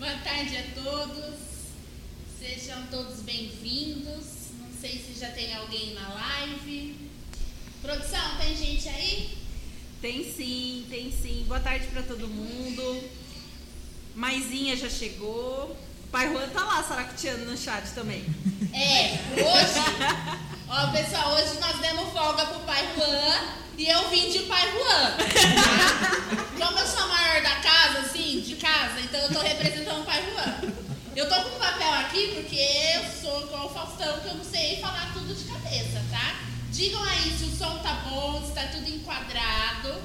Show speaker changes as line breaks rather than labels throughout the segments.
Boa tarde a todos. Sejam todos bem-vindos. Não sei se já tem alguém na live. Produção, tem gente aí?
Tem sim, tem sim. Boa tarde para todo mundo. Maisinha já chegou. Pai Juan tá lá, saracutiano no chat também.
É, hoje. ó, pessoal, hoje nós demos folga pro Pai Juan e eu vim de Pai Juan. Tá? Como eu sou a maior da casa, assim, de casa, então eu tô representando. Eu tô com um papel aqui porque eu sou igual o Faustão, que eu não sei falar tudo de cabeça, tá? Digam aí se o som tá bom, se tá tudo enquadrado.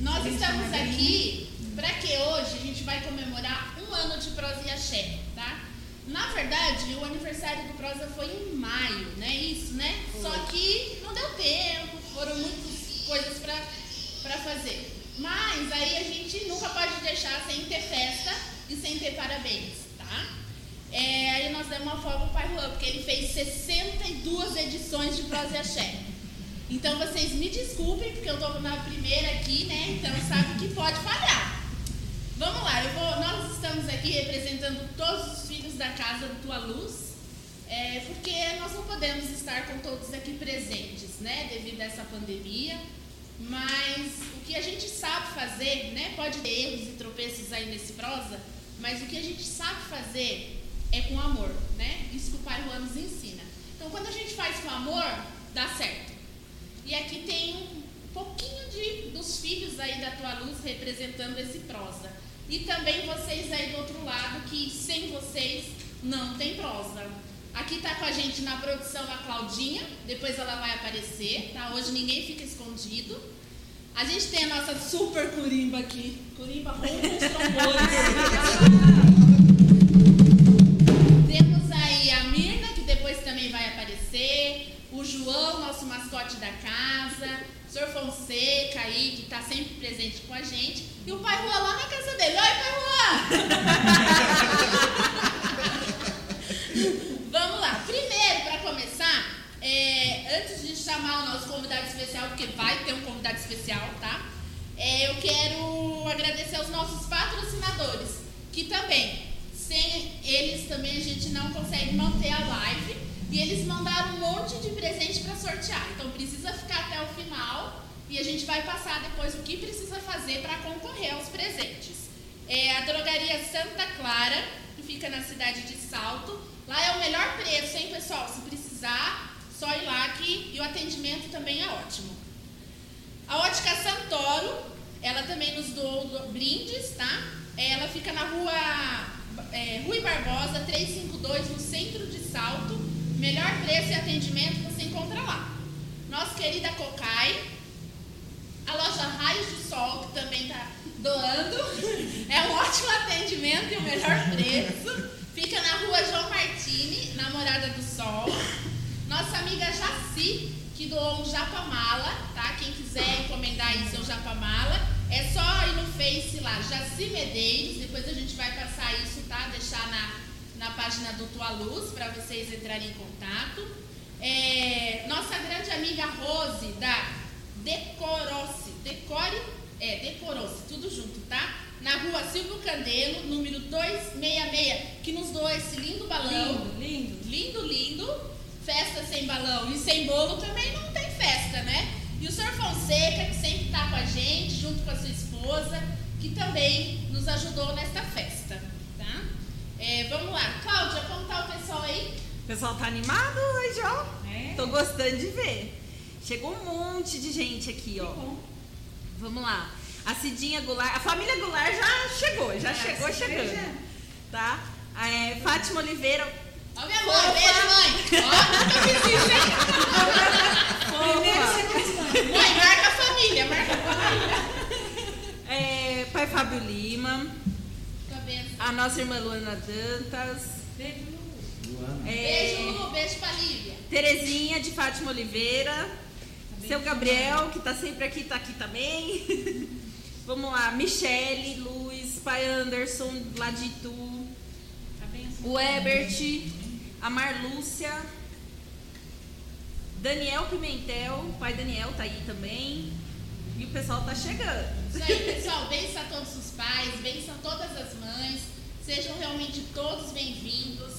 Nós estamos aqui para que hoje a gente vai comemorar um ano de prosa e axé, tá? Na verdade, o aniversário do prosa foi em maio, né? Isso, né? Só que não deu tempo, foram muitas coisas para fazer. Mas aí a gente nunca pode deixar sem ter festa e sem ter parabéns, tá? É, aí nós demos uma folga pro Pai Juan, porque ele fez 62 edições de prosa axé. Então vocês me desculpem, porque eu estou na primeira aqui, né? Então sabe que pode falhar. Vamos lá, vou, nós estamos aqui representando todos os filhos da casa da Tua Luz, é, porque nós não podemos estar com todos aqui presentes, né? Devido a essa pandemia. Mas o que a gente sabe fazer, né? Pode ter erros e tropeços aí nesse prosa, mas o que a gente sabe fazer é com amor, né? Isso que o Pai Juan nos ensina. Então, quando a gente faz com amor, dá certo. E aqui tem um pouquinho de, dos filhos aí da tua luz representando esse prosa. E também vocês aí do outro lado, que sem vocês não tem prosa. Aqui está com a gente na produção a Claudinha, depois ela vai aparecer, tá? Hoje ninguém fica escondido. A gente tem a nossa super curimba aqui. Curimba com os tambores. Temos aí a Mirna, que depois também vai aparecer. O João, nosso mascote da casa. O Sr. Fonseca aí, que está sempre presente com a gente. E o Pai Juan lá na casa dele. Oi, Pai Juan! Vamos lá. Primeiro, para começar, é, antes de chamar o nosso convidado especial, porque vai ter um convidado especial, tá? É, eu quero agradecer aos nossos patrocinadores, que também, sem eles também a gente não consegue manter a live. E eles mandaram um monte de presente para sortear. Então precisa ficar até o final e a gente vai passar depois o que precisa fazer para concorrer aos presentes. É a drogaria Santa Clara, que fica na cidade de Salto. Lá é o melhor preço, hein, pessoal? Se precisar, só ir lá que e o atendimento também é ótimo. A Ótica Santoro, ela também nos doou brindes, tá? Ela fica na rua é, Rui Barbosa, 352, no centro de Salto. Melhor preço e atendimento você encontra lá. Nossa querida Cocai, a loja Raios de Sol, que também está doando. É um ótimo atendimento e o melhor preço. Fica na rua João Martini, na Morada do Sol. Nossa amiga Jaci, que doou um japamala, tá? Quem quiser encomendar aí seu japamala, é só ir no Face lá, Jaci Medeiros. Depois a gente vai passar isso, tá? Deixar na na página do Tua Luz para vocês entrarem em contato. É, nossa grande amiga Rose da Decorosse, Decore, é, Decorosse, tudo junto, tá? Na rua Silvio Candelo, número 266, que nos doa esse lindo balão.
Lindo, lindo.
Lindo, lindo. Festa sem balão e sem bolo também não tem festa, né? E o Sr. Fonseca, que sempre está com a gente, junto com a sua esposa, que também nos ajudou nesta festa. É, vamos lá. Cláudia, como tá o pessoal aí?
O pessoal tá animado hoje, ó. É. Tô gostando de ver. Chegou um monte de gente aqui, ó. Vamos lá. A Cidinha Goulart, a família Goulart já chegou, já é, chegou chegando. Tá? É, Fátima Oliveira.
Ó, minha mãe, beijo, mãe. Ó, nunca fiz isso, hein? Primeiro Mãe, marca a família, marca a família.
É, pai Fábio Lima a nossa irmã Luana Dantas.
Beijo, Lu. É, beijo, Lu. Beijo pra Lívia.
Terezinha de Fátima Oliveira. Tá seu Gabriel, que tá sempre aqui, tá aqui também. Vamos lá, Michele, Luiz, pai Anderson, lá de Itu. Tá o Ebert, a Marlúcia. Daniel Pimentel, pai Daniel tá aí também. E o pessoal tá chegando.
Isso aí, pessoal. Benção a todos os pais, benção a todas as mães.
Sejam realmente todos bem-vindos.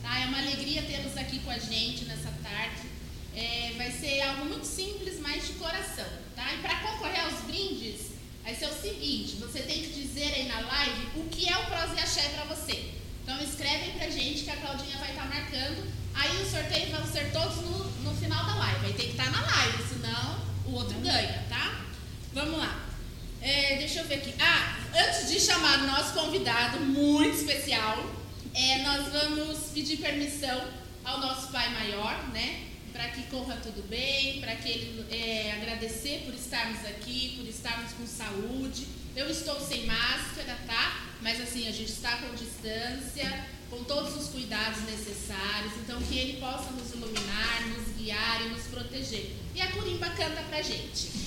Tá? É uma alegria tê-los aqui com a gente nessa tarde. É, vai ser algo muito simples, mas de coração. Tá? E para concorrer aos brindes, vai ser o seguinte: você tem que dizer aí na live o que é o Pros e Axé para você. Então escrevem pra gente que a Claudinha vai estar tá marcando. Aí os sorteios vão ser todos no, no final da live. Aí tem que estar tá na live, senão o outro ganha, tá? Vamos lá. É, deixa eu ver aqui. Ah, antes de chamar o nosso convidado muito especial, é, nós vamos pedir permissão ao nosso pai maior, né? Para que corra tudo bem, para que ele é, agradecer por estarmos aqui, por estarmos com saúde. Eu estou sem máscara, tá? Mas assim, a gente está com distância, com todos os cuidados necessários. Então, que ele possa nos iluminar, nos guiar e nos proteger. E a Curimba canta pra gente.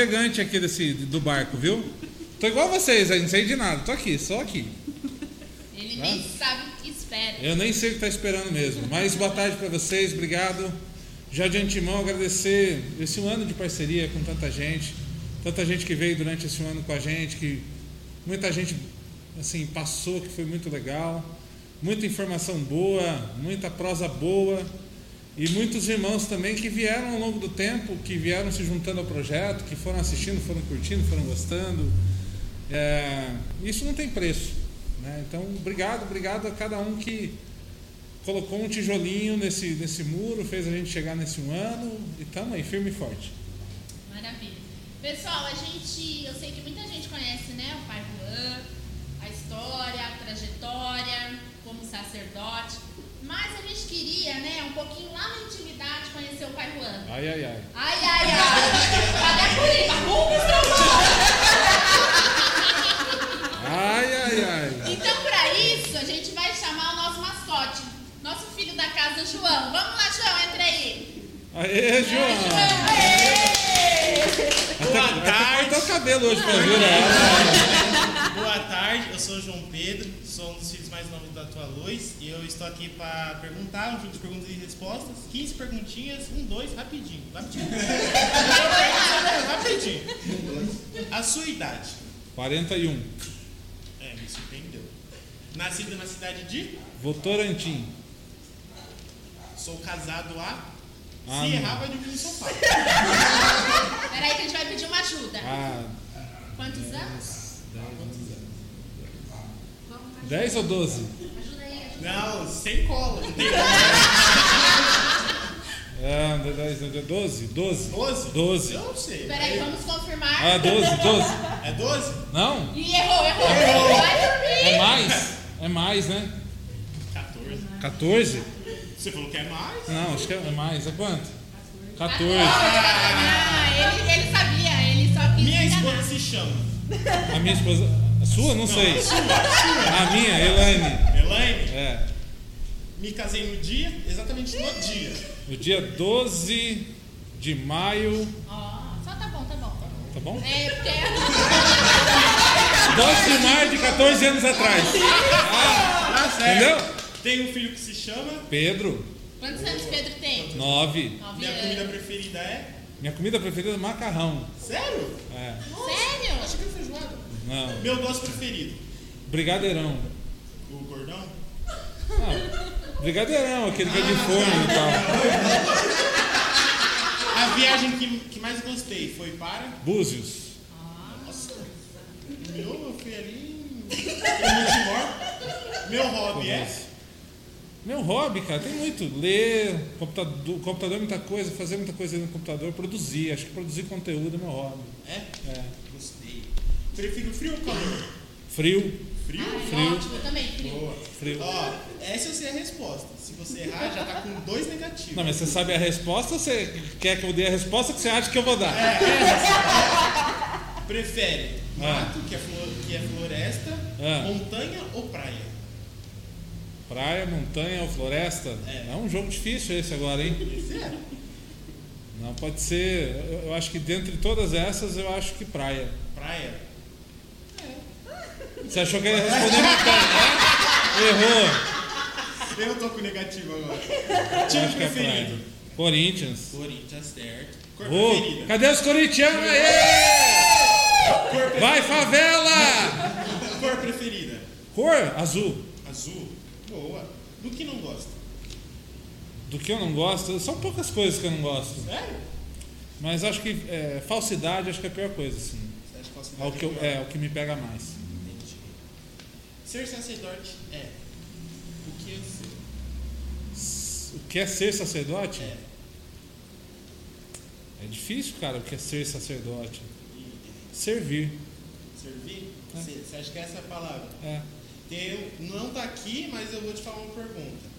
Navegante aqui desse, do barco, viu? Tô igual vocês aí, não sei de nada. Tô aqui, só aqui.
Ele nem sabe o que espera.
Eu nem sei o que tá esperando mesmo. Mas boa tarde para vocês. Obrigado. Já de antemão agradecer esse ano de parceria com tanta gente. Tanta gente que veio durante esse ano com a gente, que muita gente assim passou, que foi muito legal. Muita informação boa, muita prosa boa. E muitos irmãos também que vieram ao longo do tempo, que vieram se juntando ao projeto, que foram assistindo, foram curtindo, foram gostando. É, isso não tem preço. Né? Então, obrigado, obrigado a cada um que colocou um tijolinho nesse, nesse muro, fez a gente chegar nesse um ano e estamos aí, firme e forte.
Maravilha. Pessoal, a gente, eu sei que muita gente conhece, né, o Pai Juan, a história, a trajetória como sacerdote, mas a gente queria, né, um pouquinho lá na intimidade conhecer o Pai Juan.
Ai, ai, ai.
Ai, ai, ai. Cadê a Curitiba? Rumo, seu
Ai, ai, ai.
Então, para isso, a gente vai chamar o nosso mascote, nosso filho da casa, João. Vamos lá, João, entra aí.
Aê, João!
Boa
Até
tarde.
cortou o cabelo hoje pra ver, né?
Boa tarde, eu sou o João Pedro, sou um dos filhos mais novos da tua luz e eu estou aqui para perguntar, um jogo de perguntas e respostas, 15 perguntinhas, um, dois, rapidinho, rapidinho. rapidinho. A sua idade?
41.
É, me surpreendeu. Nascido na cidade de?
Votorantim.
Sou casado há?
Ah,
Se errar, vai dormir no sofá.
Peraí que a gente vai pedir uma ajuda.
Ah,
Quantos anos?
10 ou 12?
Ajuda aí, ajuda
Não, sem cola. Não tem
É, 10, 12? 12?
12?
12.
Eu não sei.
Peraí, vamos confirmar.
Ah, 12, 12.
É 12?
Não?
Ih, errou, errou. Vai dormir.
É mais? É mais, né?
14.
14?
Você falou que é mais?
Não, acho que é mais. É quanto? 14.
Ah, ele, ele sabia,
Minha
enganar.
esposa se chama.
A minha esposa. A sua? Não sei. A minha, Elaine.
Elaine,
É.
me casei no dia, exatamente no dia.
No dia 12 de maio.
Ó, só tá bom, tá bom.
Tá bom?
É, porque...
12 de maio de 14 anos atrás.
Tá certo.
Entendeu?
Tem um filho que se chama.
Pedro,
Quantos anos Pedro tem?
9.
Nove
Minha comida
anos.
preferida é.
Minha comida preferida é macarrão.
Sério?
É.
Sério?
Acho que é feijoada.
Não.
Meu doce preferido.
Brigadeirão.
O gordão?
Ah, brigadeirão, aquele que é de forno e tal.
A viagem que, que mais gostei foi para.
Búzios.
Nossa. Meu, eu fui ali. Meu hobby é.
Meu hobby, cara, tem muito. Ler, computador, computador é muita coisa, fazer muita coisa no computador, produzir. Acho que produzir conteúdo é meu hobby.
É?
É.
Gostei. Prefiro frio ou calor?
Frio,
Frio?
Frio.
Ótimo, eu também, frio.
Boa.
frio.
Ó, essa eu sei a resposta. Se você errar, já tá com dois negativos.
Não, mas você sabe a resposta ou você quer que eu dê a resposta que você acha que eu vou dar?
Prefere
Ah.
mato, que é, que é floresta,
Ah.
montanha ou praia?
Praia, montanha ou floresta?
É.
É um jogo difícil esse agora, hein? Não, pode ser. Eu, acho que dentre todas essas, eu acho que praia.
Praia?
Você achou que eu ia responder montanha, né? Errou.
Eu tô com negativo agora. Time
acho que é praia.
preferido?
Corinthians.
Corinthians, certo. Cor
Ô,
preferida?
cadê os corintianos aí? Vai, favela!
Cor preferida?
Cor azul.
Azul? Boa. Do que não gosta?
Do que eu não gosto, são poucas coisas que eu não gosto.
Sério?
Mas acho que é, falsidade acho que é a pior coisa, assim.
Você acha que posso
É o que, eu- é o que me pega mais.
Entendi. Ser sacerdote é o que eu sei.
S- O que é ser sacerdote?
É.
É difícil, cara, o que é ser sacerdote. Servir.
servir?
É.
Você você acha que essa é a palavra?
É.
Tem, não tá aqui, mas eu vou te falar uma pergunta.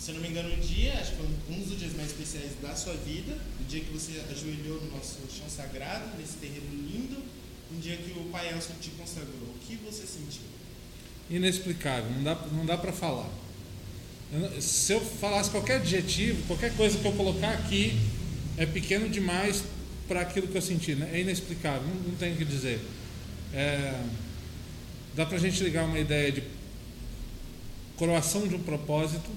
se eu não me engano, um dia, acho que um dos dias mais especiais da sua vida, o dia que você ajoelhou no nosso chão sagrado, nesse terreno lindo, um dia que o Pai Elson te consagrou. O que você sentiu?
Inexplicável, não dá, não dá para falar. Eu se eu falasse qualquer adjetivo, qualquer coisa que eu colocar aqui, é pequeno demais para aquilo que eu senti. Né? É inexplicável, não, não tenho o que dizer. É, dá para a gente ligar uma ideia de coroação de um propósito,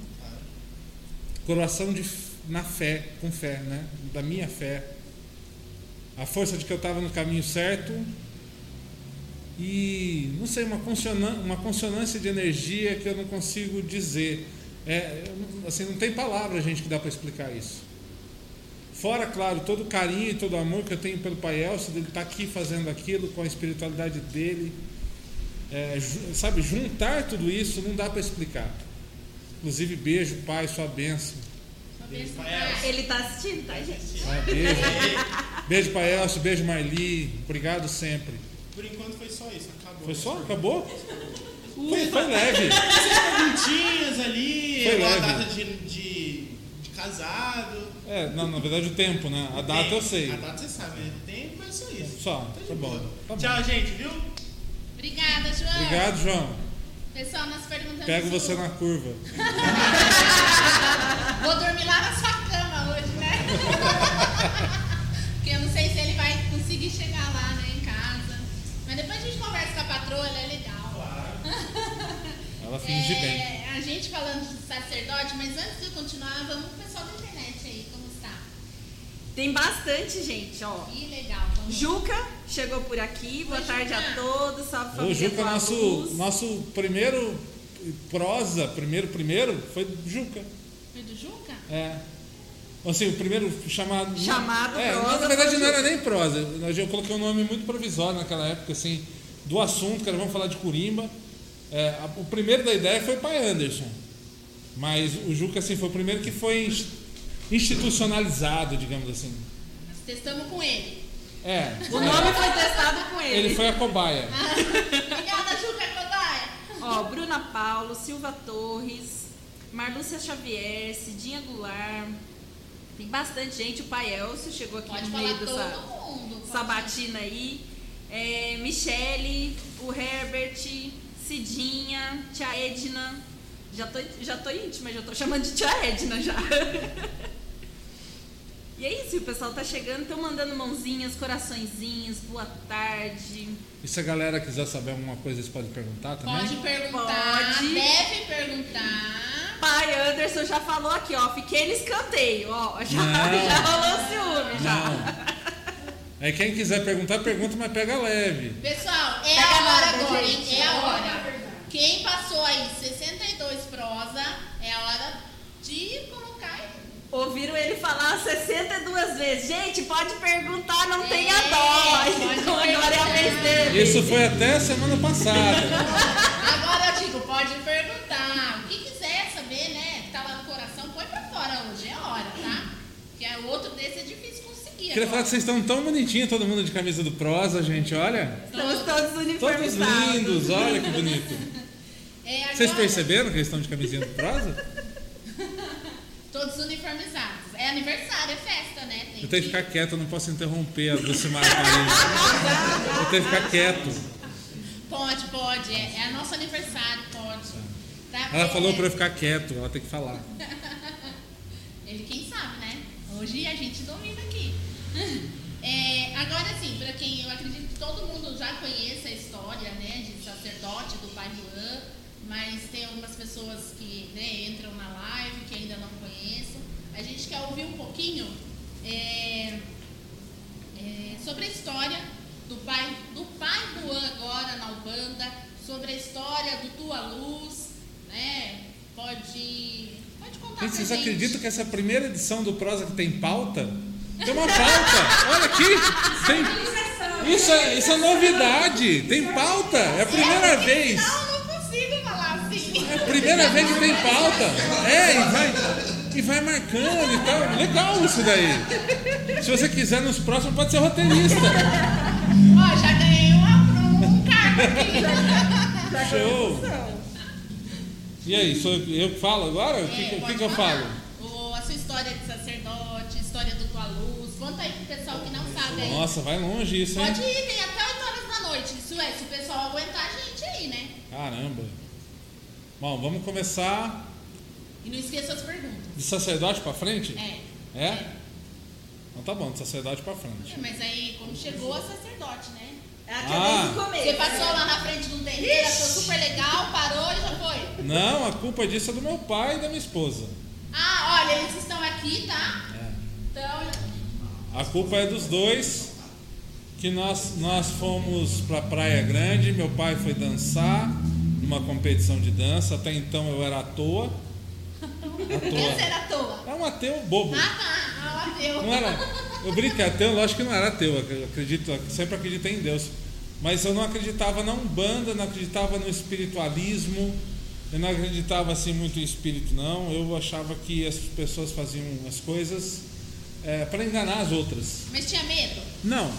coroação de, na fé, com fé, né? da minha fé. A força de que eu estava no caminho certo e, não sei, uma, uma consonância de energia que eu não consigo dizer. É, assim, não tem palavra, gente, que dá para explicar isso. Fora, claro, todo o carinho e todo o amor que eu tenho pelo Pai Elcio, dele estar aqui fazendo aquilo com a espiritualidade dele. É, sabe, juntar tudo isso não dá para explicar. Inclusive, beijo, Pai, sua
beijo
pai.
Ele tá assistindo, tá, gente?
Ah, beijo. beijo, Pai Elcio, beijo, Marli. Obrigado sempre.
Por enquanto foi só isso, acabou.
Foi só? Acabou? Foi, foi leve.
Perguntinhas ali,
Foi
uma
leve.
data de, de, de casado.
É, não, na verdade o tempo, né? A data eu sei.
A data você sabe, né? Tempo, mas só isso.
Só,
Tá de
tá bom.
boa.
Tá bom.
Tchau, gente, viu?
Obrigada, João.
Obrigado, João.
Pessoal, nós perguntamos.
Pego você na curva.
Vou dormir lá na sua cama hoje, né? Porque eu não sei se ele vai conseguir chegar lá, né, em casa. Mas depois a gente conversa com a patroa, ela é legal.
Ela finge bem.
É, a gente falando de sacerdote, mas antes de eu continuar, vamos pro pessoal da internet aí?
Tem bastante gente, ó.
Que legal. Vamos.
Juca chegou por aqui. Boa
Oi,
tarde a
Juca.
todos. Salve
O
família
Juca,
Boa
nosso,
Luz.
nosso primeiro prosa, primeiro, primeiro, foi do Juca.
Foi do Juca?
É. Assim, o primeiro chamado.
Chamado
é,
prosa
Na verdade não era
Juca.
nem prosa. Eu coloquei um nome muito provisório naquela época, assim, do assunto, que era vamos falar de Curimba. É, a- o primeiro da ideia foi o pai Anderson. Mas o Juca, assim, foi o primeiro que foi institucionalizado, digamos assim.
Nós testamos com ele.
É.
O nome foi testado com ele.
Ele foi a cobaia.
Obrigada, Juca Kodaia.
Ó, Bruna Paulo, Silva Torres, Marlúcia Xavier, Cidinha Goulart. Tem bastante gente. O Pai Elcio chegou aqui
Pode
no meio
todo
dessa
mundo.
sabatina aí. É, Michele, o Herbert, Cidinha, Tia Edna. Já tô, já tô íntima, já tô chamando de Tia Edna já. E é isso, o pessoal tá chegando, estão mandando mãozinhas, coraçõezinhos, boa tarde.
E se a galera quiser saber alguma coisa, eles podem perguntar também?
Pode perguntar,
Pode.
deve perguntar.
Pai Anderson já falou aqui, ó. Fiquei no escanteio, ó. Já,
Não.
já rolou ciúme, já.
Não. Aí quem quiser perguntar, pergunta, mas pega leve.
Pessoal, é
Pega
a hora
nada,
agora,
gente.
hein? É a hora. Quem passou aí 62 prosa, é a hora de colocar aí.
Ouviram ele falar 62 vezes. Gente, pode perguntar, não
É,
tenha dó. Então agora é a vez dele.
Isso foi até semana passada.
Agora eu digo, pode perguntar. O que quiser saber, né? Que tá lá no coração, põe pra fora hoje. É a hora, tá? Porque o outro desse é difícil conseguir.
Queria falar que vocês estão tão bonitinhos, todo mundo de camisa do Prosa, gente, olha.
Estamos todos
Todos
uniformizados.
lindos, olha que bonito.
É, agora,
Vocês perceberam que eles estão de camisinha do Prosa?
Todos uniformizados. É aniversário, é festa, né? Tem
Eu tenho que ficar quieto, eu não posso interromper a Lucimar Paris. Eu tenho que ficar quieto.
Pode, pode. É, é nosso aniversário, pode. Tá?
Ela
É,
falou pra eu ficar quieto, ela tem que falar.
Ele quem sabe, né? Hoje a gente domina aqui. É, agora sim, para quem eu acredito que todo mundo já conhece a história, né, de sacerdote do Pai Juan, mas tem algumas pessoas que né, entram na live que ainda não conhecem. A gente quer ouvir um pouquinho é, é, sobre a história do pai do pai Juan agora na Ubanda, sobre a história do Tua Luz, né? Pode pode contar
Gente, vocês acreditam que essa primeira edição do Prosa que tem pauta? Tem uma pauta! Olha aqui! Tem... Isso, é, isso é novidade! Tem pauta! É a primeira vez!
eu não consigo falar assim.
É a primeira vez que tem pauta! É, e vai, e vai marcando e tal. Legal isso daí! Se você quiser nos próximos, pode ser roteirista.
Ó, já ganhei uma, um cargo aqui.
Show! E aí, sou eu que falo agora? O que,
É,
que- o que eu falo?
O- a sua história de sacerdote, história do tua luz. Conta aí pro pessoal que não sabe aí.
Nossa, vai longe isso, hein?
Pode ir, tem até 8 horas da noite. Isso é, se o pessoal aguentar a gente aí, né?
Caramba. Bom, vamos começar
E não esqueça as perguntas.
de sacerdote pra frente?
É.
É? Então tá bom, de sacerdote pra frente.
É, Mas aí, como chegou a sacerdote, né?
Ah.
é desde o começo.
Você passou lá na frente de um terreiro, achou super legal, parou e já foi.
Não, a culpa disso é do meu pai e da minha esposa.
Ah, olha, eles estão aqui, tá?
É.
Então,
A culpa é dos dois. Que nós, nós fomos pra Praia Grande, meu pai foi dançar numa competição de dança. Até então eu era à toa. Toa.
era à toa.
É um ateu bobo.
Ah, tá. Ah, o ateu.
Não era. Eu brinco que ateu, lógico que não era ateu, eu acredito, sempre acreditei em Deus. Mas eu não acreditava na Umbanda, não acreditava no espiritualismo, eu não acreditava assim muito em espírito, não. Eu achava que as pessoas faziam as coisas para enganar as outras.
Mas tinha medo?
Não.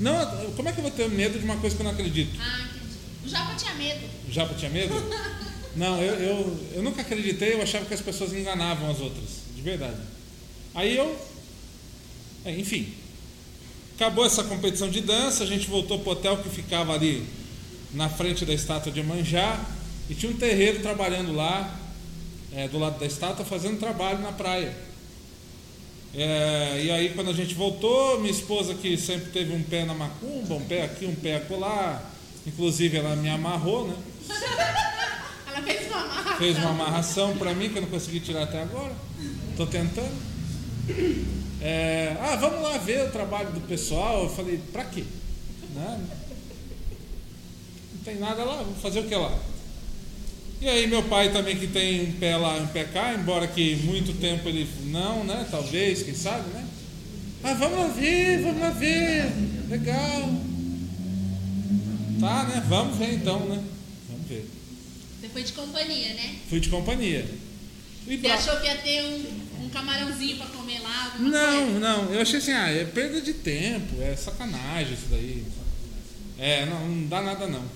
Não?
Não, como é que eu vou ter medo de uma coisa que eu não acredito?
Ah, entendi. O Japa tinha medo.
O Japa tinha medo? Não, eu, eu, eu nunca acreditei, eu achava que as pessoas enganavam as outras, de verdade. Aí eu. é, enfim. Acabou essa competição de dança, a gente voltou pro hotel que ficava ali na frente da estátua de Manjá e tinha um terreiro trabalhando lá, é, do lado da estátua, fazendo trabalho na praia. É, e aí quando a gente voltou, minha esposa que sempre teve um pé na macumba, um pé aqui, um pé acolá, inclusive ela me amarrou, né?
Ela fez uma amarração.
Fez uma amarração para mim que eu não consegui tirar até agora. Tô tentando. É, ah, vamos lá ver o trabalho do pessoal. Eu falei, pra quê? Né? Não tem nada lá, vou fazer o que lá? E aí meu pai também que tem um pé lá, um pé cá, embora que muito tempo ele não, né? Talvez, quem sabe, né? Ah, vamos lá ver, vamos lá ver. Legal. Tá, né? Vamos ver então, né?
Foi de companhia, né?
Fui de companhia. E
Você
pra-
achou que ia ter um, um camarãozinho pra comer lá?
Não,
coisa?
não. Eu achei assim, ah, é perda de tempo, é sacanagem isso daí. É, não, não dá nada não. O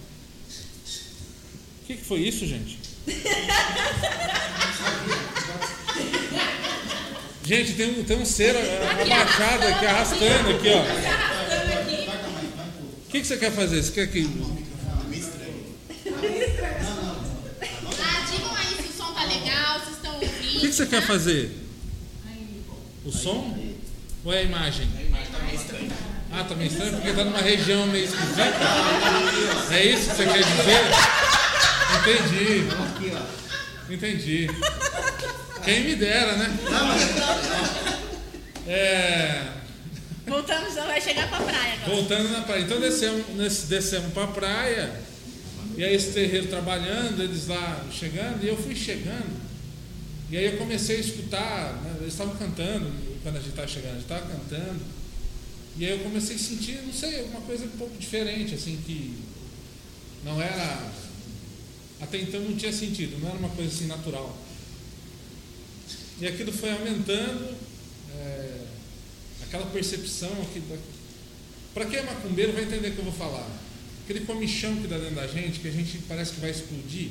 que, que foi isso, gente? gente, tem um, tem um ser abaixado aqui, arrastando aqui, ó. O que, que você quer fazer? Você quer que.
Ah, digam aí se o som tá legal, se estão ouvindo.
O que, que você quer fazer? O som? Ou é a imagem? Ah, tá meio estranho porque tá numa região meio esquisita. É isso que você quer dizer? Entendi. Entendi. Quem me dera, né? É,
Voltamos, vai chegar pra praia agora.
voltando na praia. Então descemos, descemos pra praia. E aí esse terreiro trabalhando, eles lá chegando, e eu fui chegando. E aí eu comecei a escutar, né, eles estavam cantando quando a gente estava chegando, a gente estava cantando. E aí eu comecei a sentir, não sei, alguma coisa um pouco diferente, assim, que não era. Até então não tinha sentido, não era uma coisa assim natural. E aquilo foi aumentando, é, aquela percepção. Para quem é macumbeiro vai entender o que eu vou falar. Aquele comichão que dá dentro da gente, que a gente parece que vai explodir,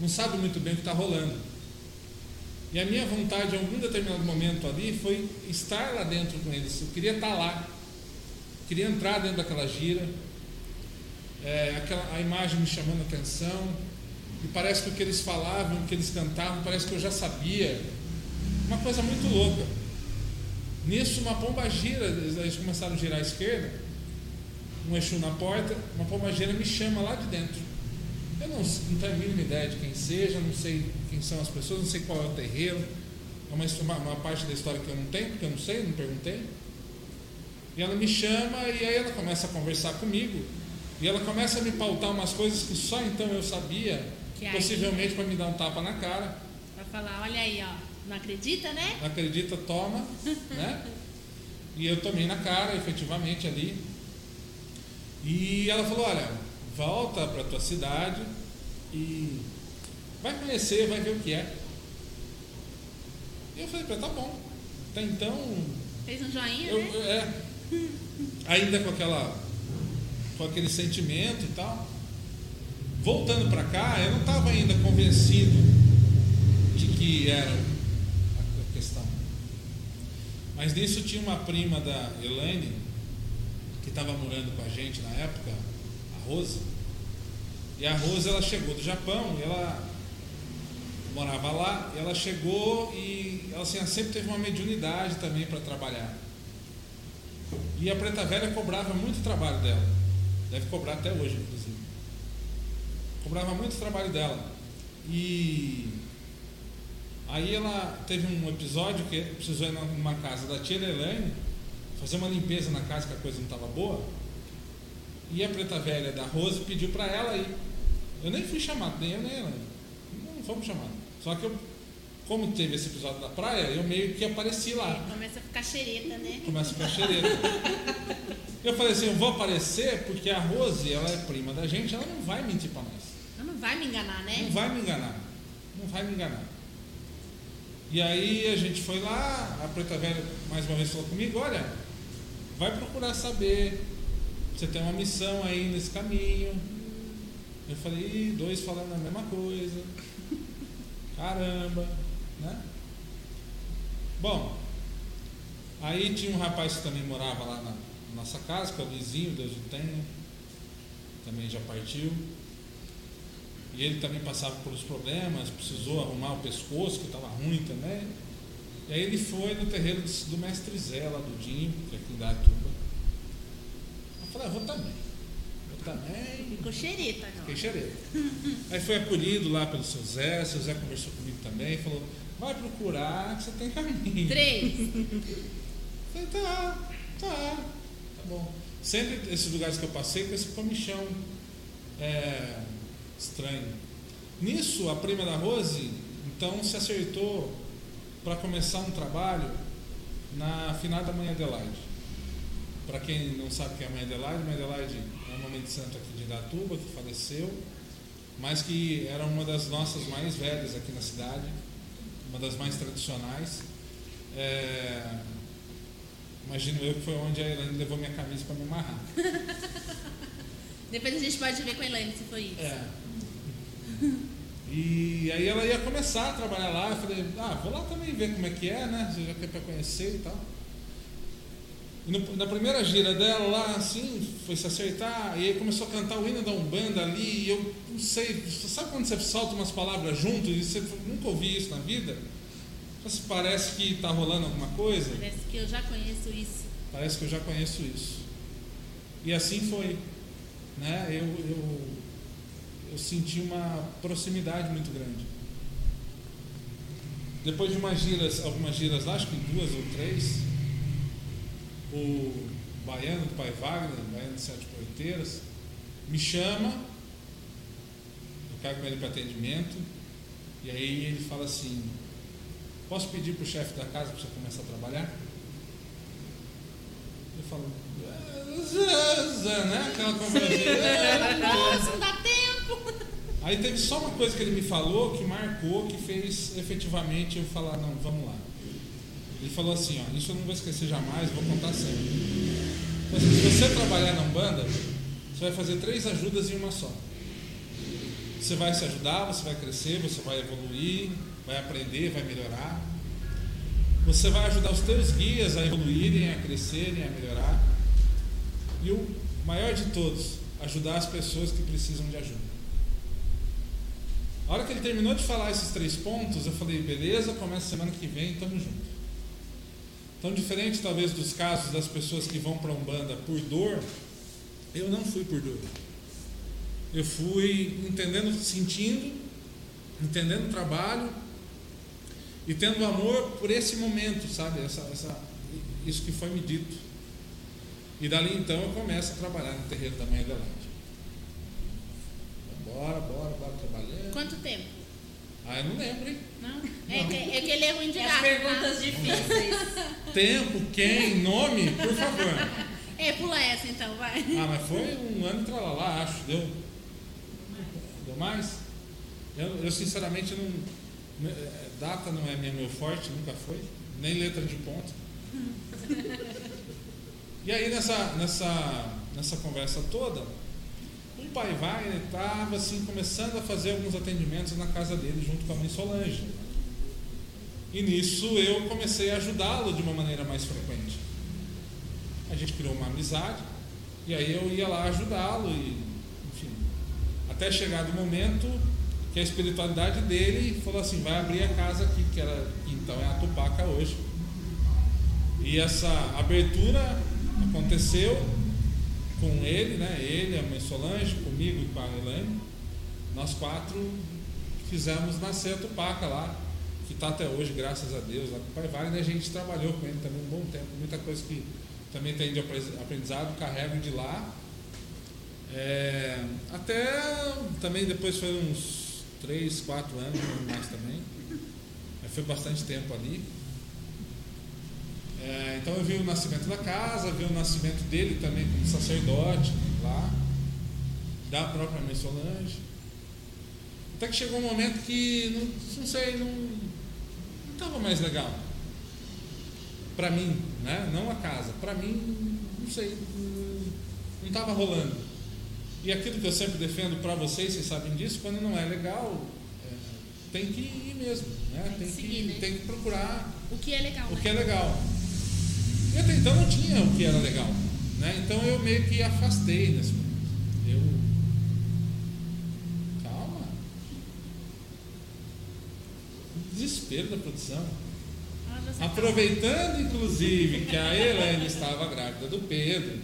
não sabe muito bem o que está rolando. E a minha vontade, em algum determinado momento ali, foi estar lá dentro com eles. Eu queria estar lá. Queria entrar dentro daquela gira. É, aquela, a imagem me chamando a atenção. E parece que o que eles falavam, o que eles cantavam, parece que eu já sabia. Uma coisa muito louca. Nisso, uma pomba gira, eles começaram a girar à esquerda. Um Exu na porta, uma pomba gira me chama lá de dentro. Eu não, não tenho a mínima ideia de quem seja, não sei quem são as pessoas, não sei qual é o terreiro. É uma, uma, parte da história que eu não tenho, porque eu não sei, não perguntei. E ela me chama e aí ela começa a conversar comigo. E ela começa a me pautar umas coisas que só então eu sabia,
Que aí-
possivelmente para me dar um tapa na cara.
Pra falar, olha aí, ó. Não acredita, né?
Não acredita, toma, né? E eu tomei na cara, efetivamente, ali. E ela falou, olha, volta para tua cidade e vai conhecer, vai ver o que é. E eu falei, tá bom. Até então,
Fez um joinha,
eu,
né?
eu- é, ainda com aquela com aquele sentimento e tal. voltando para cá, eu não estava ainda convencido de que era a questão. Mas nisso tinha uma prima da Elaine, que estava morando com a gente na época, a Rose. E a Rose ela chegou do Japão, ela morava lá, ela chegou e ela, assim, ela sempre teve uma mediunidade também para trabalhar. E a Preta Velha cobrava muito trabalho dela. Deve cobrar até hoje, inclusive. Cobrava muito trabalho dela. E aí ela teve um episódio que precisou ir numa casa da tia Elaine fazer uma limpeza na casa que a coisa não estava boa. E a Preta Velha da Rose pediu para ela ir. Eu nem fui chamado, nem eu nem ela. Não fomos chamados. Só que eu, como teve esse episódio da praia, eu meio que apareci lá.
Começa a ficar xereta, né?
Começa a ficar xereta. Eu falei assim, eu vou aparecer porque a Rose, ela é prima da gente, ela não vai mentir para nós.
Ela não vai me enganar, né?
Não vai me enganar. Não vai me enganar. E aí a gente foi lá, a Preta Velha mais uma vez falou comigo, olha, vai procurar saber. Você tem uma missão aí nesse caminho. Eu falei, dois falando a mesma coisa. Caramba, né? Bom, aí tinha um rapaz que também morava lá na nossa casa, que é o Lizinho, Deus o tenha, também já partiu. E ele também passava por os problemas, precisou arrumar o pescoço, que estava ruim também. E aí ele foi no terreiro do, mestre Zé, lá do Dinho, que é aqui em Datuba. Eu falei, ah, vou também. Também.
Ficou xereta agora.
Fiquei xereta. Aí foi acolhido lá pelo seu Zé, seu Zé conversou comigo também, falou, vai procurar que você tem caminho.
Três.
Falei, tá, tá, tá bom. Sempre esses lugares que eu passei com esse comichão é, estranho. Nisso, a prima da Rose, então, se acertou para começar um trabalho na finada Mãe Adelaide. Para quem não sabe quem é a Mãe Adelaide, Mãe Adelaide mãe de santo aqui de Datuba, que faleceu, mas que era uma das nossas mais velhas aqui na cidade, uma das mais tradicionais. É, imagino eu que foi onde a Elaine levou minha camisa para me amarrar.
Depois a gente pode ver com a Elaine se foi isso.
É. E aí ela ia começar a trabalhar lá, eu falei, ah, vou lá também ver como é que é, né? Você já quer para conhecer e tal. E no, na primeira gira dela lá, assim, foi se acertar, e aí começou a cantar o hino da Umbanda ali, e eu não sei, sabe quando você solta umas palavras junto e você nunca ouviu isso na vida? Mas parece que está rolando alguma coisa?
Parece que eu já conheço isso.
Parece que eu já conheço isso. E assim foi. Né? Eu, eu, eu senti uma proximidade muito grande. Depois de umas giras, algumas giras lá, acho que duas ou três, o baiano do pai Wagner, o baiano de Sete Porteiras, me chama, eu caio com ele para atendimento, e aí ele fala assim, posso pedir para o chefe da casa para você começar a trabalhar? Eu falo, Zé, né? Aquela conversa.
Nossa, não dá tempo.
Aí teve só uma coisa que ele me falou que marcou, que fez efetivamente eu falar, não, vamos lá. Ele falou assim, ó, isso eu não vou esquecer jamais, vou contar sempre. Mas se você trabalhar na Umbanda, você vai fazer três ajudas em uma só. Você vai se ajudar, você vai crescer, você vai evoluir, vai aprender, vai melhorar. Você vai ajudar os teus guias a evoluírem, a crescerem, a melhorar. E o maior de todos, ajudar as pessoas que precisam de ajuda. A hora que ele terminou de falar esses três pontos, eu falei, beleza, começa semana que vem, estamos juntos. Então, diferente talvez dos casos das pessoas que vão para a Umbanda por dor, eu não fui por dor. Eu fui entendendo, sentindo, entendendo o trabalho e tendo amor por esse momento, sabe? Essa, essa, isso que foi me dito. E dali então eu começo a trabalhar no terreiro da Mãe Adelaide. Bora, bora, bora trabalhando.
Quanto tempo?
Ah, eu não lembro, hein?
Não? É, que, é que ele é ruim de
É as perguntas
tá?
difíceis.
Tempo, quem, nome, por favor.
É, pula essa então, vai.
Ah, mas foi um ano pra lá, acho. Deu? Deu mais? Eu, eu sinceramente não. eh, Data não é minha- meu forte, nunca foi. Nem letra de ponto. E aí nessa, nessa, nessa conversa toda, pai Wagner estava assim, começando a fazer alguns atendimentos na casa dele junto com a mãe Solange. E nisso eu comecei a ajudá-lo de uma maneira mais frequente. A gente criou uma amizade e aí eu ia lá ajudá-lo e, enfim, até chegar do momento que a espiritualidade dele falou assim, vai abrir a casa aqui, que era então é a Tupaca hoje. E essa abertura aconteceu com ele, né? Ele, a mãe Solange, comigo e com a Elaine. Nós quatro fizemos nascer a Tupaca lá, que está até hoje, graças a Deus. Lá com o pai Wagner, a gente trabalhou com ele também um bom tempo, muita coisa que também tem de aprendizado, carrego de lá. É, até também depois foi uns 3, 4 anos, mais também. Foi bastante tempo ali. É, então eu vi o nascimento da casa, vi o nascimento dele também como sacerdote lá, da própria mãe Solange. Até que chegou um momento que, não, não sei, não estava mais legal. Para mim, né? não a casa. Para mim, não sei, não estava rolando. E aquilo que eu sempre defendo para vocês, vocês sabem disso, quando não é legal, é, tem que ir mesmo. Né? Tem,
Seguir,
que,
né?
tem que procurar
O que é legal,
o
né?
que é legal. E até então não tinha o que era legal. Né? Então eu meio que afastei nesse momento. Eu. Calma. Desespero da produção.
Ah.
Aproveitando, inclusive, que a Helene estava grávida do Pedro,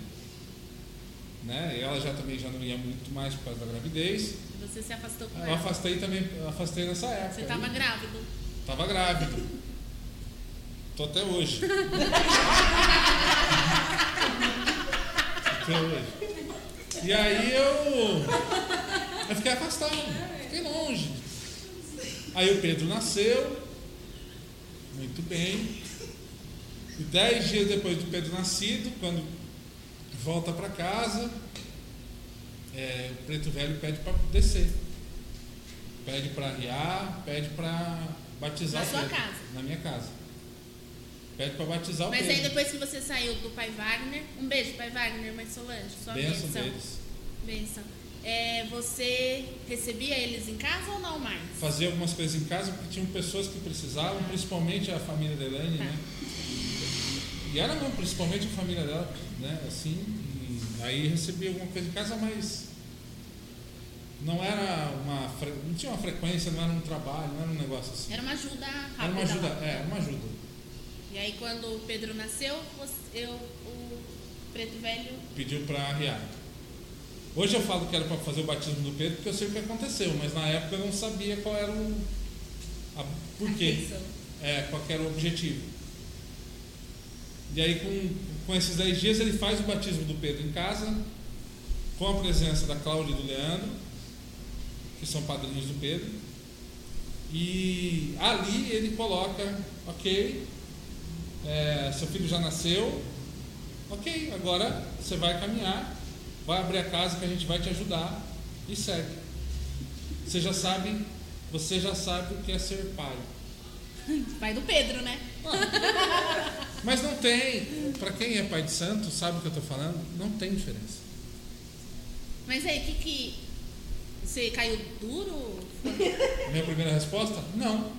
né? Ela já também já não ia muito mais por causa da gravidez.
Você se afastou com
Eu
ela.
afastei também, afastei nessa época.
Você estava grávido.
Tava grávido. Tô até hoje. até hoje. E aí eu, eu fiquei afastado, fiquei longe. Aí o Pedro nasceu, muito bem. E dez dias depois do Pedro nascido, quando volta para casa, é, o preto velho pede para descer. Pede para arriar, pede para batizar
Na
o
sua
Pedro.
casa?
Na minha casa. Pede para batizar o
Mas
Pedro.
aí depois que você saiu do pai Wagner, um beijo, pai Wagner, mãe Solange, sua
Benção
bênção.
deles.
Bênção. É, você recebia eles em casa ou não mais?
Fazia algumas coisas em casa porque tinham pessoas que precisavam, principalmente a família da Elaine,
Tá.
né? E era não, principalmente a família dela, né? Assim, aí recebia alguma coisa em casa, mas não era uma. não tinha uma frequência, não era um trabalho, não era um negócio assim.
Era uma ajuda rápida.
Era uma ajuda, é, era uma ajuda.
E aí quando o Pedro nasceu, eu, o preto velho.
Pediu para arriar. Hoje eu falo que era para fazer o batismo do Pedro porque eu sei o que aconteceu, mas na época eu não sabia qual era o. A, por quê? É, qual era o objetivo. E aí, com, com esses 10 dias, ele faz o batismo do Pedro em casa, com a presença da Cláudia e do Leandro, que são padrinhos do Pedro. E ali ele coloca, ok, é, seu filho já nasceu, ok, agora você vai caminhar, vai abrir a casa que a gente vai te ajudar e segue. Você já sabe, você já sabe o que é ser pai.
Pai do Pedro, né?
Mas não tem, para quem é pai de santo, sabe o que eu estou falando? Não tem diferença.
Mas aí, o que que. Você caiu duro?
Minha primeira resposta? Não.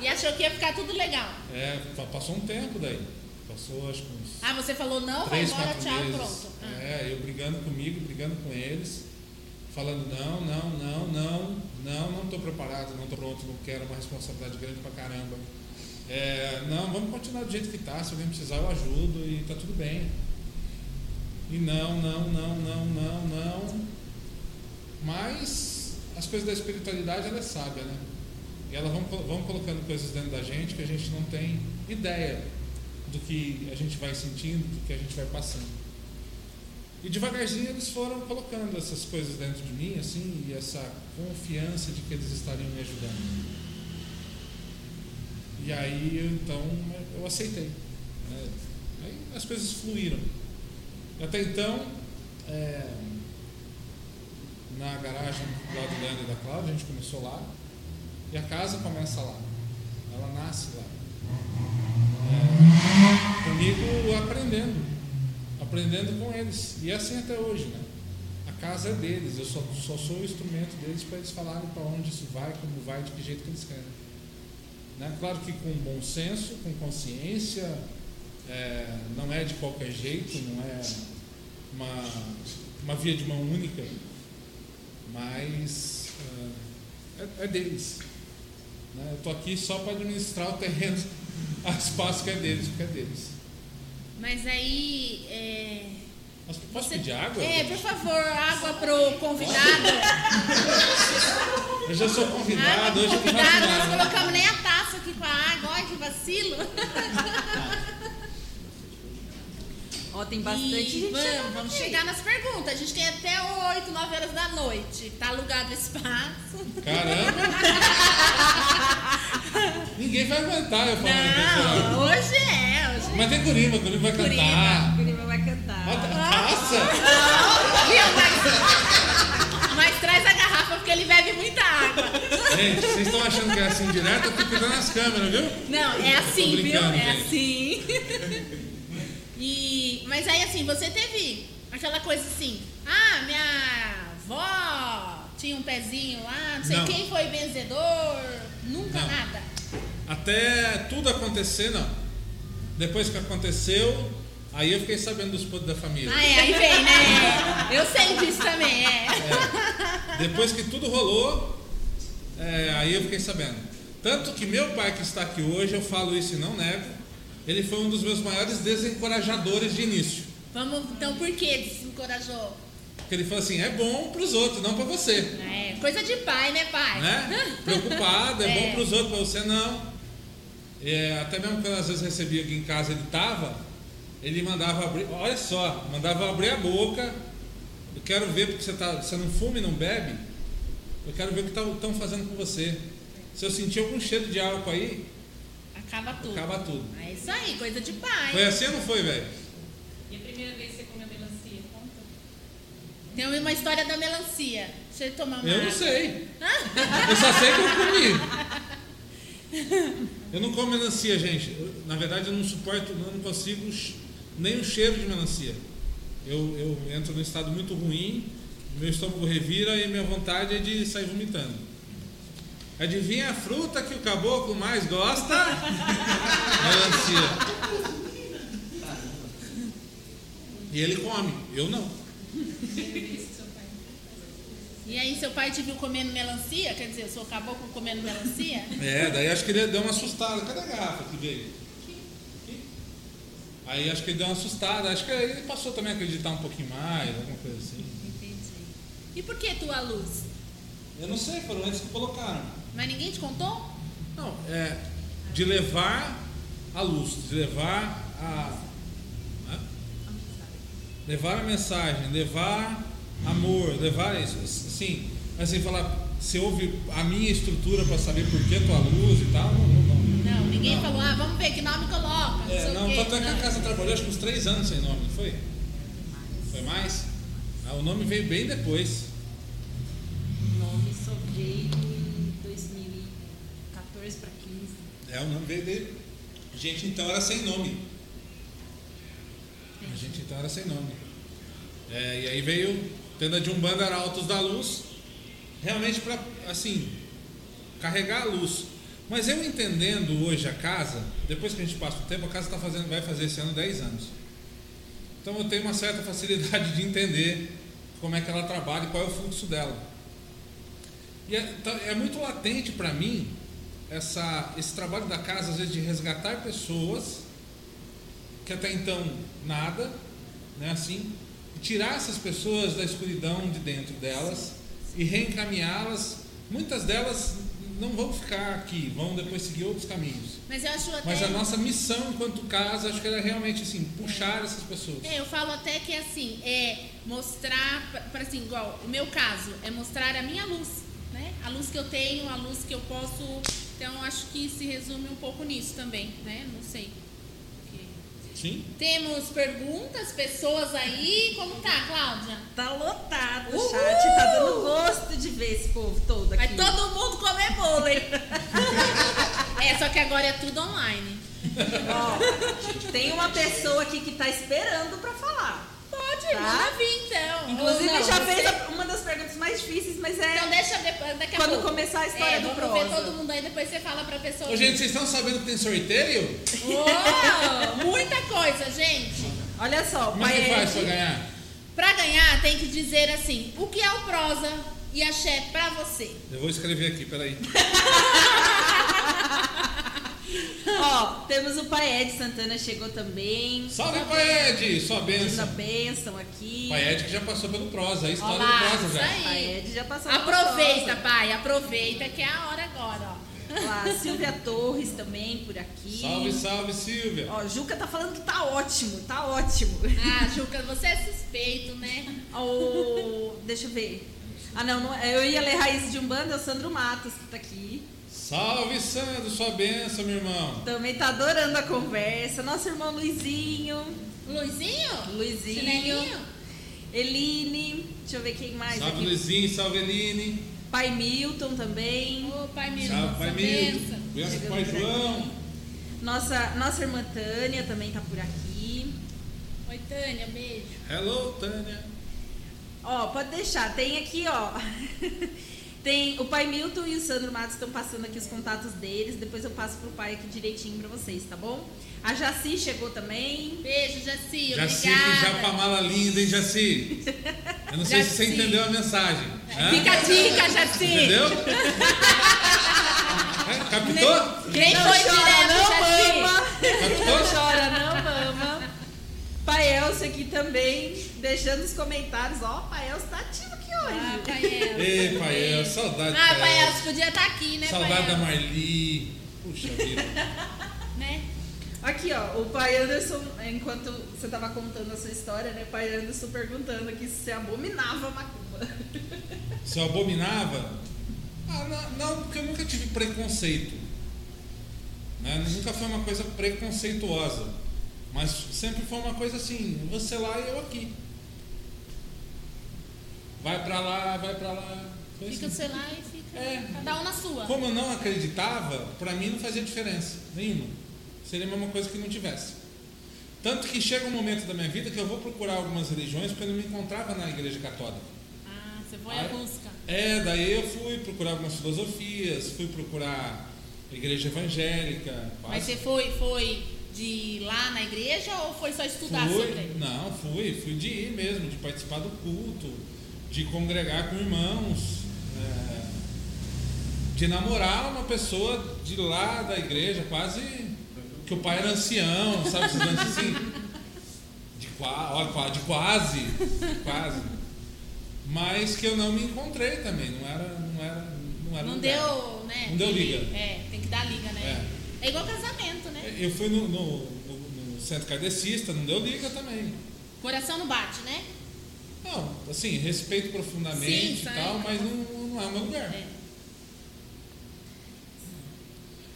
E achou que ia ficar tudo legal?
É, pa- passou um tempo daí. Passou acho que uns
Ah, você falou não, vai
três,
embora,
quatro
tchau,
meses.
pronto. Ah.
É, eu brigando comigo, brigando com eles, falando não, não, não, não, não, não estou preparado, não estou pronto, não quero uma responsabilidade grande pra caramba. É, não, vamos continuar do jeito que tá, se alguém precisar eu ajudo e tá tudo bem. E não, não, não, não, não, não. Mas as coisas da espiritualidade ela é sábia, né? E elas vão, vão colocando coisas dentro da gente que a gente não tem ideia do que a gente vai sentindo, do que a gente vai passando. E devagarzinho eles foram colocando essas coisas dentro de mim, assim, e essa confiança de que eles estariam me ajudando. E aí, então, eu aceitei. né? Aí as coisas fluíram. Até então, é, na garagem lá do Leandro e da Cláudia, a gente começou lá, e a casa começa lá. Ela nasce lá. É, comigo aprendendo, aprendendo com eles. E é assim até hoje, né? a casa é deles, eu só, só sou o instrumento deles para eles falarem para onde isso vai, como vai, de que jeito que eles querem. Né? Claro que com bom senso, com consciência, é, não é de qualquer jeito, não é uma, uma via de mão única, mas é, é, é deles. Né? Eu estou aqui só para administrar o terreno, o espaço que é deles, porque é deles.
Mas aí. É...
Posso, posso
você-
pedir água?
É, por favor, água pro convidado.
Eu já sou convidado, hoje eu não faço
convidado, nós colocamos nem a taça aqui com a água, olha que vacilo.
Ó, tem bastante
E
gente.
vamos, vamos chegar nas perguntas. A gente tem até 8, 9 horas da noite. Tá alugado o espaço.
Caramba! Ninguém vai aguentar eu falando
Não,
Não.
hoje é, hoje é.
Mas tem Curima, Curima vai
Curima.
cantar.
O Guriba vai cantar.
Bota a taça!
Viu? Mas, mas traz a garrafa porque ele bebe muita água.
Gente, vocês estão achando que é assim direto? Eu tô cuidando as câmeras, viu?
Não, é assim, viu? É
gente.
assim. E, mas aí assim, você teve aquela coisa assim, ah, minha avó tinha um pezinho lá, não sei
Não.
quem foi vencedor, nunca
Não.
nada.
Até tudo acontecer, não. Depois que aconteceu, aí eu fiquei sabendo dos podres da família.
Ah, é, aí vem, né? Eu sei disso também, é.
Depois que tudo rolou, é, aí eu fiquei sabendo. Tanto que meu pai que está aqui hoje, eu falo isso e não nego, ele foi um dos meus maiores desencorajadores de início.
Vamos, então por que desencorajou?
Porque ele falou assim, é bom para os outros, não para você.
É, coisa de pai, né, pai?
Né? Preocupado, é,
É.
bom para os outros, para você não. É, até mesmo quando às vezes recebia aqui em casa, ele tava, ele mandava abrir, olha só, mandava abrir a boca. Eu quero ver porque você, tá, você não fuma e não bebe. Eu quero ver o que estão fazendo com você. Se eu sentir algum cheiro de álcool aí,
Acaba tudo.
acaba tudo.
É isso aí, coisa de pai.
Foi assim ou não foi, velho?
E a primeira vez que você comeu melancia? Conta.
Tem uma história da melancia. Deixa eu tomar uma
Eu não
água.
sei. Eu só sei que eu comi. Eu não como melancia, gente. Eu, na verdade, eu não suporto, eu não consigo nem o cheiro de melancia. Eu, eu entro num estado muito ruim, meu estômago revira e minha vontade é de sair vomitando. Adivinha a fruta que o caboclo mais gosta? Melancia. E ele come, eu não.
E aí seu pai te viu comendo melancia? Quer dizer, o seu caboclo comendo melancia?
É, daí acho que ele deu uma assustada. Cadê a garrafa que veio? Aqui. Aí acho que ele deu uma assustada. Acho que ele passou também a acreditar um pouquinho mais, alguma coisa assim.
Entendi. E por que tua luz?
Eu não sei, foram eles que colocaram.
Mas ninguém te contou?
Não, é de levar a luz, de levar a. né? Levar a mensagem, levar amor, levar isso. Sim, assim, falar, você ouve a minha estrutura para saber por que tua luz e tal, não, não, não.
Não, ninguém
Não.
falou, ah, vamos ver que nome coloca. Não,
É, não,
quê.
tanto é que a
Não.
casa trabalhou acho que uns três anos sem nome, não foi? Foi mais? Ah, o nome veio bem depois.
Nome só veio em 2014 para 15.
É, o nome veio dele. Gente, então era sem nome. A gente então era sem nome. É, e aí veio, tenda de Umbanda era Altos da Luz, realmente para, assim, carregar a luz. Mas eu entendendo hoje a casa, depois que a gente passa o tempo, a casa tá fazendo, vai fazer esse ano 10 anos. Então eu tenho uma certa facilidade de entender como é que ela trabalha e qual é o fluxo dela. E é, tá- é muito latente para mim essa, esse trabalho da casa, às vezes, de resgatar pessoas que até então nada, né, assim, tirar essas pessoas da escuridão de dentro delas e reencaminhá-las. Muitas delas não vão ficar aqui, vão depois seguir outros caminhos.
Mas eu acho até.
Mas a nossa missão enquanto casa, acho que era realmente assim, puxar essas pessoas.
É, eu falo até que assim, é mostrar, para assim, igual o meu caso, é mostrar a minha luz, né? A luz que eu tenho, a luz que eu posso. Então acho que se resume um pouco nisso também, né? Não sei.
Sim?
Temos perguntas, pessoas aí. Como tá, Cláudia?
Tá lotado o chat, tá dando gosto de ver esse povo todo aqui.
Vai todo mundo comer bolo, hein? é, só que agora é tudo online.
Ó, tem uma pessoa aqui que tá esperando pra falar.
Pode, Ai, manda vir então.
Inclusive,
não,
já
você-
fez a- uma das perguntas mais difíceis, mas é
Então deixa depois, daqui a
quando
pouco.
começar a história
é,
do
vamos ver
prosa.
todo mundo aí, depois você fala pra pessoa.
Ô, gente, vocês estão sabendo que tem sorteio?
Uou, muita coisa, gente.
Olha só,
Como é que faz pra ganhar?
Pra ganhar, tem que dizer assim: o que é o prosa e axé pra você?
Eu vou escrever aqui, peraí.
ó, temos o Paed Santana chegou também.
Salve, Paed! Sua benção.
bênção aqui.
Paed que já passou pelo prosa, a história
Olá,
do prosa
isso
já.
aí.
Paed já passou
Aproveita, pai, aproveita que é a hora agora, ó.
Lá, Silvia Torres também por aqui.
Salve, salve, Silvia.
Ó, Juca tá falando que tá ótimo, tá ótimo.
Ah, Juca, você é suspeito, né?
Ó, deixa eu ver. Ah, não, não é- eu ia ler Raiz de Umbanda, é o Sandro Matos que tá aqui.
Salve, Sandro, sua benção, meu irmão.
Também tá adorando a conversa. Nosso irmão Luizinho.
Luizinho?
Luizinho.
Chinelinho?
Eline. Deixa eu ver quem mais
Salve,
aqui.
Luizinho, salve, Eline.
Pai Milton também.
Ô, pai Milton,
Salve, pai Milton.
benção.
Pai João.
Nossa, nossa irmã Tânia também tá por aqui.
Oi, Tânia, beijo.
Hello, Tânia.
Ó, pode deixar. Tem aqui, ó. Tem o pai Milton e o Sandro Matos estão passando aqui os contatos deles. Depois eu passo pro pai aqui direitinho pra vocês, tá bom? A Jaci chegou também.
Beijo, Jaci,
Jaci,
obrigada.
que já pra mala linda, hein, Jaci? Eu não sei se você
Jaci.
entendeu a mensagem. Hã?
Fica a dica, Jaci.
Entendeu? É, Captou?
Quem
não
foi
chora,
direto,
não
Jaci?
mama.
Captou?
Não chora, não mama. Pai Elcio aqui também, deixando os comentários. Ó, o Pai Elcio tá ativo hoje.
Ah, pai Elcio.
Ei, pai, eu, saudade
Ah,
do
pai
Elcio.
Elcio podia estar aqui, né,
Saudade da? Marli. Puxa vida.
Né?
Aqui, ó, o pai Anderson, enquanto você tava contando a sua história, né? O pai Anderson perguntando aqui se você abominava a macumba.
Se eu abominava? Ah, não, não, porque eu nunca tive preconceito. Né? Nunca foi uma coisa preconceituosa. Mas sempre foi uma coisa assim, você lá e eu aqui. Vai pra lá, vai pra lá. Foi
Fica
assim.
você lá e fica
É.
cada um na sua.
Como eu não acreditava, pra mim não fazia diferença nenhuma. Seria a mesma coisa que não tivesse. Tanto que chega um momento da minha vida que eu vou procurar algumas religiões porque eu não me encontrava na igreja católica.
Ah, você foi a busca.
É, daí eu fui procurar algumas filosofias, fui procurar igreja evangélica.
Mas
quase-
você foi, foi de ir lá na igreja ou foi só estudar
fui,
sobre?
Não, fui, fui de ir mesmo, de participar do culto, de congregar com irmãos, é, de namorar uma pessoa de lá da igreja, quase que o pai era ancião, sabe? Assim. De, qua, de quase, de quase. Mas que eu não me encontrei também, não era. Não, era, não, era
Não deu, né?
Não deu liga.
É, tem que dar liga, né? É, igual casamento, né?
Eu fui no, no, no- no centro kardecista, não deu liga também.
Coração não bate, né?
Não, assim, respeito profundamente
Sim,
e tal, mas não, não é o meu lugar.
É.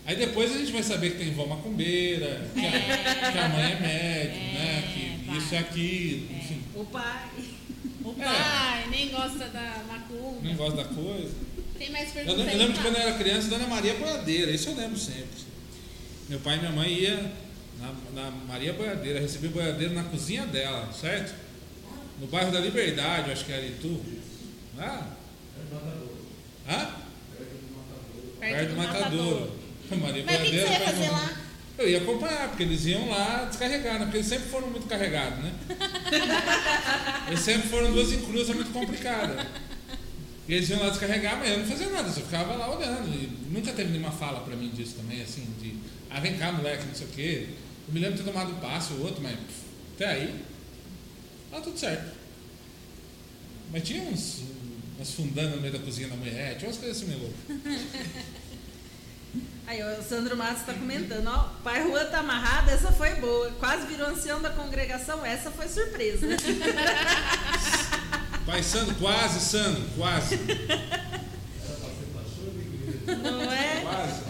Aí depois a gente vai saber que tem vó macumbeira, que, a, que a mãe é médium,
É,
né? Que
vai.
isso e aquilo, enfim.
O pai.
O
É.
pai nem gosta da macumba.
Não gosto da coisa.
Tem mais
Eu,
perguntas
lembro- eu lembro de quando eu era criança, Dona Maria Boiadeira, isso eu lembro sempre. Meu pai e minha mãe iam na, na Maria Boiadeira, recebi boiadeiro na cozinha dela, certo? No bairro da Liberdade, eu acho que era Itu. Ah? Hã? Perto do Matadouro. Maria
Mas o que, que você ia
faz
fazer lá?
Eu ia acompanhar, porque eles iam lá descarregar, né? Porque eles sempre foram muito carregados, né? eles sempre foram duas encruzas muito complicadas. E eles iam lá descarregar, mas eu não fazia nada, eu só ficava lá olhando. E nunca teve nenhuma fala pra mim disso também, assim, de ah, vem cá, moleque, não sei o quê. Eu me lembro de ter tomado um passo ou outro, mas pff, até aí, tá tudo certo. Mas tinha uns, umas fundanas no meio da cozinha da mulher, tinha umas coisas assim meio loucas.
Aí, o Sandro Matos tá comentando, ó. Pai Juan tá amarrado, essa foi boa. Quase virou ancião da congregação, essa foi surpresa.
Pai Sandro, quase, Sandro, quase.
Era para ser pastor da igreja.
Não é?
Quase.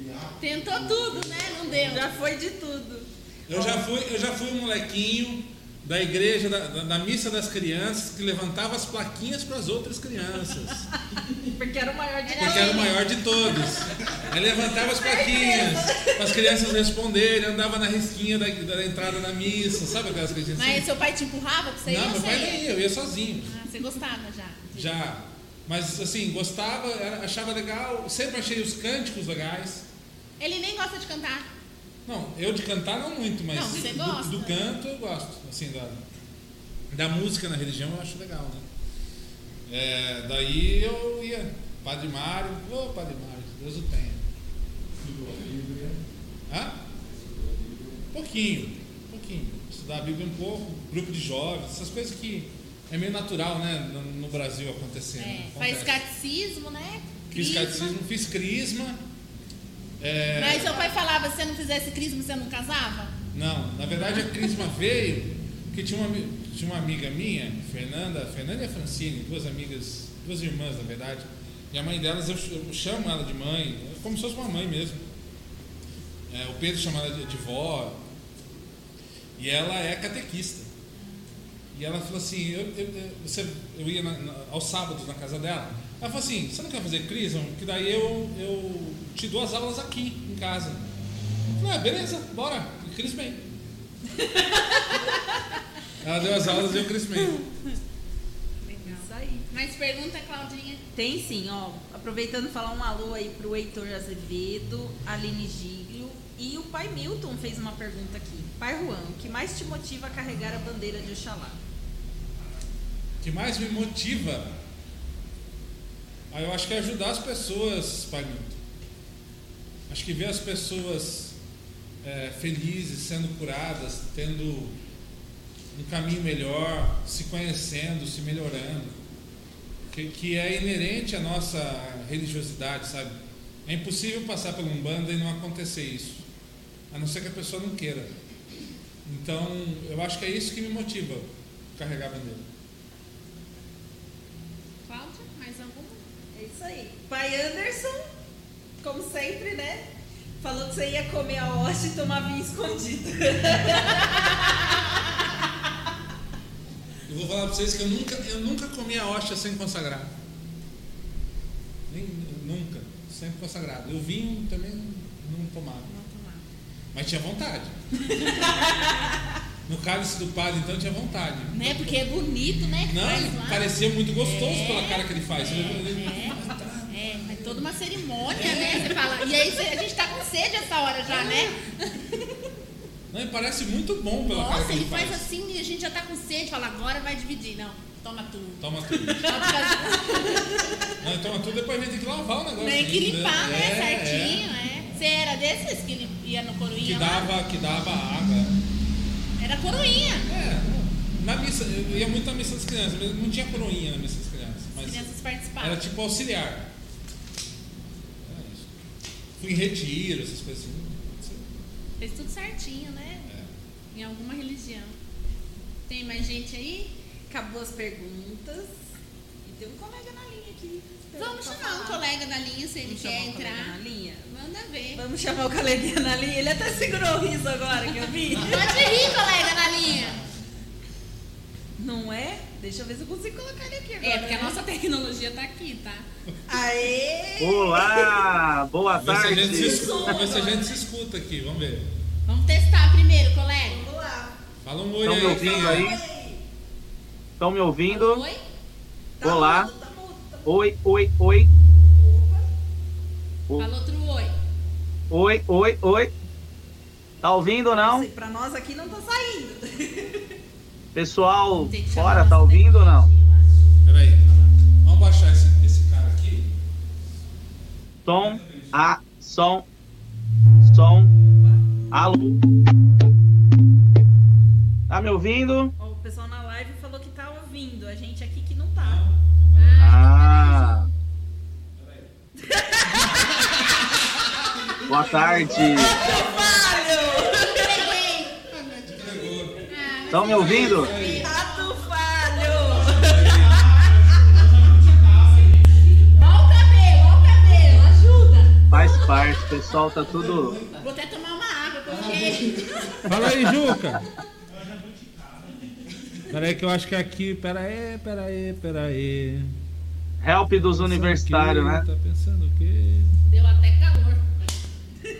Diácono.
Tentou tudo, né? Não deu.
Já foi de tudo.
Eu já fui, eu já fui um molequinho da igreja, da, da- da missa das crianças, que levantava as plaquinhas para as outras crianças.
Porque era o maior de
Porque era o maior de todos. Aí levantava as plaquinhas para as crianças responderem, andava na risquinha da, da entrada da missa, sabe aquelas coisinhas assim?
Mas seu pai te empurrava pra você ir
Não, meu pai nem ia, eu ia sozinho.
Ah, você gostava já.
Já. Mas assim, gostava, achava legal, sempre achei os cânticos legais.
Ele nem gosta de cantar.
Não, eu de cantar não muito, mas
Não, você
do-
gosta.
Do, canto eu gosto. Assim, da, da música na religião eu acho legal, né? É, daí eu ia, Padre Mário, ô Padre Mário, Deus o tenha.
Estudou a Bíblia.
Hã? Pouquinho, pouquinho. Estudar a Bíblia um pouco, grupo de jovens, essas coisas que é meio natural, né, no, no Brasil acontecendo.
É,
Acontece.
faz catecismo, né?
Fiz
Crisma.
catecismo, fiz crisma. É,
Mas seu pai falava, se você não fizesse crisma, você não casava?
Não, na verdade a crisma veio porque tinha uma, tinha uma amiga minha, Fernanda, Fernanda e a Francine, duas amigas, duas irmãs na verdade. E a mãe delas, eu, eu chamo ela de mãe, como se fosse uma mãe mesmo. É, o Pedro chama ela de, de vó. E ela é catequista. E ela falou assim, eu, eu, eu- você, eu ia na- na- aos sábados na casa dela. Ela falou assim, você não quer fazer crisma? Que daí eu, eu te dou as aulas aqui em casa. Falei, ah, beleza, bora, crismei. ela deu as aulas e eu crismei.
Isso aí.
Mas pergunta, Claudinha.
Tem sim, ó. Aproveitando falar um alô aí pro Heitor Azevedo, Aline Giglio e o pai Milton fez uma pergunta aqui. Pai Juan, o que mais te motiva a carregar a bandeira de Oxalá?
O que mais me motiva, ah, eu acho que é ajudar as pessoas, Pai Milton. Acho que ver as pessoas é, felizes, sendo curadas, tendo um caminho melhor, se conhecendo, se melhorando, que, que é inerente à nossa religiosidade, sabe? É impossível passar pela Umbanda e não acontecer isso, a não ser que a pessoa não queira. Então, eu acho que é isso que me motiva carregar a bandeira.
Cláudia, mais alguma?
É isso aí. Pai Anderson, como sempre, né? Falou que você ia comer a hoste e tomar vinho escondido.
Eu vou falar pra vocês que eu nunca, eu nunca comi a hóstia sem consagrar. Nem, nunca. Sempre consagrado. E o vinho também não, não tomava. Mas tinha vontade. No cálice do padre, então, tinha vontade.
Né? Porque é bonito, né?
Não, parecia muito gostoso
É.
pela cara que ele faz. Ele- ele-
É, é, mas toda uma cerimônia, né? Você fala. E aí a gente tá com sede essa hora já, né?
Não, ele parece muito bom pela cara
Nossa,
que ele
faz
faz.
assim e a gente já tá com sede, fala, agora vai dividir. Não, toma tudo.
Toma tudo.
Toma tudo.
Não, toma tudo, depois vem ter que lavar o negócio.
Tem que limpar, né?
É,
Certinho, é. Você era desses que ia no
é.
coroinha
Que
lá?
dava, que dava água.
Era coroinha.
É, na missa, eu ia muito na missa das crianças, mas não tinha coroinha na missa das crianças.
As crianças participavam.
era tipo auxiliar. Fui em retiro, essas coisas assim.
Fez tudo certinho, né?
É.
Em alguma religião. Tem mais gente aí?
Acabou as perguntas. E tem um colega na linha aqui.
Vamos chamar um
falar.
colega da linha se ele
Vamos
quer
chamar o colega
entrar.
na linha?
Manda ver.
Vamos chamar o coleguinha na linha. Ele até segurou o riso agora que eu vi.
Pode rir, colega da linha.
Não é? Deixa eu ver se eu consigo colocar ele aqui agora.
É, porque a
né?
nossa tecnologia tá aqui, tá?
Aê!
Olá, boa
Vê se, a gente se
tarde.
escuta, vê se a gente se escuta aqui, vamos ver.
Vamos testar primeiro, colega.
Vamos lá.
Fala um oi
Estão me ouvindo aí? Estão me ouvindo?
Oi?
Tá
Olá.
mudo, tá mudo, tá mudo.
Oi, oi, oi. O-
Fala outro oi.
Oi, oi, oi. Tá ouvindo ou não?
Pra nós aqui não tá saindo.
Pessoal, fora, tá ouvindo ou não?
Peraí. Vamos baixar esse, esse cara aqui.
Som, a, som, som. Alô? Tá me ouvindo?
Ó, o pessoal na live falou que tá ouvindo. A gente aqui que não tá.
Ah. Boa tarde.
Peguei.
Estão me ouvindo?
Rato falho!
Ó o cabelo, ó o cabelo. Ajuda.
Faz parte, o pessoal tá tudo.
Vou até tomar uma água, porque...
Fala aí, Juca. Peraí que eu acho que é aqui. Peraí, peraí, peraí.
Help dos universitários, né?
Tá pensando o quê?
Deu até calor.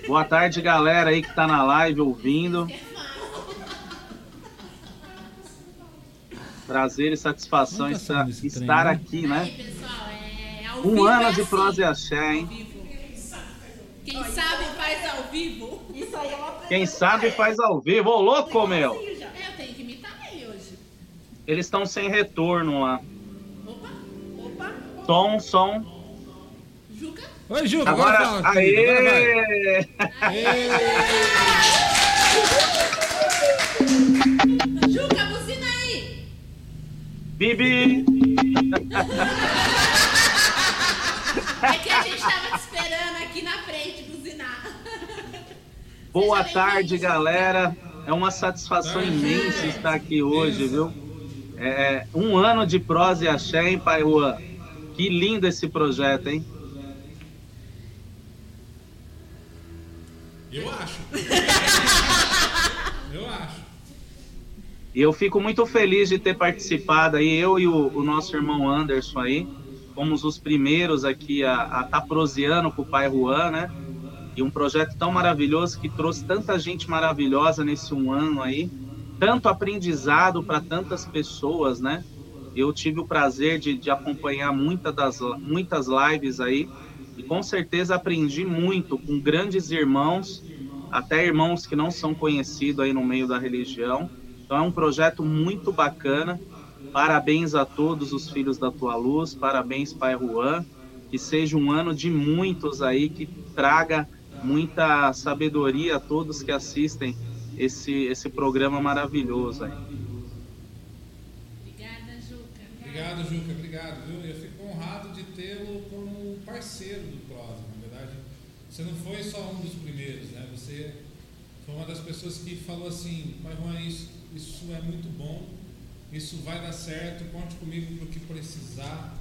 Boa tarde, galera aí que tá na live ouvindo. Prazer e satisfação estar,
trem,
estar
né?
aqui,
Aí,
né?
pessoal, é ao
Um
vivo
ano
é
de
assim,
prosa e axé, hein?
Quem sabe faz ao vivo.
Isso aí é uma
Quem sabe faz ao vivo. Ô, louco, meu!
É, eu tenho que imitar aí hoje.
Eles estão sem retorno lá.
Opa, opa.
Som, som.
Juca.
Oi, Juca, agora,
Agora,
fala. agora vai.
aê! Bibi!
É que a gente tava te esperando aqui na frente buzinar.
Boa tarde, galera. É uma satisfação imensa estar aqui hoje, viu? É um ano de prosa e axé, hein, Pai Juan? Que lindo esse projeto, hein?
Eu acho. Eu acho.
E eu fico muito feliz de ter participado aí, eu e o, o nosso irmão Anderson aí, fomos os primeiros aqui a estar proseando com o Pai Juan, né? E um projeto tão maravilhoso que trouxe tanta gente maravilhosa nesse um ano aí, tanto aprendizado para tantas pessoas, né? Eu tive o prazer de, de acompanhar muita das, muitas lives aí e com certeza aprendi muito com grandes irmãos, até irmãos que não são conhecidos aí no meio da religião. Então é um projeto muito bacana. Parabéns a todos os filhos da tua luz, parabéns Pai Juan, que seja um ano de muitos aí que traga muita sabedoria a todos que assistem esse esse programa maravilhoso aí.
Obrigada, Juca.
Obrigado, Juca, obrigado, viu? Eu fico honrado de tê-lo como parceiro do Prosa, na verdade. Você não foi só um dos primeiros, né? Você foi uma das pessoas que falou assim, Pai Juan, isso, isso é muito bom, isso vai dar certo, conte comigo para o que precisar.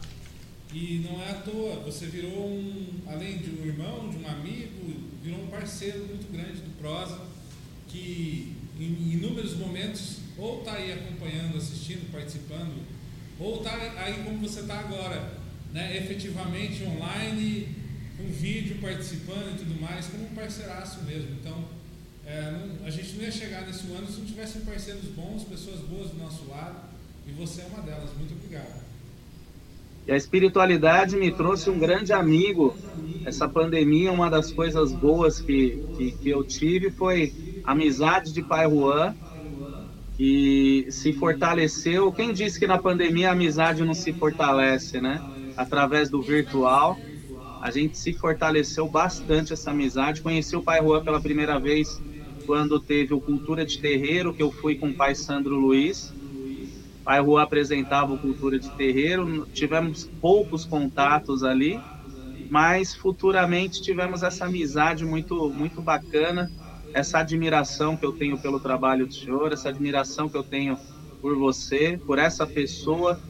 E não é à toa, você virou um, além de um irmão, de um amigo, virou um parceiro muito grande do Prosa, que em inúmeros momentos ou está aí acompanhando, assistindo, participando, ou está aí como você está agora, né, efetivamente online, com vídeo, participando e tudo mais, como um parceiraço mesmo. Então, é, não- a gente não ia chegar nesse ano se não tivessem parceiros bons, pessoas boas do nosso lado, e você é uma delas. Muito obrigado.
E a espiritualidade me trouxe um grande amigo. Essa pandemia, uma das coisas boas que, que, que eu tive foi a amizade de Pai Juan, que se fortaleceu. Quem disse que na pandemia a amizade não se fortalece, né? Através do virtual. A gente se fortaleceu bastante essa amizade. Conheci o Pai Juan pela primeira vez quando teve o Cultura de Terreiro, que eu fui com o Pai Sandro Luiz. Pai Juan apresentava o Cultura de Terreiro, tivemos poucos contatos ali, mas futuramente tivemos essa amizade muito, muito bacana, essa admiração que eu tenho pelo trabalho do senhor, essa admiração que eu tenho por você, por essa pessoa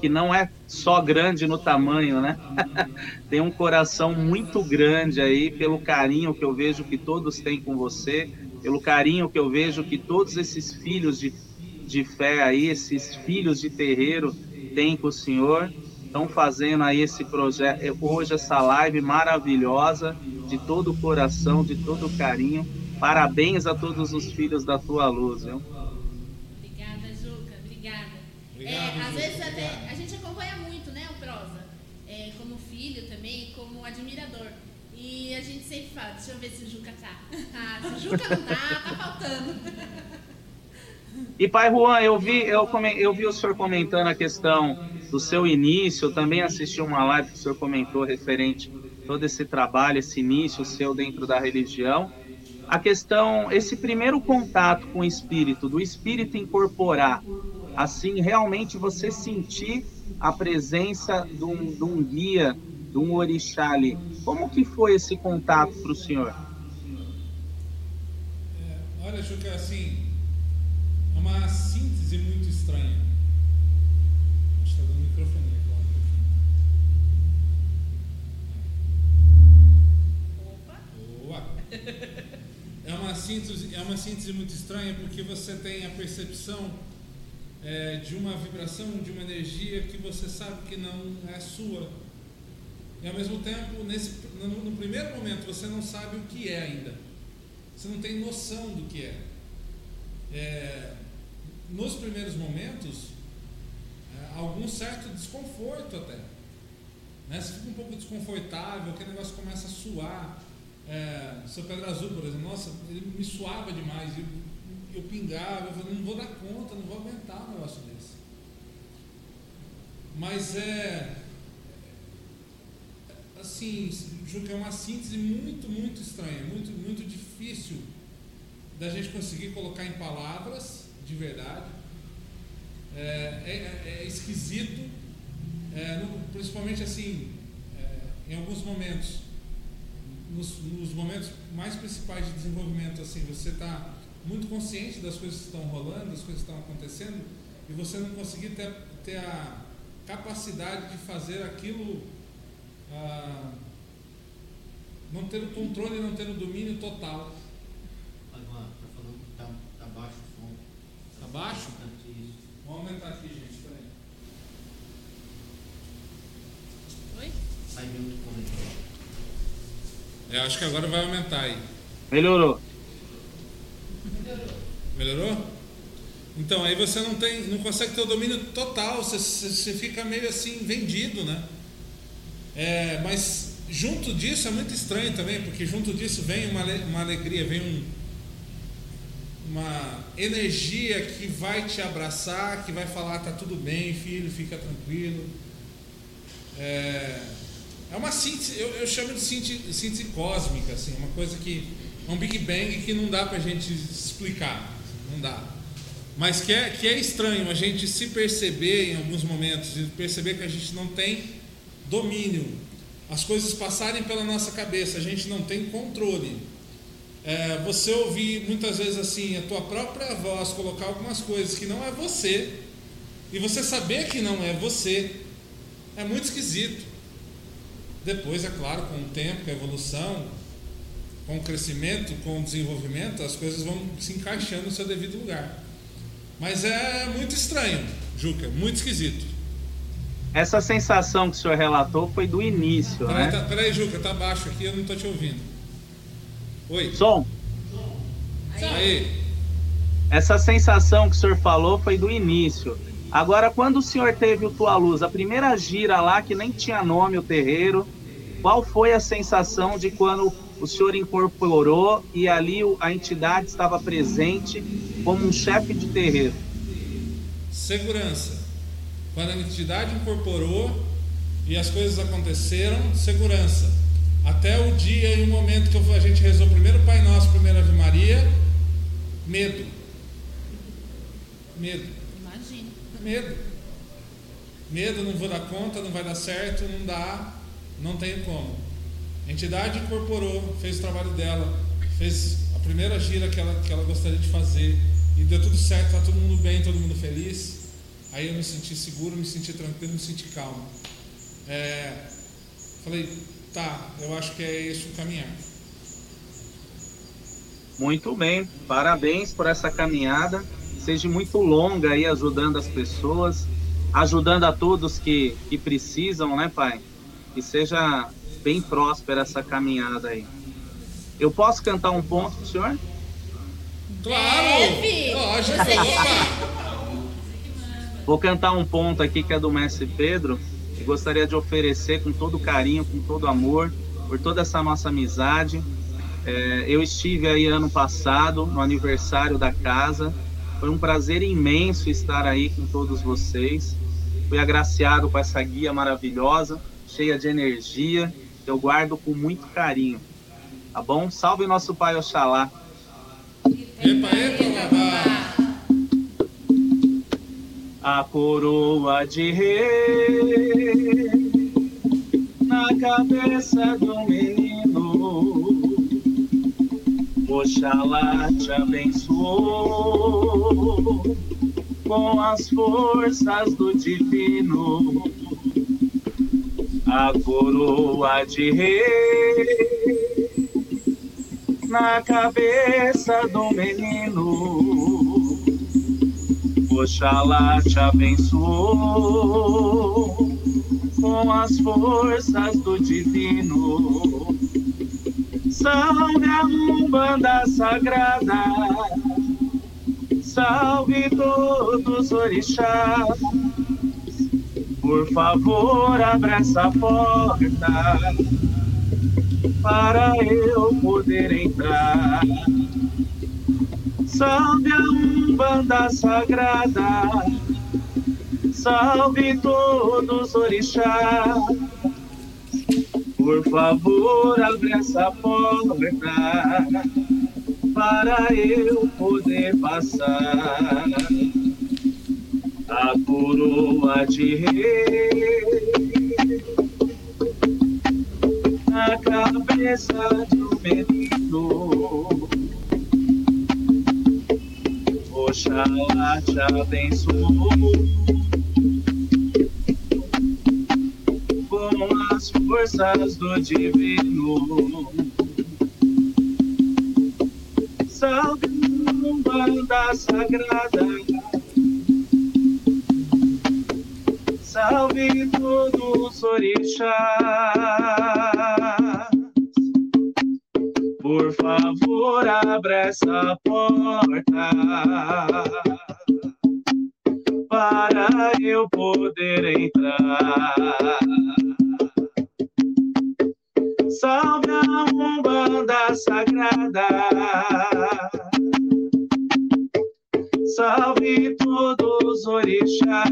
que não é só grande no tamanho, né? Tem um coração muito grande aí, pelo carinho que eu vejo que todos têm com você, pelo carinho que eu vejo que todos esses filhos de de fé aí, esses filhos de terreiro têm com o Senhor, estão fazendo aí esse projeto, hoje essa live maravilhosa, de todo o coração, de todo o carinho. Parabéns a todos os filhos da tua luz, viu?
Obrigada, Juca. Obrigada.
Obrigado,
é, às vezes até
obrigado.
a gente acompanha muito, né, o Prosa, é, como filho também, como admirador. E a gente sempre fala, deixa eu ver se o Juca tá. Ah, se o Juca não tá, tá faltando.
E Pai Juan, eu vi, eu, eu vi o senhor comentando a questão do seu início, eu também assisti uma live que o senhor comentou referente a todo esse trabalho, esse início seu dentro da religião. A questão, esse primeiro contato com o espírito, do espírito incorporar, assim, realmente você sentir a presença de um, de um guia, de um orixá ali. Como que foi esse contato para o senhor?
É, olha, Juca, assim, é uma síntese muito estranha. Está dando microfone aqui. Boa. É uma síntese, é uma síntese muito estranha porque você tem a percepção é, de uma vibração, de uma energia que você sabe que não é sua. E ao mesmo tempo, nesse, no, no primeiro momento, você não sabe o que é ainda. Você não tem noção do que é. é nos primeiros momentos, é, algum certo desconforto até. Né? Você fica um pouco desconfortável, aquele negócio começa a suar. É, seu Pedro Azul, por exemplo, nossa, ele me suava demais. Eu, eu pingava, eu não vou dar conta, não vou aguentar um negócio desse. Mas é. Assim, Juca, é uma síntese muito, muito estranha, muito, muito difícil da gente conseguir colocar em palavras de verdade. É, é, é esquisito, é, no, principalmente assim, é, em alguns momentos, nos, nos, momentos mais principais de desenvolvimento, assim, você está muito consciente das coisas que estão rolando, das coisas que estão acontecendo, e você não conseguir ter, ter a capacidade de fazer aquilo, ah, não ter o controle, não ter o domínio total.
Agora, está falando que está tá baixo o som.
Está baixo?
Isso.
Vamos aumentar aqui, gente. Peraí.
Oi?
Sai junto com ele.
É, acho que agora vai aumentar aí.
Melhorou.
Melhorou? Então, aí você não tem, não consegue ter o domínio total, você, você fica meio assim vendido, né? É, mas junto disso é muito estranho também, porque junto disso vem uma, uma alegria, vem um, uma energia que vai te abraçar, que vai falar, tá tudo bem, filho, fica tranquilo. É, é uma síntese, eu, eu chamo de síntese, síntese cósmica, assim, uma coisa que é um Big Bang que não dá para a gente explicar, não dá. Mas que é, que é estranho a gente se perceber em alguns momentos, perceber que a gente não tem domínio, as coisas passarem pela nossa cabeça, a gente não tem controle. É, você ouvir muitas vezes assim a tua própria voz colocar algumas coisas que não é você, e você saber que não é você, é muito esquisito. Depois, é claro, com o tempo, com a evolução, com o crescimento, com o desenvolvimento, as coisas vão se encaixando no seu devido lugar. Mas é muito estranho, Juca, muito esquisito.
Essa sensação que o senhor relatou foi do início,
Peraí,
né?
tá, peraí Juca, tá baixo aqui, eu não estou te ouvindo. Oi.
Som,
Aí.
essa sensação que o senhor falou foi do início. Agora, quando o senhor teve o Tua Luz, a primeira gira lá, que nem tinha nome o terreiro, qual foi a sensação de quando o senhor incorporou e ali a entidade estava presente como um chefe de terreiro?
Segurança. Quando a entidade incorporou e as coisas aconteceram, segurança. Até o dia e o momento que a gente rezou primeiro Pai Nosso, primeiro Ave Maria, medo. Medo.
Imagina.
Medo. Medo, não vou dar conta, não vai dar certo, não dá, não tenho como. A entidade incorporou, fez o trabalho dela, fez a primeira gira que ela, que ela gostaria de fazer e deu tudo certo, tá todo mundo bem, todo mundo feliz. Aí eu me senti seguro, me senti tranquilo, me senti calmo. É, falei, tá, eu acho que é esse o caminhar.
Muito bem, parabéns por essa caminhada. Seja muito longa aí ajudando as pessoas, ajudando a todos que, que precisam, né, Pai? Que seja bem próspera essa caminhada aí. Eu posso cantar um ponto pro senhor?
Claro!
Filho.
Lógico, opa!
Vou cantar um ponto aqui que é do Mestre Pedro e gostaria de oferecer com todo carinho, com todo amor, por toda essa nossa amizade. É, eu estive aí ano passado no aniversário da casa. Foi um prazer imenso estar aí com todos vocês. Fui agraciado com essa guia maravilhosa, cheia de energia, que eu guardo com muito carinho. Tá bom? Salve nosso Pai Oxalá.
Epa, epa, babá!
A coroa de rei na cabeça do menino. Oxalá te abençoou com as forças do divino. A coroa de rei na cabeça do menino. Oxalá te abençoou com as forças do divino. Salve a Umbanda Sagrada, salve todos os orixás. Por favor, abra essa porta para eu poder entrar. Salve a Umbanda Sagrada, salve todos os orixás. Por favor, abre essa porta para eu poder passar. A coroa de rei na cabeça de um menino. Oxalá te abençoe com as forças do divino. Salve banda sagrada, salve todos os orixás. Favor, abra essa porta para eu poder entrar. Salve a Umbanda Sagrada, salve todos os orixás.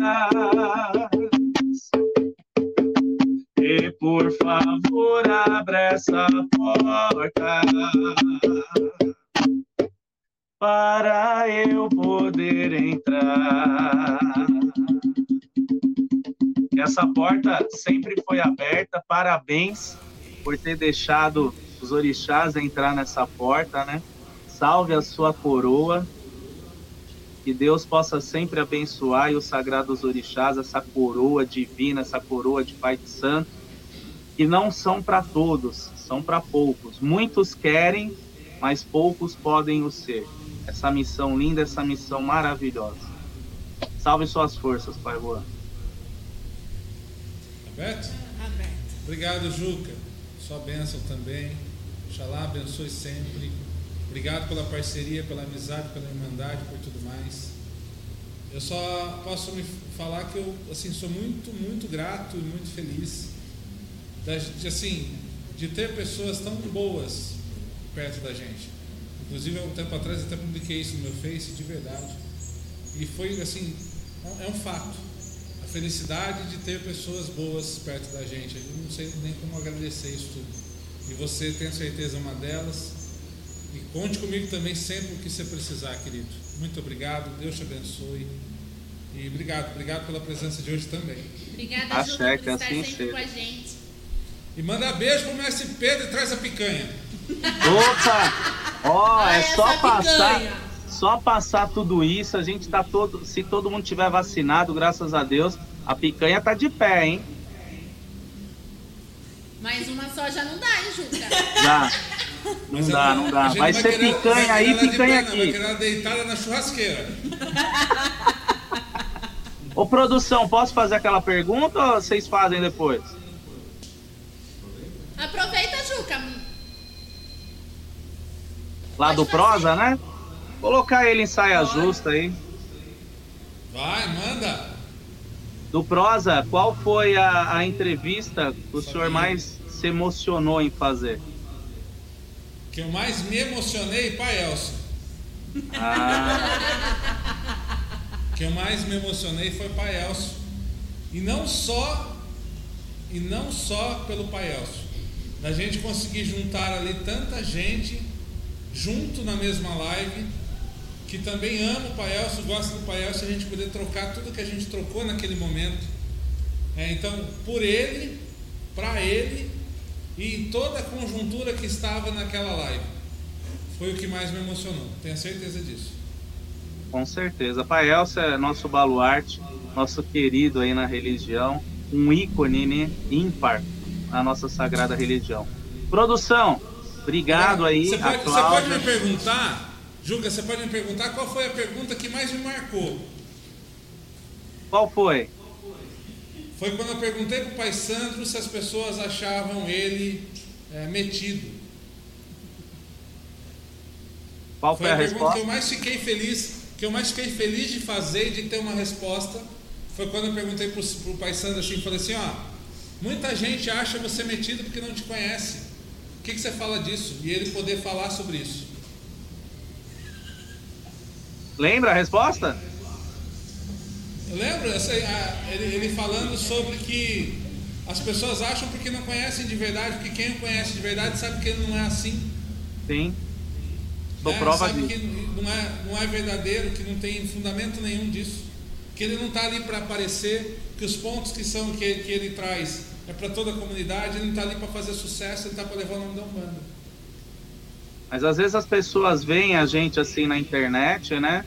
Por favor, abra essa porta para eu poder entrar. Essa porta sempre foi aberta. Parabéns por ter deixado os orixás entrar nessa porta, né? Salve a sua coroa. Que Deus possa sempre abençoar e os sagrados orixás, essa coroa divina, essa coroa de Pai de Santo, que não são para todos, são para poucos. Muitos querem, mas poucos podem o ser. Essa missão linda, essa missão maravilhosa. Salve suas forças, Pai Juan.
Aberto? Obrigado, Juca. Sua bênção também. Oxalá abençoe sempre. Obrigado pela parceria, pela amizade, pela irmandade, por tudo mais. Eu só posso me falar que eu assim sou muito, muito grato e muito feliz de, assim de ter pessoas tão boas perto da gente. Inclusive, há um tempo atrás até publiquei isso no meu Face, de verdade. E foi assim, é um fato. A felicidade de ter pessoas boas perto da gente. Eu não sei nem como agradecer isso tudo. E você, tenho certeza, é uma delas. E conte comigo também sempre o que você precisar, querido. Muito obrigado, Deus te abençoe. E obrigado, obrigado pela presença de hoje também.
Obrigada,
que
por estar
assim
sempre
seja.
com a gente.
E manda beijo pro mestre Pedro e traz a picanha.
Opa! Ó,
Olha
é só passar,
picanha.
só passar tudo isso. A gente tá todo, se todo mundo tiver vacinado, graças a Deus, a picanha tá de pé, hein?
Mais uma só já não dá, hein, Juca?
Já. Não
Mas
dá,
ela-
não dá. Vai ser
querer-
picanha aí, picanha
não, Vai
aqui.
querer ela deitada na churrasqueira.
Ô, produção, posso fazer aquela pergunta ou vocês fazem depois?
Aproveita, Juca.
Lá
Pode
do
fazer.
Prosa, né? Colocar ele em saia justa aí.
Vai, manda.
Do Prosa, qual foi a, a entrevista que o
Sabia.
senhor mais se emocionou em fazer?
Que eu mais me emocionei, pai Elcio.
Ah,
que eu mais me emocionei foi Pai Elcio. E não só e não só pelo Pai Elcio. Da gente conseguir juntar ali tanta gente junto na mesma live que também ama o Pai Elcio, gosta do Pai Elcio, a gente poder trocar tudo que a gente trocou naquele momento. É, então, por ele, para ele e toda a conjuntura que estava naquela live. Foi o que mais me emocionou, tenho certeza disso.
com certeza. Pai Elcio é nosso baluarte, nosso querido aí na religião, um ícone né, ímpar na nossa sagrada religião. Produção, obrigado aí,
Você
a
pode, você pode me perguntar, Juca, você pode me perguntar qual foi a pergunta que mais me marcou?
Qual foi?
Foi quando eu perguntei para o pai Sandro se as pessoas achavam ele é, metido.
Qual
Foi
foi a
a pergunta que
resposta?
eu mais fiquei feliz, que eu mais fiquei feliz de fazer e de ter uma resposta. Foi quando eu perguntei para o pai Sandro assim, falei assim, ó, muita gente acha você metido porque não te conhece. O que, que você fala disso? E ele poder falar sobre isso.
Lembra a resposta?
Lembro eu sei, a- ele, ele falando sobre que as pessoas acham porque não conhecem de verdade, porque quem o conhece de verdade sabe que ele não é assim.
Sim. Sou
né?
prova
sabe
disso.
que não é, não é verdadeiro, que não tem fundamento nenhum disso. Que ele não está ali para aparecer, que os pontos que são que, que ele traz é para toda a comunidade, ele não está ali para fazer sucesso, ele está para levar o nome da Umbanda.
Mas às vezes as pessoas veem a gente assim na internet, né?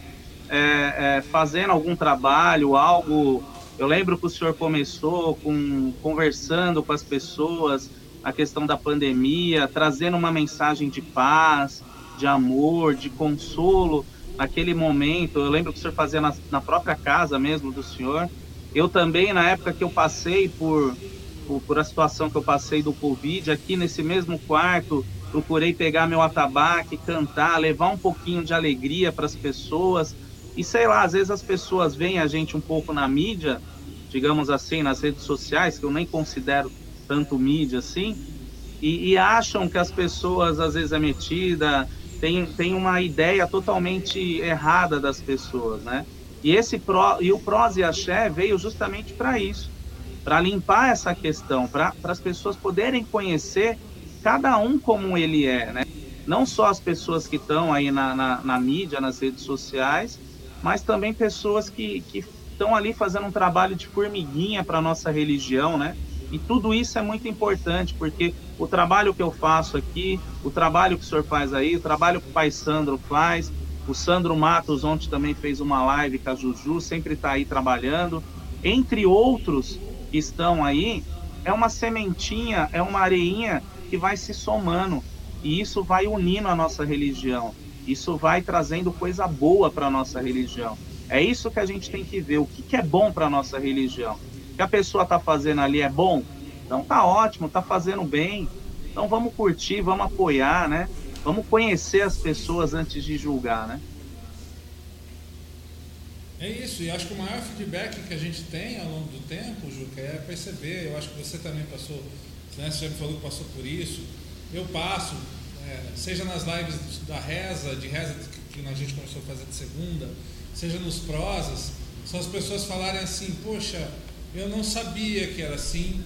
é, é, fazendo algum trabalho, algo. Eu lembro que o senhor começou com conversando com as pessoas a questão da pandemia, trazendo uma mensagem de paz, de amor, de consolo naquele momento. Eu lembro que o senhor fazia na, na própria casa mesmo do senhor. Eu também, na época que eu passei por, por, por a situação que eu passei do Covid, aqui nesse mesmo quarto, procurei pegar meu atabaque, cantar, levar um pouquinho de alegria para as pessoas. E sei lá, às vezes as pessoas veem a gente um pouco na mídia, digamos assim, nas redes sociais, que eu nem considero tanto mídia assim, e, e acham que as pessoas às vezes é metida, tem, tem uma ideia totalmente errada das pessoas, né? E esse e o Prós e Axé veio justamente para isso, para limpar essa questão, para as pessoas poderem conhecer cada um como ele é, né? Não só as pessoas que estão aí na, na, na mídia, nas redes sociais, mas também pessoas que, que estão ali fazendo um trabalho de formiguinha para a nossa religião, né? E tudo isso é muito importante, porque o trabalho que eu faço aqui, o trabalho que o senhor faz aí, o trabalho que o pai Sandro faz, o Sandro Matos ontem também fez uma live com a Juju, sempre está aí trabalhando, entre outros que estão aí, é uma sementinha, é uma areinha que vai se somando, e isso vai unindo a nossa religião. Isso vai trazendo coisa boa para a nossa religião. É isso que a gente tem que ver, o que, que é bom para a nossa religião. O que a pessoa está fazendo ali é bom? Então tá ótimo, tá fazendo bem. Então vamos curtir, vamos apoiar, né? Vamos conhecer as pessoas antes de julgar, né?
É isso, e acho que o maior feedback que a gente tem ao longo do tempo, Juca, é perceber. Eu acho que você também passou, né? Você já me falou que passou por isso. Eu passo, é, seja nas lives da reza, de reza que a gente começou a fazer de segunda, seja nos prosas, são as pessoas falarem assim, poxa, eu não sabia que era assim,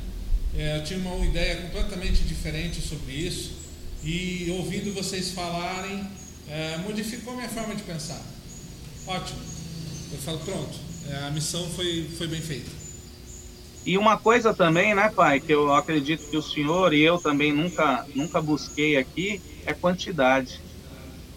é, eu tinha uma ideia completamente diferente sobre isso, e ouvindo vocês falarem, é, modificou minha forma de pensar. Ótimo. Eu falo, pronto, é, a missão foi, foi bem feita.
E uma coisa também, né, pai, que eu acredito que o senhor e eu também nunca, nunca busquei aqui, é quantidade.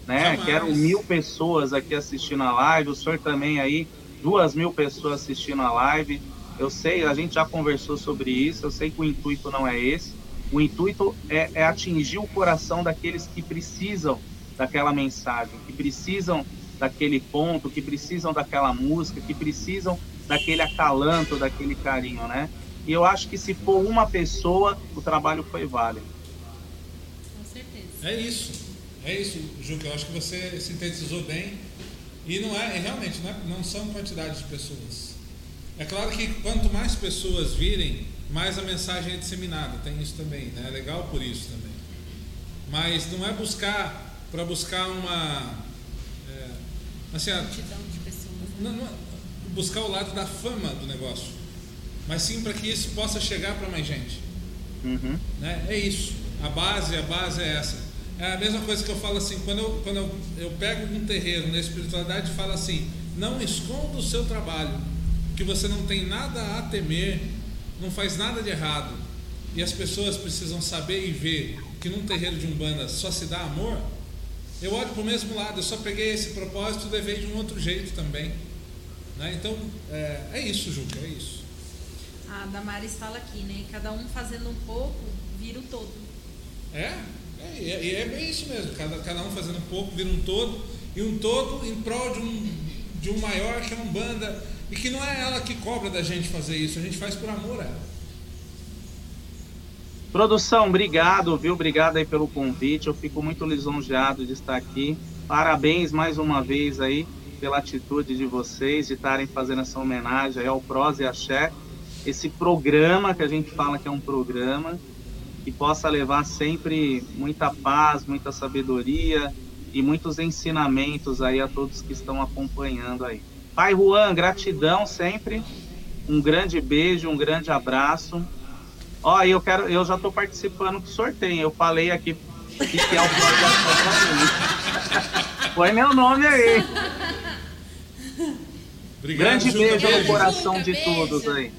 Né?
Jamais.
Quero mil pessoas aqui assistindo a live, o senhor também aí, duas mil pessoas assistindo a live. Eu sei, a gente já conversou sobre isso, eu sei que o intuito não é esse. O intuito é, é atingir o coração daqueles que precisam daquela mensagem, que precisam daquele ponto, que precisam daquela música, que precisam daquele acalanto, daquele carinho, né? E eu acho que se for uma pessoa, o trabalho foi válido.
Com certeza.
É isso, é isso, Juca. Eu acho que você sintetizou bem. E não é, realmente, não, é, não são quantidades de pessoas. É claro que quanto mais pessoas virem, mais a mensagem é disseminada. Tem isso também, né? É legal por isso também. Mas não é buscar para buscar uma é, assim, a-
Multidão de pessoas.
não, não é buscar o lado da fama do negócio, mas sim para que isso possa chegar para mais gente.
Uhum.
Né? É isso. A base, a base é essa. É a mesma coisa que eu falo assim, quando eu, quando eu, eu pego um terreiro na espiritualidade e falo assim, não esconda o seu trabalho, que você não tem nada a temer, não faz nada de errado. E as pessoas precisam saber e ver que num terreiro de Umbanda só se dá amor. Eu olho para o mesmo lado, eu só peguei esse propósito e levei de um outro jeito também. Né? Então, é, é isso, Juca, é isso.
A Damares fala aqui, né? Cada um fazendo um pouco, vira o todo.
É, é, e é, é bem isso mesmo. Cada, cada um fazendo um pouco, vira um todo, e um todo em prol de um, de um maior que é um banda. E que não é ela que cobra da gente fazer isso, a gente faz por amor a ela.
Produção, obrigado, viu? Obrigado aí pelo convite. Eu fico muito lisonjeado de estar aqui. Parabéns mais uma vez aí pela atitude de vocês de estarem fazendo essa homenagem aí ao Prós e Axé. Esse programa que a gente fala que é um programa que possa levar sempre muita paz, muita sabedoria e muitos ensinamentos aí a todos que estão acompanhando aí. Pai Juan, gratidão sempre. Um grande beijo, um grande abraço. Ó, eu quero, eu já estou participando do sorteio. Eu falei aqui que é o. Põe meu nome aí.
Obrigado,
Grande
Juca,
beijo no coração de
Beijo.
todos aí.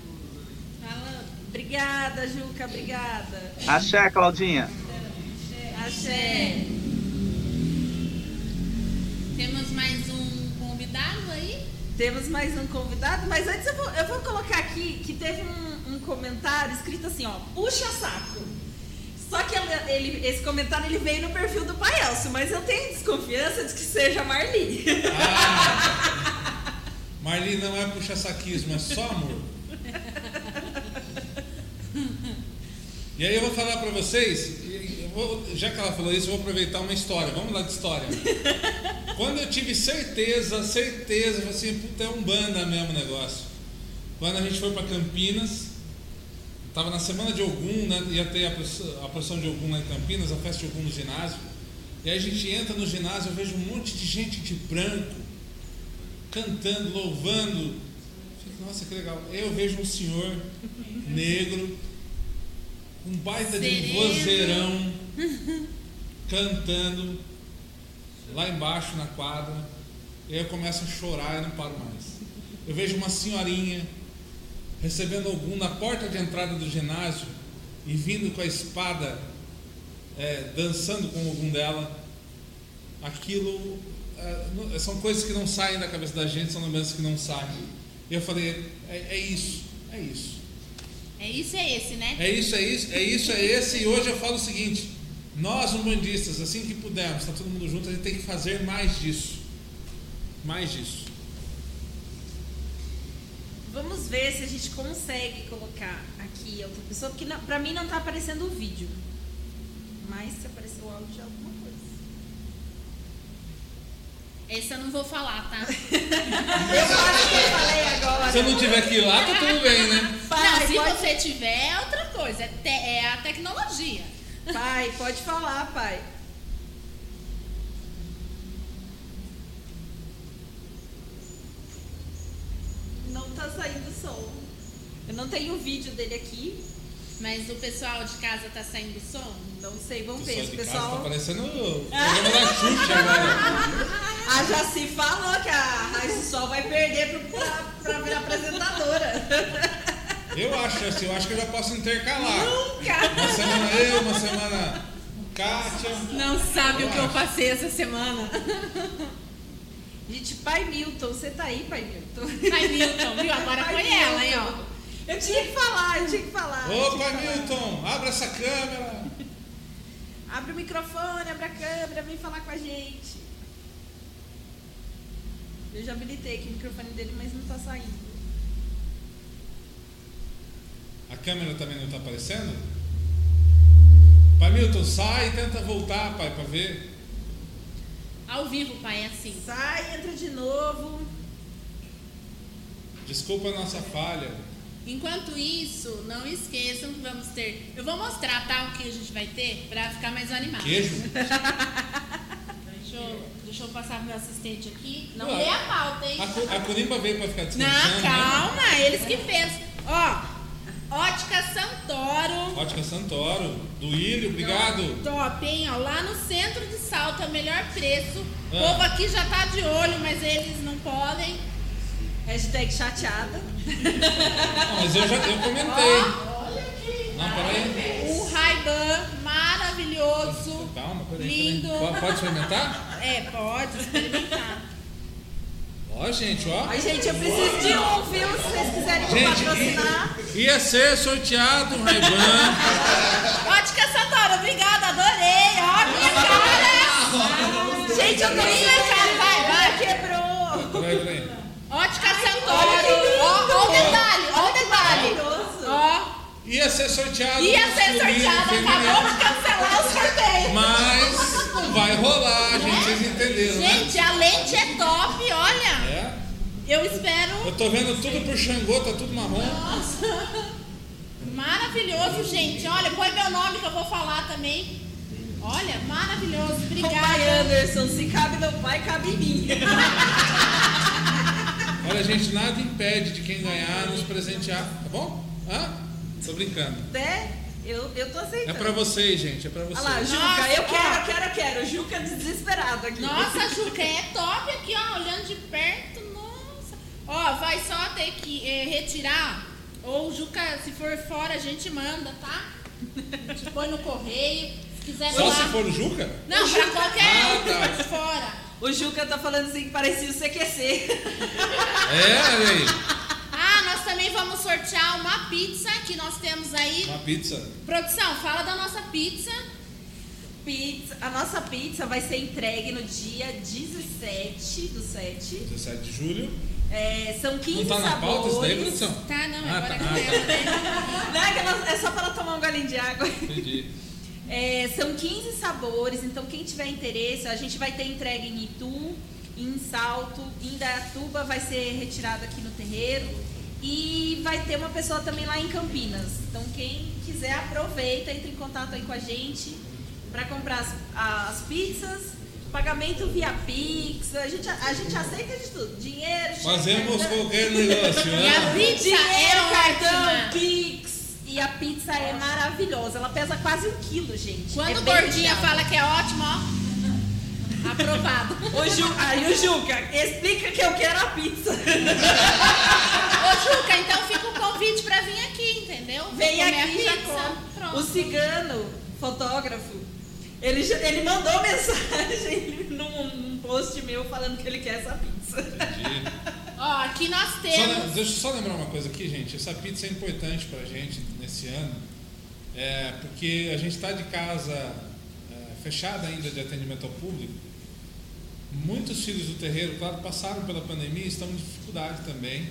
Obrigada, Juca, obrigada.
Axé, Claudinha.
Axé.
Temos mais um convidado,
mas antes eu vou, eu vou colocar aqui que teve um, um comentário escrito assim, ó, puxa saco. Só que ele, esse comentário ele veio no perfil do Pai Elcio, mas eu tenho desconfiança de que seja Marli.
Ah, Marli não é puxa-saquismo, é só amor. E aí eu vou falar pra vocês, já que ela falou isso, eu vou aproveitar uma história. Vamos lá de história. Quando eu tive certeza, certeza, eu falei assim, puta, é um banda mesmo o negócio. Quando a gente foi pra Campinas, tava na semana de Ogum, né, ia ter a procissão de Ogum lá em Campinas, a festa de Ogum no ginásio. E aí a gente entra no ginásio, eu vejo um monte de gente de branco, cantando, louvando. Fico, Nossa, que legal. Eu vejo um senhor negro, um baita de
Sereno.
vozeirão, cantando lá embaixo na quadra. E aí eu começo a chorar e não paro mais. Eu vejo uma senhorinha recebendo algum na porta de entrada do ginásio e vindo com a espada, é, dançando com algum dela. Aquilo é, são coisas que não saem da cabeça da gente, são lembranças que não saem. E eu falei, é, é isso, é isso.
É isso, é esse, né?
É isso, é isso, é isso, é esse. E hoje eu falo o seguinte: nós, umbandistas, assim que pudermos, está todo mundo junto, a gente tem que fazer mais disso. Mais disso.
Vamos ver se a gente consegue colocar aqui outra pessoa, porque pra mim não tá aparecendo o vídeo. Mas se aparecer o áudio é alguma coisa.
Esse eu não vou falar, tá?
Eu acho que eu falei agora.
Se eu não tiver que ir lá, tá tudo bem, né?
Pai,
não, se
pode...
você tiver, é outra coisa. É, te- é a tecnologia.
pai, pode falar, pai. Não tá saindo som. Eu não tenho o vídeo dele aqui.
Mas o pessoal de casa tá saindo som?
Não sei, vamos
O
ver.
pessoal
O
de casa
pessoal.
tá parecendo o programa da Xuxa agora.
A Jaci falou que a Raiz do Sol vai perder pro, pra, pra virar apresentadora.
Eu acho assim, eu acho que eu já posso intercalar.
Nunca!
Uma semana eu, uma semana Kátia.
Não sabe
o que eu
passei essa semana.
Gente, pai Milton, você tá aí, pai Milton?
Pai Milton, viu? Agora
Pai
foi ela, hein, ó.
Milton. Eu tinha que falar, eu tinha que falar. eu
Ô, pai. Milton, abra essa câmera.
Abre o microfone, abre a câmera, vem falar com a gente. Eu já habilitei aqui o microfone dele, mas não tá saindo.
A câmera também não tá aparecendo? Pai Milton, sai e tenta voltar, pai, pra ver.
Ao vivo, pai, é assim.
Sai, entra de novo.
Desculpa a nossa falha.
Enquanto isso, não esqueçam que vamos ter. Eu vou mostrar, tá? O que a gente vai ter pra ficar mais animado.
Queijo?
Eu, deixa eu passar pro meu assistente aqui. Não
Ué,
lê a pauta, hein?
A, a Curimba veio pra ficar descansando,
Não,
né?
calma, eles que fez. Ó, Ótica Santoro.
Ótica Santoro, do Ilho, obrigado.
Top, hein? Ó, lá no centro de Salto é o melhor preço. O
Ah.
povo aqui já tá de olho, mas eles não podem.
Hashtag chateada.
Não, mas eu já eu comentei. Não, peraí.
Um Ray-Ban maravilhoso.
Calma, peraí.
Lindo.
Pode experimentar?
É, pode experimentar.
Ó, gente, ó.
Ai, gente, eu preciso de um, viu? Se vocês quiserem me patrocinar.
Ia ser sorteado um Ray-Ban.
Ótica é Santoro, obrigada, adorei. Ó, minha cara.
gente, eu tô
minha cara. Vai, vai,
quebrou.
Peraí.
Ótica
Santoro.
Ó, ó o detalhe, ó o detalhe. Ó.
Ia ser sorteado.
Ia ser sorteado, acabou de cancelar o sorteio.
Mas não vai rolar, gente. Vocês entenderam, né?
Gente, a lente é top, olha.
É.
Eu espero.
Eu tô vendo tudo por Xangô, tá tudo marrom.
Nossa. Maravilhoso, gente. Olha, põe meu nome que eu vou falar também. Olha, maravilhoso.
O pai
Obrigada.
Anderson, se cabe no pai, cabe em mim.
Olha, gente, nada impede de quem ganhar nos presentear, tá bom? Hã? Tô brincando.
Né? Eu, eu tô
É
aceitando.
pra vocês, gente, é pra vocês.
Olha lá, Juca,
Nossa,
eu quero,
ó.
eu quero, eu quero. Juca desesperado aqui.
Nossa, Juca, é top aqui, ó. Olhando de perto. Nossa. Ó, vai só ter que eh, retirar. Ou Juca, se for fora, a gente manda, tá? A gente põe no correio. Se quiser
Só se for o Juca?
Não, pra qualquer
Ah, tá.
fora.
O Juca tá falando assim que parecia o CQC.
É, olha aí.
Ah, nós também vamos sortear uma pizza que nós temos aí.
Uma pizza.
Produção, fala da nossa pizza.
Pizza, a nossa pizza vai ser entregue no dia 17 do 7.
17 de julho.
É, são 15
Não tá na pauta isso daí,
sabores.
produção?
Tá, não,
Ah,
agora
tá.
é com ela, né?
Não é, que é só para ela tomar um golinho de água.
Entendi.
É, são 15 sabores, então quem tiver interesse, a gente vai ter entregue em Itu, em Salto, em Dayatuba, vai ser retirado aqui no terreiro. E vai ter uma pessoa também lá em Campinas. Então quem quiser aproveita, entre em contato aí com a gente para comprar as, as pizzas. Pagamento via Pix, a gente, a gente aceita de tudo. Dinheiro, cheque,
Fazemos
cartão.
qualquer negócio,
E a
né?
pizza
Dinheiro,
é
cartão,
ótima.
Pix. E a pizza é maravilhosa. Ela pesa quase um quilo, gente.
Quando
é
o
bem
gordinha fala que é ótimo, ó. Aprovado.
Ô, Ju, aí o Juca, explica que eu quero a pizza.
Ô, Juca, então fica o convite pra vir aqui, entendeu?
Vem aqui e já.
Pronto.
O cigano, fotógrafo, ele, ele mandou mensagem num, num post meu falando que ele quer essa pizza.
Entendi.
Ó, aqui nós
Só,
temos.
le- deixa eu só lembrar uma coisa aqui, gente. Essa pizza é importante pra gente nesse ano, é, porque a gente está de casa é, fechada ainda de atendimento ao público. Muitos filhos do terreiro, claro, passaram pela pandemia e estão em dificuldade também.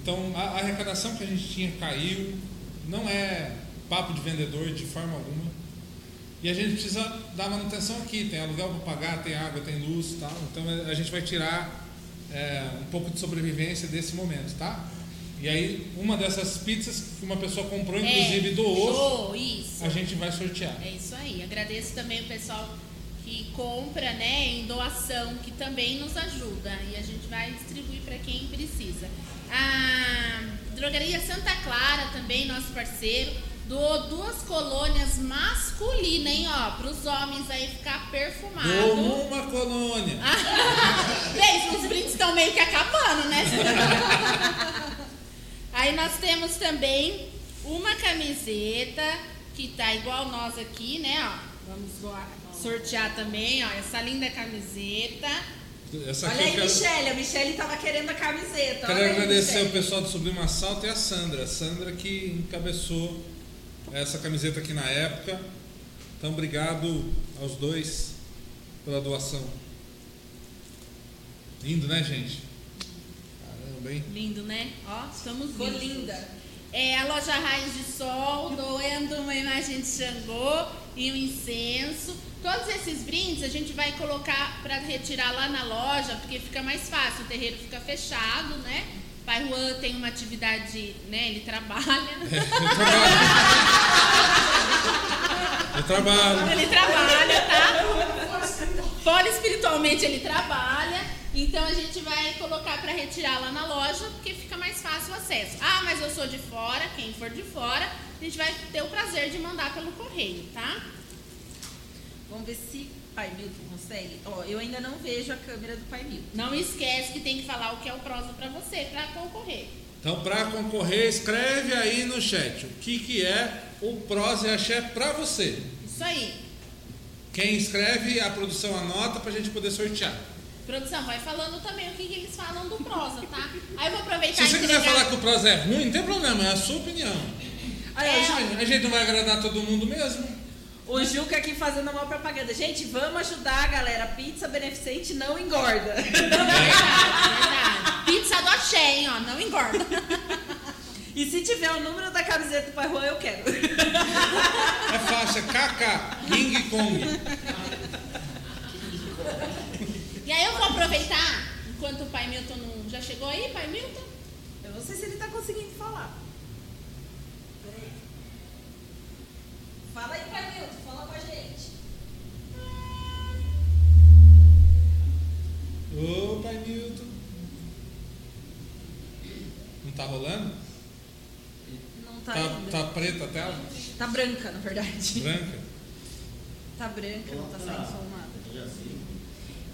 Então, a, arrecadação que a gente tinha caiu, não é papo de vendedor de forma alguma. E a gente precisa dar manutenção aqui, tem aluguel para pagar, tem água, tem luz e tal. Então a gente vai tirar é, um pouco de sobrevivência desse momento, tá? E aí, uma dessas pizzas que uma pessoa comprou, inclusive
é,
doou,
Show,
a gente vai sortear.
É isso aí. Agradeço também o pessoal que compra, né, em doação, que também nos ajuda. E a gente vai distribuir para quem precisa. A Drogaria Santa Clara, também, nosso parceiro, doou duas colônias masculinas, hein, ó, para os homens aí ficar perfumado.
Doou uma colônia.
Bem, os brindes estão meio que acabando, né? Aí nós temos também uma camiseta que tá igual nós aqui, né? Ó, vamos doar- sortear também, ó, essa linda camiseta.
Essa
Olha aí,
quero,
Michelle. A Michelle tava querendo a camiseta.
quero
Olha aí,
agradecer
Michele.
o pessoal do Sublime Assalto e a Sandra. A Sandra que encabeçou essa camiseta aqui na época. Então, obrigado aos dois pela doação. Lindo, né, gente? Caramba, hein?
Lindo, né? Ó, estamos
Ficou linda.
É a loja Raios de Sol, doando uma imagem de Xangô e um incenso. Todos esses brindes a gente vai colocar para retirar lá na loja, porque fica mais fácil, o terreiro fica fechado, né? Pai Juan tem uma atividade, né? Ele trabalha.
Eu trabalho.
Ele trabalha, tá? Fora espiritualmente ele trabalha. Então a gente vai colocar para retirar lá na loja, porque fica mais fácil o acesso. Ah, mas eu sou de fora, quem for de fora, a gente vai ter o prazer de mandar pelo correio, tá?
Vamos ver se Pai Milton consegue. Ó, eu ainda não vejo a câmera do Pai Milton.
Não esquece que tem que falar o que é o prosa para você, para concorrer.
Então, para concorrer, escreve aí no chat o que, que é o Prosa e Axé para você.
Isso aí.
Quem escreve, a produção anota para a gente poder sortear.
Produção, vai falando também o que, que eles falam do prosa, tá? Aí eu vou aproveitar
Se você quiser
entregar-
falar que o prosa é ruim, não tem problema, é a sua opinião.
Olha,
É.
A gente não vai agradar todo mundo mesmo.
o Juca aqui fazendo uma propaganda. Gente, vamos ajudar, galera. Pizza beneficente não engorda.
Verdade, verdade. Pizza do axé, hein, ó, não engorda.
E se tiver o número da camiseta do Pai Juan, eu quero.
É faixa KK, King Kong.
E aí eu vou aproveitar, enquanto o pai Milton não. Já chegou aí, pai Milton?
Eu não sei se ele tá conseguindo falar. Peraí. Fala aí, Pai Milton, fala com a gente.
Ô, pai Milton. Não tá rolando?
Não tá,
Tá,
ainda.
tá preta a tela?
Tá branca, na verdade.
Branca?
Tá branca, não tá sendo somada.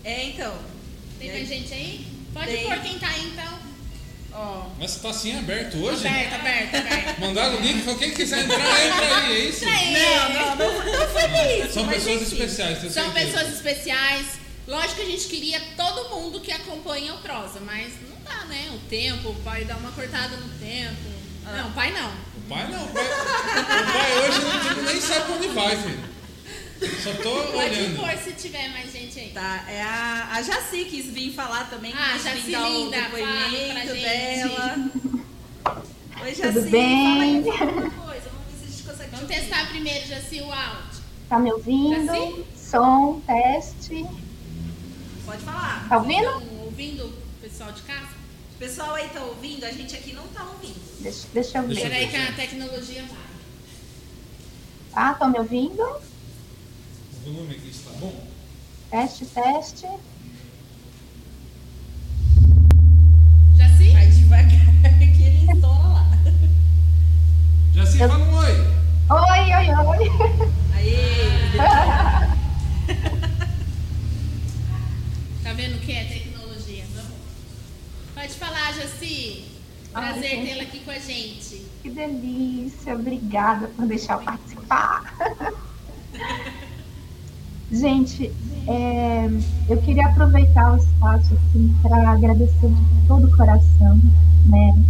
É, então.
Tem mais gente aí? Pode
Tem.
pôr quem tá aí então.
Ó.
Mas tá assim aberto hoje?
Aberto, aberto, aberto.
Mandaram o link e falou: quem quiser entrar, entra aí, é isso?
Aí.
Não, não, não, não foi isso.
São
mas
pessoas
enfim.
especiais, tenho
São
certeza.
pessoas especiais. Lógico que a gente queria todo mundo que acompanha o Prosa, mas não dá, né? O tempo, o pai dá uma cortada no tempo. Não, o pai não.
O pai não, o pai, o pai hoje não, tipo, nem sabe pra onde vai, filho. Só tô
Pode
olhando.
pôr se tiver mais gente aí.
Tá, é a, a Jaci quis vir falar também.
Ah, Jaci linda, fala pra gente.
dela. Oi, Jaci.
Tudo bem?
Fala aí alguma coisa, vamos ver se a gente consegue
Vamos
te ouvir.
testar primeiro, Jaci, o áudio.
Tá me ouvindo?
Assim?
Som, teste.
Pode falar.
Tá ouvindo?
Estão ouvindo o pessoal de casa?
O pessoal aí tá ouvindo, a gente aqui não tá ouvindo.
Deixa, deixa eu ver.
eu
Peraí que a tecnologia vai.
Tá, estão me ouvindo?
O volume aqui está bom?
Teste, teste.
Jaci?
Vai devagar que ele lá.
Já se fala um oi.
Oi, oi, oi.
Aí.
Tá vendo o que é tecnologia? Pode falar, Jaci. Prazer tê-la aqui com a gente.
Que delícia. Obrigada por deixar eu participar. Gente, é, eu queria aproveitar o espaço aqui para agradecer de todo o coração, né?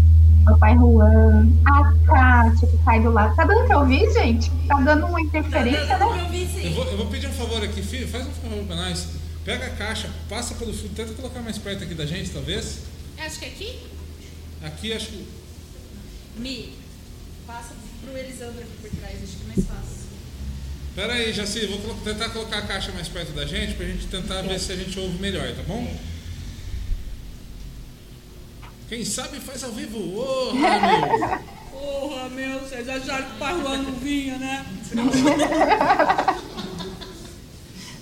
Ao pai Juan, a Kátia que cai do lado. Tá dando pra ouvir, gente? Tá dando uma interferência,
Não,
né?
eu
vou, eu vou pedir um favor aqui, filho. Faz um favor pra nós. Pega a caixa, passa pelo fio, tenta colocar mais perto aqui da gente, talvez.
Acho que aqui?
Aqui acho que.
Mi, passa pro Elisandro aqui por trás, acho que é mais fácil.
Pera aí, Jaci, vou tentar colocar a caixa mais perto da gente pra gente tentar ver se a gente ouve melhor, tá bom? Quem sabe faz ao vivo. Ô, Ramiro.
Porra, meu, vocês acharam que o pai Juan não vinha, né?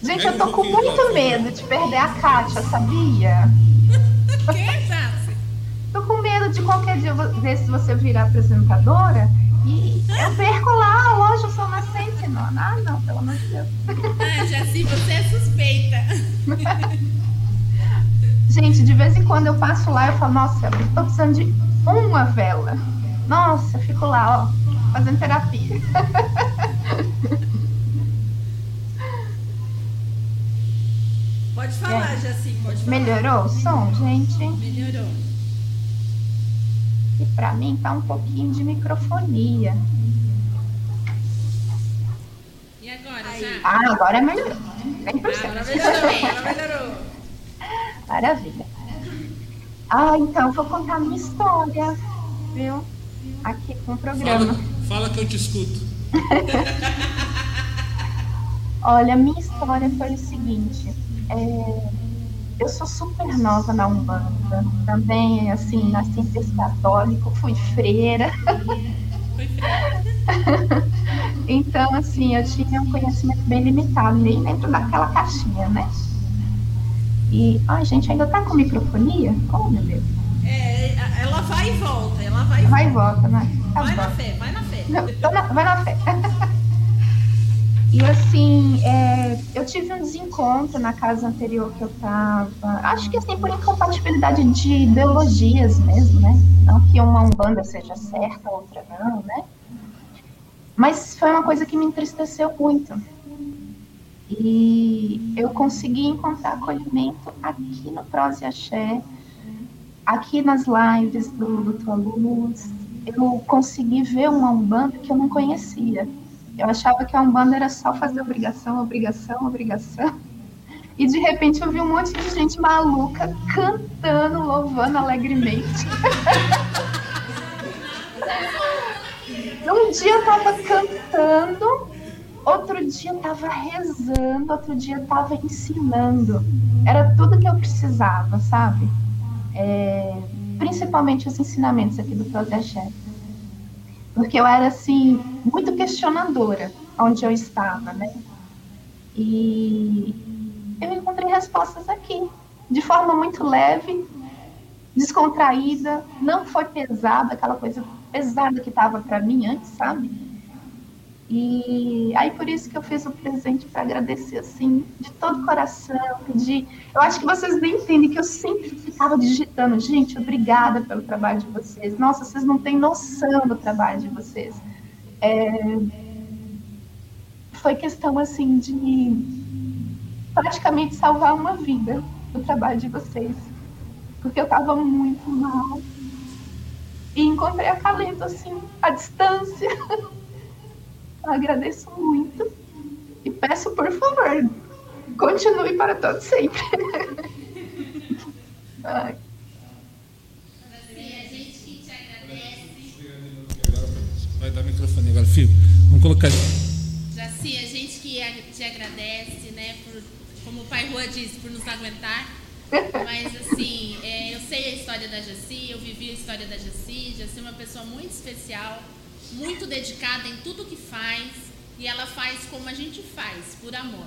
Gente, eu tô com muito medo de perder a Kátia, sabia?
Que, Jaci?
Tô com medo de qualquer dia vo- desse você virar apresentadora e eu perco lá, hoje eu sou nascente. Não, ah, não, pelo amor de Deus.
Ah, Jaci, você é suspeita.
Gente, de vez em quando eu passo lá e falo, nossa, eu tô precisando de uma vela. Nossa, eu fico lá, ó, fazendo terapia.
Pode falar, Jaci, pode falar.
Melhorou o som, gente?
Melhorou.
E pra mim tá um pouquinho de microfonia.
E agora, já?
Ah, agora melhorou. 100%.
Agora melhorou, agora melhorou.
Maravilha. Ah, então vou contar a minha história, viu? Aqui com o programa.
Fala, fala que eu te escuto.
Olha, a minha história foi o seguinte. é, eu sou super nova na Umbanda. Também, assim, nasci em berço católico, fui freira.
Foi freira.
Então, assim, eu tinha um conhecimento bem limitado, nem dentro daquela caixinha, né? E, ai, gente, ainda tá com microfonia? Oh, meu Deus.
É, ela vai e volta, ela vai e volta.
Vai e volta, né? Tá
Vai
bom.
na fé, vai na fé.
Não, na- vai na fé. E assim, é, eu tive um desencontro na casa anterior que eu tava. Acho que assim, por incompatibilidade de ideologias mesmo, né? Não que uma Umbanda seja certa, outra não, né? Mas foi uma coisa que me entristeceu muito. E eu consegui encontrar acolhimento aqui no Prose Axé, aqui nas lives do, do Tua Luz. Eu consegui ver uma Umbanda que eu não conhecia. Eu achava que a Umbanda era só fazer obrigação, obrigação, obrigação. E de repente eu vi um monte de gente maluca cantando, louvando alegremente. Um dia eu tava cantando, outro dia eu tava rezando, outro dia eu tava ensinando. Era tudo que eu precisava, sabe? É, principalmente os ensinamentos aqui do Projeto Porque eu era, assim, muito questionadora onde eu estava, né? E eu encontrei respostas aqui, de forma muito leve, descontraída, não foi pesada, aquela coisa pesada que estava para mim antes, sabe? E aí por isso que eu fiz o presente para agradecer assim, de todo o coração, pedir. Eu acho que vocês nem entendem que eu sempre ficava digitando, gente, obrigada pelo trabalho de vocês. Nossa, vocês não têm noção do trabalho de vocês. É... Foi questão assim de praticamente salvar uma vida do trabalho de vocês. Porque eu estava muito mal. E encontrei a Calento assim, à distância. Agradeço muito. E peço, por favor, continue para todos sempre. Ai.
Vai dar microfone agora, filho. Vamos colocar.
Jaci, a gente que te agradece, né, por, como o pai Rua disse, por nos aguentar. Mas assim, é, eu sei a história da Jaci, eu vivi a história da Jaci. Jaci é uma pessoa muito especial, muito dedicada em tudo que faz e ela faz como a gente faz, por amor,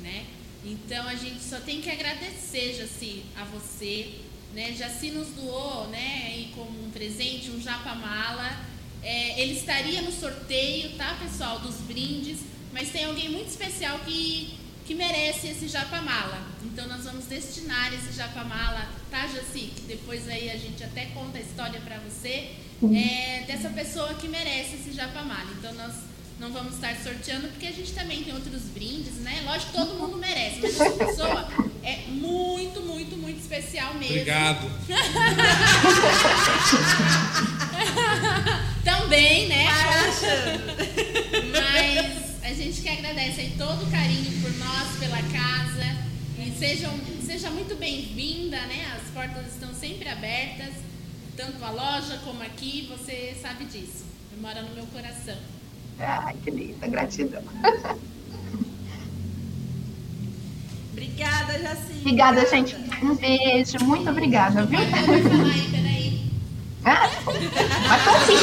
né? Então a gente só tem que agradecer, Jaci, a você, né? Jaci nos doou, né? E como um presente, um japamala. É, ele estaria no sorteio, tá, pessoal, dos brindes, mas tem alguém muito especial que que merece esse japamala. Então nós vamos destinar esse japamala, tá, Jaci? Depois aí a gente até conta a história para você é, dessa pessoa que merece esse japamala. Então nós não vamos estar sorteando porque a gente também tem outros brindes, né? Lógico que todo mundo merece, mas essa pessoa é muito, muito, muito especial mesmo.
Obrigado.
também, né? Mas a gente que agradece aí todo o carinho por nós, pela casa. E sejam, seja muito bem-vinda, né? As portas estão sempre abertas, tanto a loja como aqui, você sabe disso. Mora no meu coração.
Ai, que linda, gratidão.
Obrigada, Jaci.
Obrigada, gente. Um beijo, muito obrigada, viu?
Peraí.
Ah, mas assim.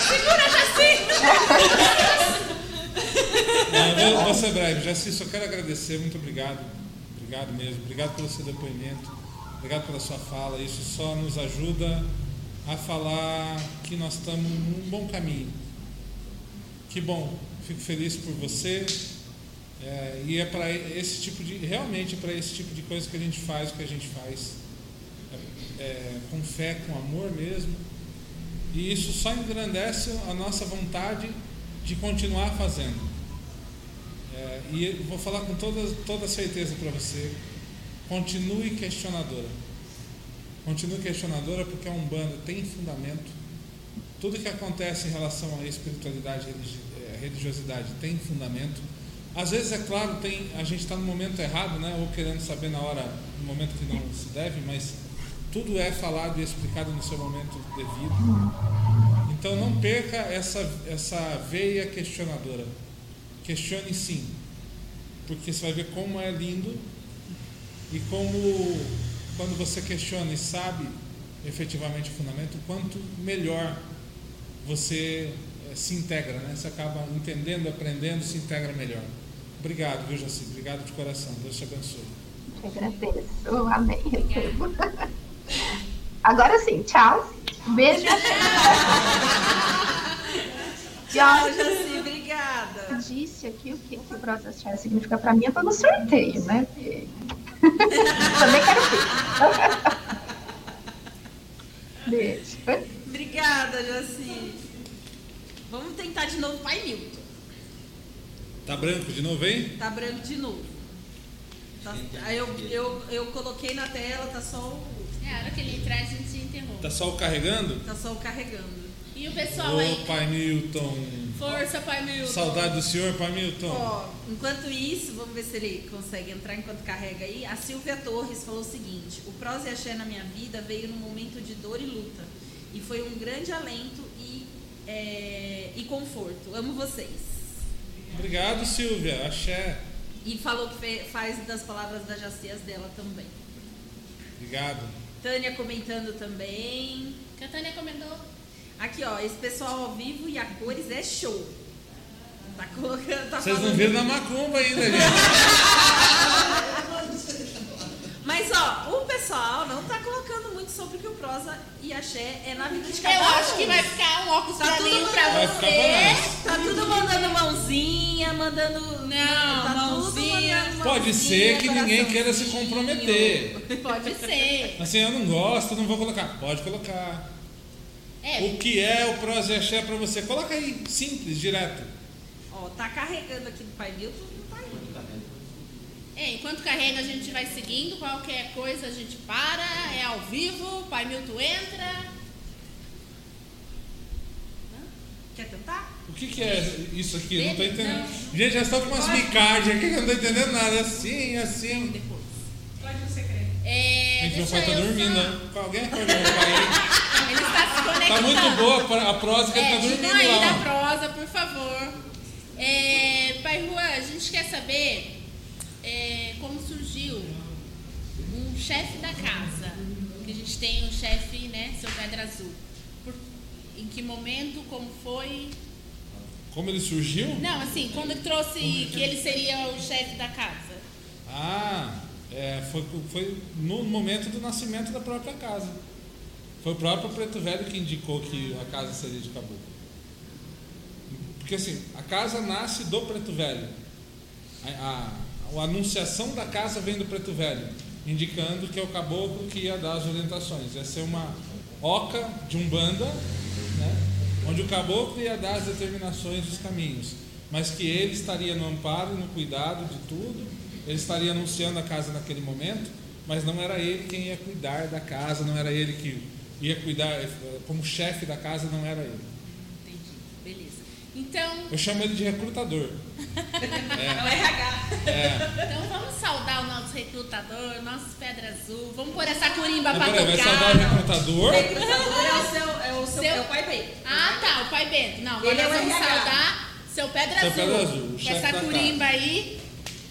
Segura, Jaci!
Não, vou ser breve. Jaci, só quero agradecer. Muito obrigado. Obrigado mesmo. Obrigado pelo seu depoimento. Obrigado pela sua fala. Isso só nos ajuda a falar que nós estamos num bom caminho. Que bom. Fico feliz por você. É, e é para esse tipo de. Realmente é para esse tipo de coisa que a gente faz o que a gente faz. É, com fé, com amor mesmo. E isso só engrandece a nossa vontade de continuar fazendo. É, e vou falar com toda, toda certeza para você: continue questionadora. Continue questionadora porque a Umbanda tem fundamento. Tudo que acontece em relação à espiritualidade e religiosidade tem fundamento. Às vezes, é claro, tem, a gente está no momento errado, né? ou querendo saber na hora, no momento que não se deve, mas tudo é falado e explicado no seu momento devido. Então não perca essa, essa veia questionadora. Questione sim, porque você vai ver como é lindo e como quando você questiona e sabe efetivamente o fundamento, quanto melhor você eh, se integra, né? Você acaba entendendo, aprendendo, se integra melhor. Obrigado, viu, Jaci? Obrigado de coração. Deus te abençoe.
Eu agradeço. Amém. Recebo. Agora sim, tchau. Beijo.
tchau, Jaci. Obrigada.
Eu disse aqui o que, que o Process Share significa pra mim. Eu tô no sorteio, né? Também quero ver. Beijo.
Obrigada, Jaci. Vamos tentar de novo, pai Milton.
Tá branco de novo, hein?
Tá branco de novo. Tá, aí eu, eu, eu coloquei na tela, tá só o.
É, a hora que ele entrar, a gente interrompe.
Tá só o carregando?
Tá só o carregando.
E o pessoal
Ô,
aí?
pai Milton.
Força, pai Milton.
Saudade do senhor, pai Milton.
Ó, enquanto isso, vamos ver se ele consegue entrar enquanto carrega aí. A Silvia Torres falou o seguinte: o prós e axé na minha vida veio num momento de dor e luta. E foi um grande alento e, é, e conforto. Amo vocês.
Obrigado, Silvia. Axé.
E falou que faz das palavras da Jaci as dela também.
Obrigado.
Tânia comentando também.
Que a Tânia comentou.
Aqui, ó, esse pessoal ao vivo e a cores é show. Tá colocando. Tá
Vocês não viram na macumba ainda, gente.
Mas ó, o pessoal não tá colocando muito sobre o que o prosa e axé é na vida de cada
Eu
um.
acho que vai ficar um óculos
Tá
pra
tudo
mim, pra você.
Tá tudo mandando mãozinha, mandando.
Não,
tá
mãozinha.
Tudo mandando
Pode
mãozinha,
ser que ninguém queira se comprometer.
Pode ser.
Assim, eu não gosto, não vou colocar. Pode colocar.
É,
O que é o Prosa e Axé pra você? Coloca aí, simples, direto.
Ó, tá carregando aqui do Pai Milton, não tá indo.
é, enquanto carrega a gente vai seguindo, qualquer coisa a gente para, é ao vivo, o Pai Milton entra.
Quer tentar?
O que, que é isso aqui? Eu não tô entendendo.
Não.
Gente, já estão com umas micardias aqui que eu não tô entendendo nada. Assim, assim.
Depois.
Pode no secreto.
É,
Gente, meu
deixa
pai tá dormindo, né? Alguém meu pai
está se conectando.
Tá muito boa a prosa que
É,
tá
diga
dormindo
aí da prosa, por favor. É, pai Juan, a gente quer saber é, como surgiu um chefe da casa. Que a gente tem um chefe, né, seu Pedra Azul. Por- em que momento, como foi?
Como ele surgiu?
Não, assim, quando ele trouxe que ele seria o chefe da casa.
Ah, é, foi, foi no momento do nascimento da própria casa. Foi o próprio Preto Velho que indicou que a casa seria de caboclo. Porque assim, a casa nasce do Preto Velho. A, a, a anunciação da casa vem do Preto Velho, indicando que é o caboclo que ia dar as orientações. Ia ser uma oca de umbanda, né? onde o caboclo ia dar as determinações dos caminhos, mas que ele estaria no amparo no cuidado de tudo, ele estaria anunciando a casa naquele momento, mas não era ele quem ia cuidar da casa, não era ele que ia cuidar, como chefe da casa, não era ele.
Entendi. Beleza. Então,
Eu chamo ele de recrutador.
É o RH.
É.
então vamos saudar o nosso recrutador, nossos Pedra Azul. Vamos pôr essa curimba
Então,
pra
peraí, vai
tocar.
saudar o recrutador?
O recrutador é o seu, é o seu,
Seu-
é o pai Bento.
Ah, tá, o pai Bento. Não, agora
Ele é
nós
o
vamos
RH.
saudar seu Pedra
Seu
Azul.
Pedra Azul, o
Com
chefe
essa
da
curimba aí,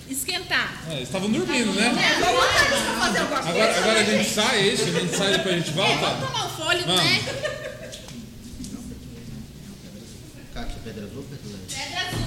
esquentar.
É, eles estavam dormindo, né?
Vamos coisa.
Agora, agora a gente sai, é isso? A gente sai e depois a gente
É, vamos
volta?
tomar um fôlego,
Vamos.
né?
Cátia Pedra Azul, Pedra Azul.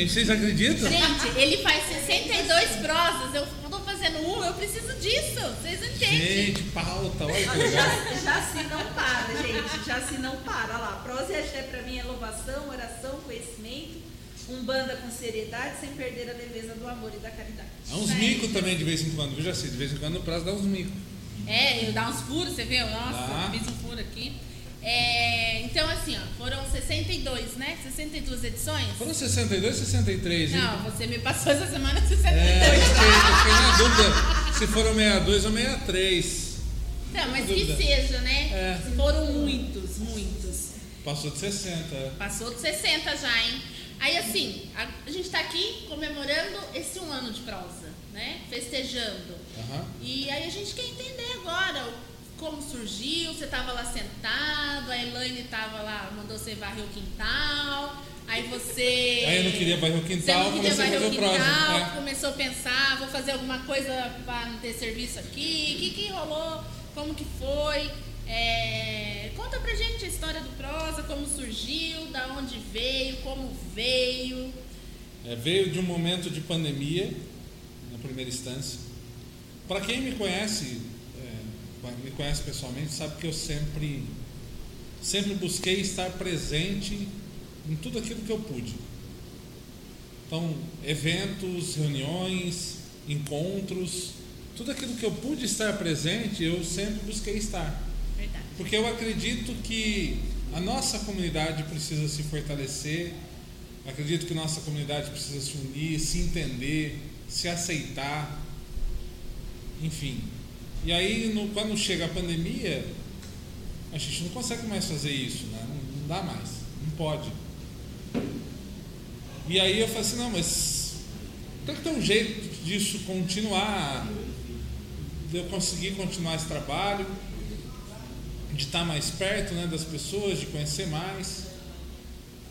Gente. Vocês acreditam?
Gente, ele faz 62 prosas. Eu tô fazendo um, eu preciso disso. Vocês entendem.
Gente, pauta, olha que legal.
já, já se não para, gente. Já se não para. Olha lá. Prosa e axé pra mim é louvação, oração, conhecimento. Umbanda com seriedade, sem perder a leveza do amor e da caridade.
Há uns micos também de vez em quando, viu, Jaci? De vez em quando no prazo dá uns micos.
É, eu dar uns furos, você viu? Nossa,
Dá.
fiz um furo aqui. É, então, assim, ó, foram 62, né? 62 edições?
Foram 62, 63, hein?
Não, você me passou essa semana 62.
É, eu fiquei, eu fiquei na dúvida se foram 62 ou 63.
Não, mas que seja, né?
É.
Foram muitos, muitos.
Passou de 60. é.
Passou de 60 já, hein? Aí, assim, a, a gente tá aqui comemorando esse um ano de prosa, né? Festejando.
Aham.
E aí a gente quer entender agora o- como surgiu, você tava lá sentado, a Elaine tava lá, mandou você varrer o quintal, aí você...
Aí eu não queria varrer o quintal,
você não queria varrer o quintal,
é.
começou a pensar, vou fazer alguma coisa para não ter serviço aqui, o que que rolou, como que foi... É, conta pra gente a história do prosa, como surgiu, da onde veio, como veio.
É, veio de um momento de pandemia, na primeira instância. Para quem me conhece, me conhece pessoalmente, sabe que eu sempre, sempre busquei estar presente em tudo aquilo que eu pude. Então, eventos, reuniões, encontros, tudo aquilo que eu pude estar presente, eu sempre busquei estar.
Verdade.
Porque eu acredito que a nossa comunidade precisa se fortalecer, acredito que nossa comunidade precisa se unir, se entender, se aceitar, enfim. E aí, no- quando chega a pandemia, a gente não consegue mais fazer isso, né? não, não dá mais, não pode. E aí eu falei assim: não, mas tem que ter um jeito disso continuar, de eu conseguir continuar esse trabalho de estar mais perto né, das pessoas, de conhecer mais.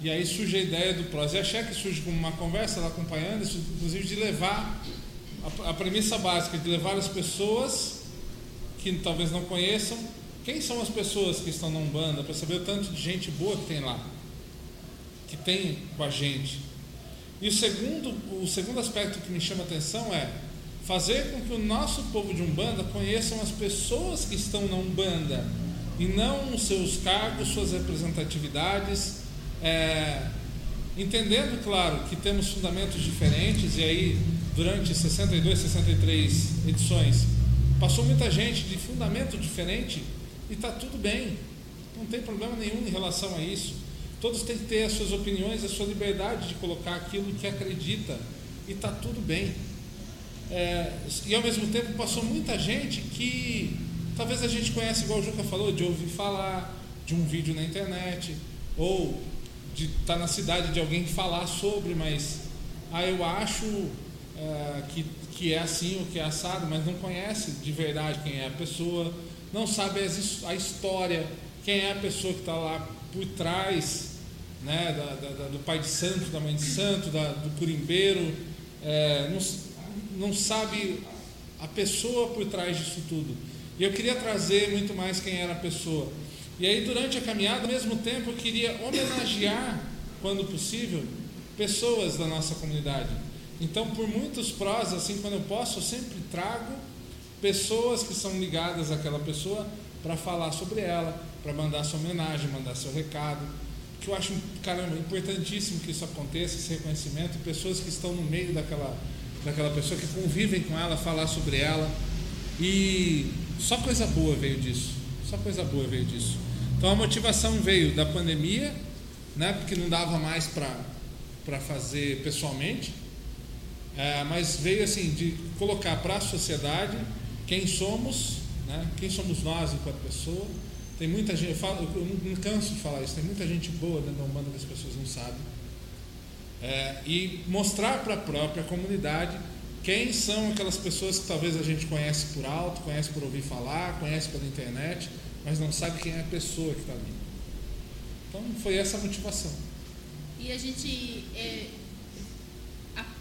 E aí surge a ideia do Prosa e Axé, que surge como uma conversa lá acompanhando, inclusive de levar a, a premissa básica, de levar as pessoas que talvez não conheçam, quem são as pessoas que estão na Umbanda, para saber o tanto de gente boa que tem lá, que tem com a gente. E o segundo, o segundo aspecto que me chama a atenção é fazer com que o nosso povo de Umbanda conheçam as pessoas que estão na Umbanda e não os seus cargos, suas representatividades, é, entendendo, claro, que temos fundamentos diferentes e aí durante 62, 63 edições passou muita gente de fundamento diferente e está tudo bem, não tem problema nenhum em relação a isso. Todos têm que ter as suas opiniões, a sua liberdade de colocar aquilo que acredita e está tudo bem. É, e ao mesmo tempo passou muita gente que talvez a gente conhece, igual o Juca falou, de ouvir falar, de um vídeo na internet, ou de estar na cidade de alguém falar sobre, mas ah, eu acho é, que, que é assim ou que é assado, mas não conhece de verdade quem é a pessoa, não sabe a história, quem é a pessoa que está lá por trás né, da- da- do pai de santo, da mãe de santo, da- do curimbeiro, é, não, não sabe a pessoa por trás disso tudo. E eu queria trazer muito mais quem era a pessoa. E aí, durante a caminhada, ao mesmo tempo, eu queria homenagear, quando possível, pessoas da nossa comunidade. Então, por muitos prós, assim, quando eu posso, eu sempre trago pessoas que são ligadas àquela pessoa para falar sobre ela, para mandar sua homenagem, mandar seu recado. Que eu acho, caramba, importantíssimo que isso aconteça, esse reconhecimento, pessoas que estão no meio daquela, daquela pessoa, que convivem com ela, falar sobre ela. E só coisa boa veio disso. Só coisa boa veio disso. Então a motivação veio da pandemia, né, porque não dava mais para fazer pessoalmente. É, mas veio assim de colocar para a sociedade quem somos, né? quem somos nós enquanto pessoa. Tem muita gente, eu, falo, eu não canso de falar isso, tem muita gente boa dentro da Umbanda que as pessoas não sabem. É, e mostrar para a própria comunidade quem são aquelas pessoas que talvez a gente conhece por alto, conhece por ouvir falar, conhece pela internet, mas não sabe quem é a pessoa que está ali. Então foi essa a motivação.
E a gente é,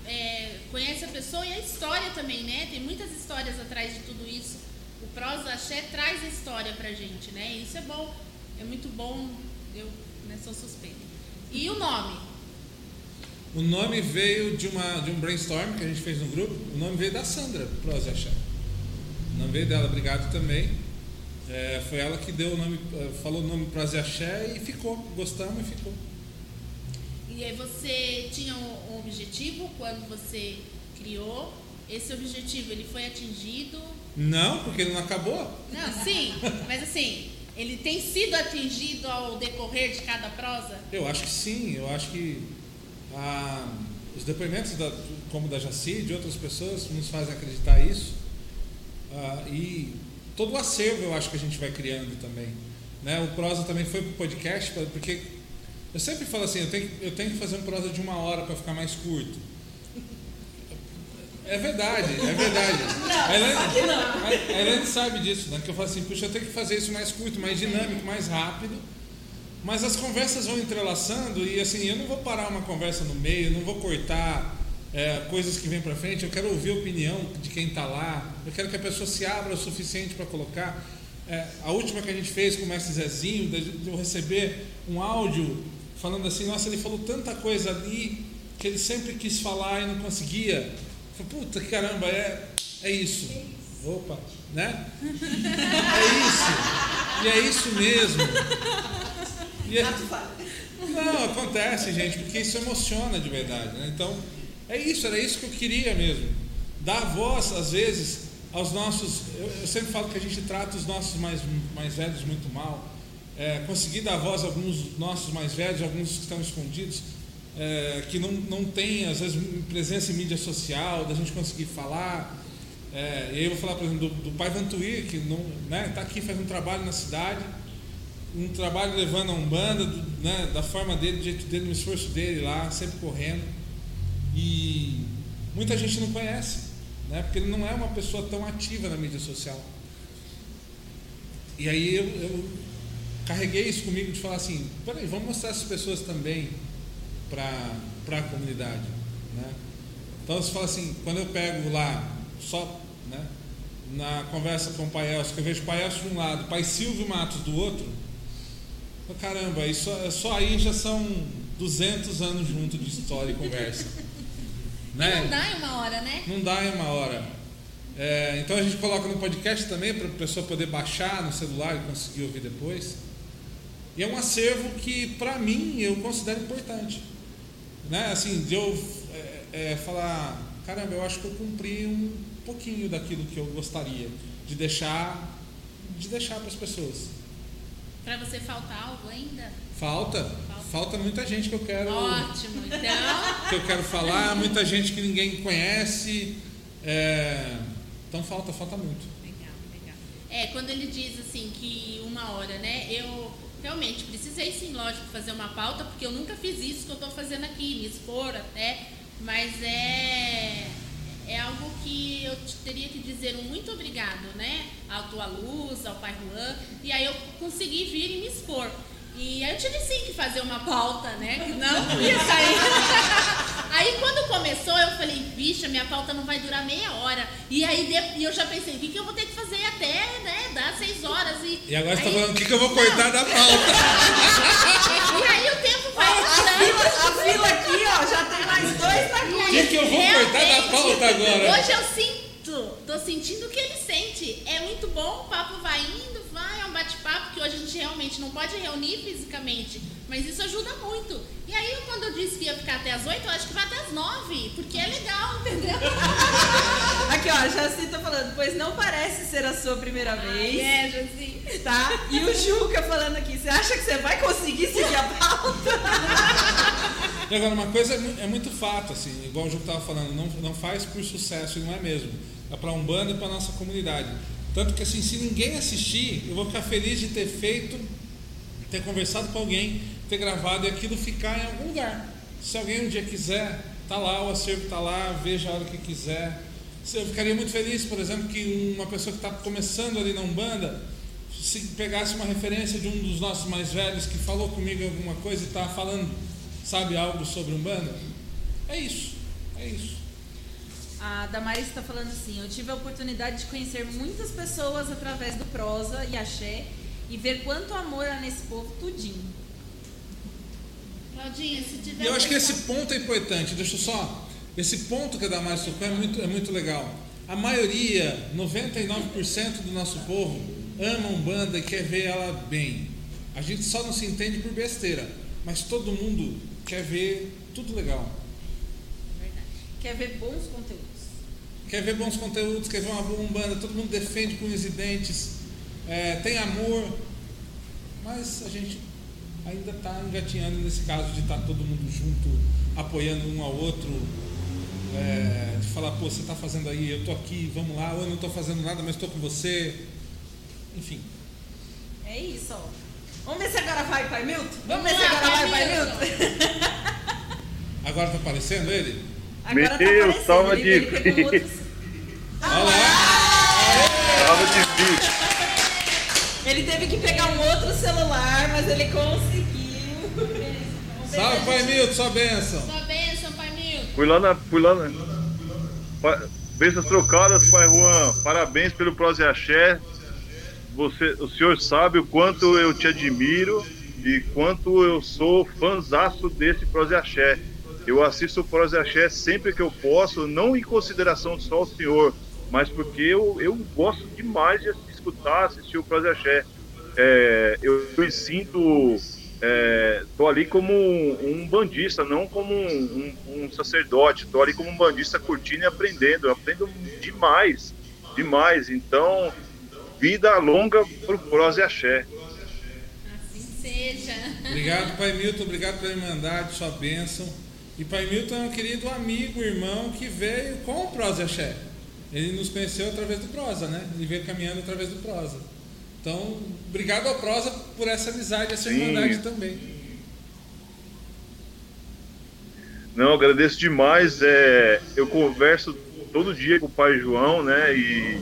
é, conhece a pessoa e a história também, né? Tem muitas histórias atrás de tudo isso. O Prosa Axé traz a história pra gente, né? E isso é bom, é muito bom. Eu né, sou suspeita. E o nome?
O nome veio de, uma, de um brainstorm que a gente fez no grupo. O nome veio da Sandra, Prosa Axé. O nome veio dela, obrigado também. É, foi ela que deu o nome, eh, falou o nome Prosa Axé e ficou. Gostamos e ficou.
E aí você tinha um, objetivo quando você criou. Esse objetivo ele foi atingido?
Não, porque não acabou.
Não, sim, mas assim, ele tem sido atingido ao decorrer de cada prosa?
Eu acho que sim, eu acho que ah, os depoimentos da, como da Jaci e de outras pessoas nos fazem acreditar isso. Ah, e todo o acervo eu acho que a gente vai criando também. Né? O prosa também foi para o podcast, porque eu sempre falo assim, eu tenho, que- eu tenho que fazer um prosa de uma hora para ficar mais curto. É verdade, é verdade. a, Helene, a- a sabe disso, né? Que eu falo assim, puxa, eu tenho que fazer isso mais curto, mais dinâmico, mais rápido. Mas as conversas vão entrelaçando e assim, eu não vou parar uma conversa no meio, não vou cortar é, coisas que vêm para frente, eu quero ouvir a opinião de quem está lá, eu quero que a pessoa se abra o suficiente para colocar. É, a última que a gente fez com o mestre Zezinho, de eu receber um áudio falando assim, nossa, ele falou tanta coisa ali que ele sempre quis falar e não conseguia. Falei, puta que caramba, é, é isso. Opa, né? É isso. E é isso mesmo. E é- Não, acontece, gente, porque isso emociona de verdade. Né? Então, é isso, era isso que eu queria mesmo. Dar voz, às vezes, aos nossos. Eu, eu sempre falo que a gente trata os nossos mais, mais velhos muito mal. É, conseguir dar voz a alguns nossos mais velhos, alguns que estão escondidos, é, que não, não têm, às vezes, presença em mídia social, da gente conseguir falar. É, e aí eu vou falar, por exemplo, do, do pai Vantuir, que está aqui, faz um trabalho na cidade um trabalho levando a Umbanda, do- né, da forma dele, do jeito dele, no esforço dele lá, sempre correndo. E muita gente não conhece, né, porque ele não é uma pessoa tão ativa na mídia social. E aí eu, eu carreguei isso comigo de falar assim, peraí, vamos mostrar essas pessoas também para a comunidade. Né? Então você fala assim, quando eu pego lá, só né, na conversa com o Pai Elcio, que eu vejo o Pai Elcio de um lado, o Pai Silvio Matos do outro, eu, caramba, isso, só aí já são 200 anos junto de história e conversa. né?
Não dá em uma hora, né?
Não dá em uma hora. É, então a gente coloca no podcast também para a pessoa poder baixar no celular e conseguir ouvir depois. E é um acervo que, para mim, eu considero importante. Né? Assim, de eu é, é, falar, caramba, eu acho que eu cumpri um pouquinho daquilo que eu gostaria de deixar, de deixar para as pessoas.
Pra você faltar algo ainda?
Falta, falta muita gente que eu quero
Ótimo, então.
que eu quero falar, muita gente que ninguém conhece. é, então falta, falta muito.
Legal, legal. É, quando ele diz assim que uma hora, né? Eu realmente precisei sim, lógico, fazer uma pauta, porque eu nunca fiz isso que eu tô fazendo aqui, me expor até, mas é. É algo que eu te- teria que dizer um muito obrigado, né? À tua luz, ao Pai Juan. E aí eu consegui vir e me expor. E aí eu tive sim que fazer uma pauta, né? Que não ia sair. Aí quando começou, eu falei, bicha, minha pauta não vai durar meia hora. E aí e eu já pensei, o que, que eu vou ter que fazer até, né, dar seis horas. E,
E agora você está
aí-
falando o que, que eu vou cortar da pauta.
E aí o tempo vai
A
passando.
fila, a fila aqui, ó, já tem mais dois na
O que, que eu vou cortar da pauta agora?
Hoje eu sinto, tô sentindo o que ele sente. É muito bom, o papo vai indo, vai, é um bate-papo, que hoje a gente realmente não pode reunir fisicamente, mas isso ajuda muito. E aí, quando eu disse que ia ficar até as 8, eu acho que vai até as 9, porque é legal, entendeu?
Aqui, ó, a Jaci tá falando, pois não parece ser a sua primeira vez.
É, Josi.
Tá? E o Juca falando aqui, você acha que você vai conseguir seguir a pauta?
E agora, uma coisa é, é muito fato, assim, igual o Ju estava falando, não, não faz por sucesso, e não é mesmo. É para um bando e para nossa comunidade. Tanto que, assim, se ninguém assistir, eu vou ficar feliz de ter feito, ter conversado com alguém, ter gravado e aquilo ficar em algum lugar. Se alguém um dia quiser, tá lá, o acervo tá lá, veja a hora que quiser. Se- Eu ficaria muito feliz, por exemplo, que uma pessoa que está começando ali na Umbanda, se pegasse uma referência de um dos nossos mais velhos que falou comigo alguma coisa e estava falando, sabe, algo sobre Umbanda. É isso, é isso.
A Damaris está falando assim: eu tive a oportunidade de conhecer muitas pessoas através do prosa e axé e ver quanto amor há nesse povo tudinho.
Claudinha, se tiver.
E eu acho que esse ponto é importante, deixa eu só. Esse ponto que a Damares tocou é muito, é muito legal. A maioria, 99% do nosso povo, ama Umbanda e quer ver ela bem. A gente só não se entende por besteira, mas todo mundo quer ver tudo legal.
Quer ver bons conteúdos.
Quer ver bons conteúdos, quer ver uma boa Umbanda, todo mundo defende com e dentes, é, tem amor, mas a gente ainda está engatinhando nesse caso de estar todo mundo junto, apoiando um ao outro, é, de falar, pô, você está fazendo aí, eu estou aqui, vamos lá, ou eu não estou fazendo nada, mas estou com você. Enfim.
É isso, ó. Vamos ver se agora vai, Pai Milton? Vamos,
Vamos
ver se agora
Pai
vai, Pai Milton?
Agora está aparecendo ele?
Agora tá
Meu,
aparecendo,
salva de
ele pegou
vídeo.
outros.
Olha lá!
Tava difícil.
Ele teve que pegar um outro celular, mas ele conseguiu. Ver
Salve, Pai Milton, sua bênção.
Sua bênção, Pai Milton.
Fui lá na. Fui lá na. Pa- Bênçãos trocadas, Pai Juan. Parabéns pelo Prose Axé. Você, o senhor sabe o quanto eu te admiro e quanto eu sou fãzaço desse Prose Axé. Eu assisto o Prose Axé sempre que eu posso, não em consideração só ao senhor, mas porque eu, eu gosto demais de escutar, assistir o Prose Axé. É, eu me sinto estou ali como um, um bandista, não como um, um- um sacerdote. Estou ali como um bandista curtindo e aprendendo. Eu aprendo demais, demais. Então, vida longa pro Prose Axé.
Assim seja.
Obrigado, Pai Milton, obrigado pela irmandade, sua bênção. E Pai Milton é um querido amigo, irmão, que veio com o Prosa Axé. Ele nos conheceu através do Prosa, né? Ele veio caminhando através do Prosa. Então, obrigado ao Prosa por essa amizade, essa
Sim.
irmandade também.
Não, agradeço demais. É, eu converso todo dia com o pai João, né? E,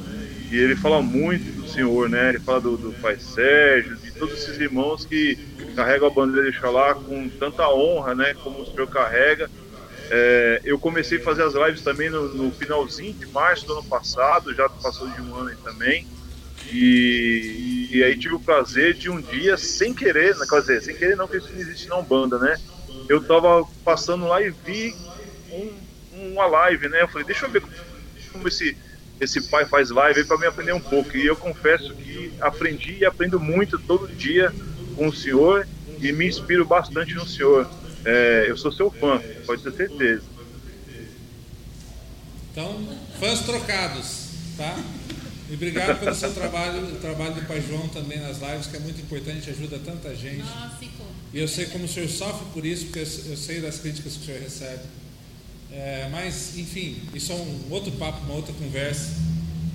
e ele fala muito do Senhor, né? Ele fala do, do pai Sérgio, de todos esses irmãos que carregam a bandeira de Xalá com tanta honra, né? Como o Senhor carrega. É, eu comecei a fazer as lives também no, no finalzinho de março do ano passado, já passou de um ano aí também. E, e aí tive o prazer de um dia, sem querer, quer dizer, sem querer não, porque isso não existe na Umbanda, né? Eu tava passando lá e vi um- uma live, né? Eu falei, deixa eu ver como esse, esse pai faz live para me aprender um pouco. E eu confesso que aprendi e aprendo muito todo dia com o senhor e me inspiro bastante no senhor. É, eu sou seu fã, pode ter certeza.
Então, fãs trocados, tá? E obrigado pelo seu trabalho, o trabalho do Pai João também nas lives, que é muito importante, ajuda tanta gente.
Nossa, e?
E eu sei como o senhor sofre por isso, porque eu eu sei das críticas que o senhor recebe. É, mas, enfim, isso é um outro papo, uma outra conversa.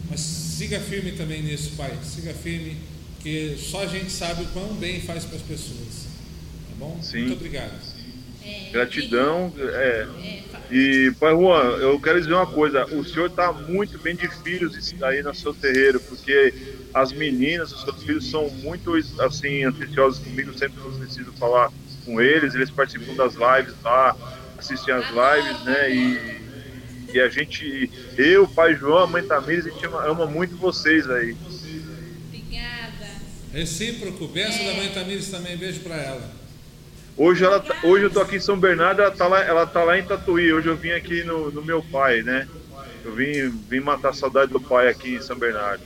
Mas siga firme também nisso, pai. Siga firme, que só a gente sabe o quão bem faz para as pessoas. Tá bom?
Sim.
Muito obrigado.
É,
Gratidão. É,
é,
E, Pai Juan, eu quero dizer uma coisa: o senhor está muito bem de filhos aí no seu terreiro, porque as meninas, os seus filhos são muito assim, atenciosos comigo, sempre que eu preciso falar com eles, eles participam das lives lá, assistem as lives, né? E, e a gente, eu, Pai João, a mãe Tamires, a gente ama, ama muito vocês aí.
Obrigada.
Recíproco, benção da mãe Tamires também, beijo para ela.
Hoje, ela, hoje eu tô aqui em São Bernardo, ela tá lá, ela tá lá em Tatuí. Hoje eu vim aqui no, no meu pai, né? Eu vim, vim matar a saudade do pai aqui em São Bernardo.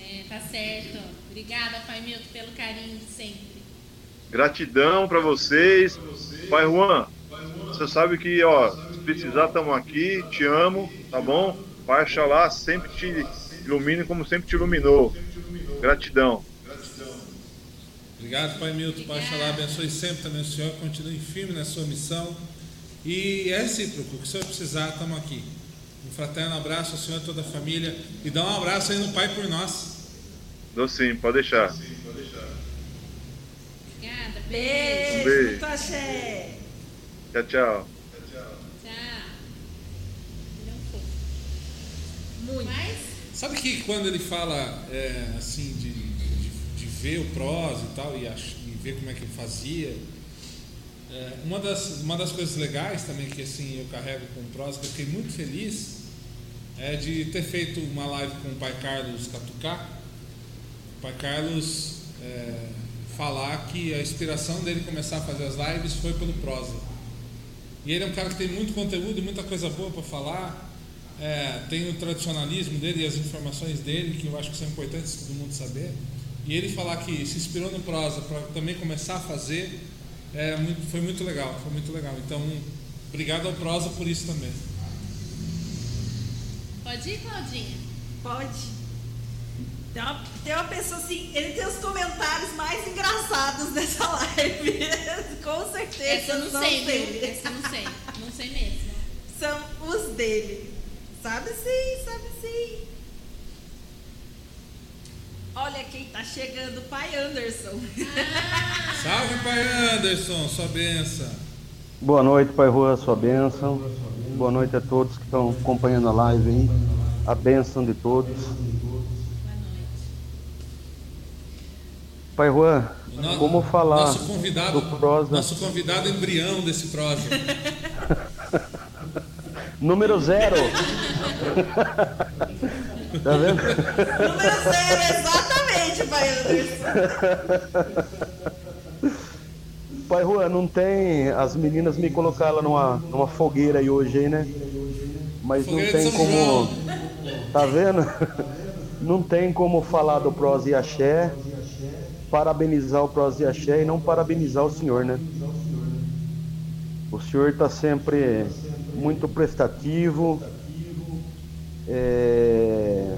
É, tá certo. Obrigada, Pai Milton, pelo carinho de sempre.
Gratidão para vocês. Pai Juan, você sabe que, ó, se precisar, estamos aqui. Te amo, tá bom? Pai Xalá sempre te ilumine como sempre te iluminou. Gratidão.
Obrigado, Pai Milton. Pai Xalá, abençoe sempre também o Senhor. Continue firme na sua missão. E é recíproco. O que o Senhor precisar, estamos aqui. Um fraterno abraço ao Senhor e a toda a família. E dá um abraço aí no Pai por nós.
Dou sim, pode deixar.
Obrigada,
Beijo,
Um beijo. Tchau, tchau.
Tchau.
Muito.
Mas,
Sabe que quando ele fala é, assim de ver o prós e tal e, ach- e ver como é que ele fazia, é, uma, das, uma das coisas legais também que assim eu carrego com o prós, que eu fiquei muito feliz, é de ter feito uma live com o pai Carlos Catucá. O pai Carlos é, falar que a inspiração dele começar a fazer as lives foi pelo prosa. E ele é um cara que tem muito conteúdo e muita coisa boa para falar. É, tem o tradicionalismo dele e as informações dele, que eu acho que são importantes todo mundo saber. E ele falar que se inspirou no prosa para também começar a fazer, é, muito- foi muito legal, foi muito legal. Então, obrigado ao prosa por isso também.
pode ir, Claudinha?
Pode. Tem uma, tem uma pessoa assim, ele tem os comentários mais engraçados dessa live. Com certeza.
Essa eu não
são
sei,
dele.
viu? Essa eu não sei. Não sei mesmo.
São os dele. Sabe sim, sabe sim. Olha quem tá chegando, pai Anderson.
Salve, pai Anderson, sua benção.
Boa noite, Pai Rua, sua bênção. Boa noite a todos que estão acompanhando a live aí. A bênção de todos. Pai Juan,
No-
como falar
nosso convidado,
do prosa
nosso convidado embrião desse prosa.
número zero? tá vendo?
Número zero, exatamente, pai Anderson.
Pai Juan, não tem. As meninas me colocaram numa, numa fogueira aí hoje, aí, né? Mas não
Fogueira de
tem como.
João.
Tá vendo? Não tem como falar do Prosa e Axé, parabenizar o Prosa e Axé e não parabenizar o senhor, né? O senhor está sempre muito prestativo, é,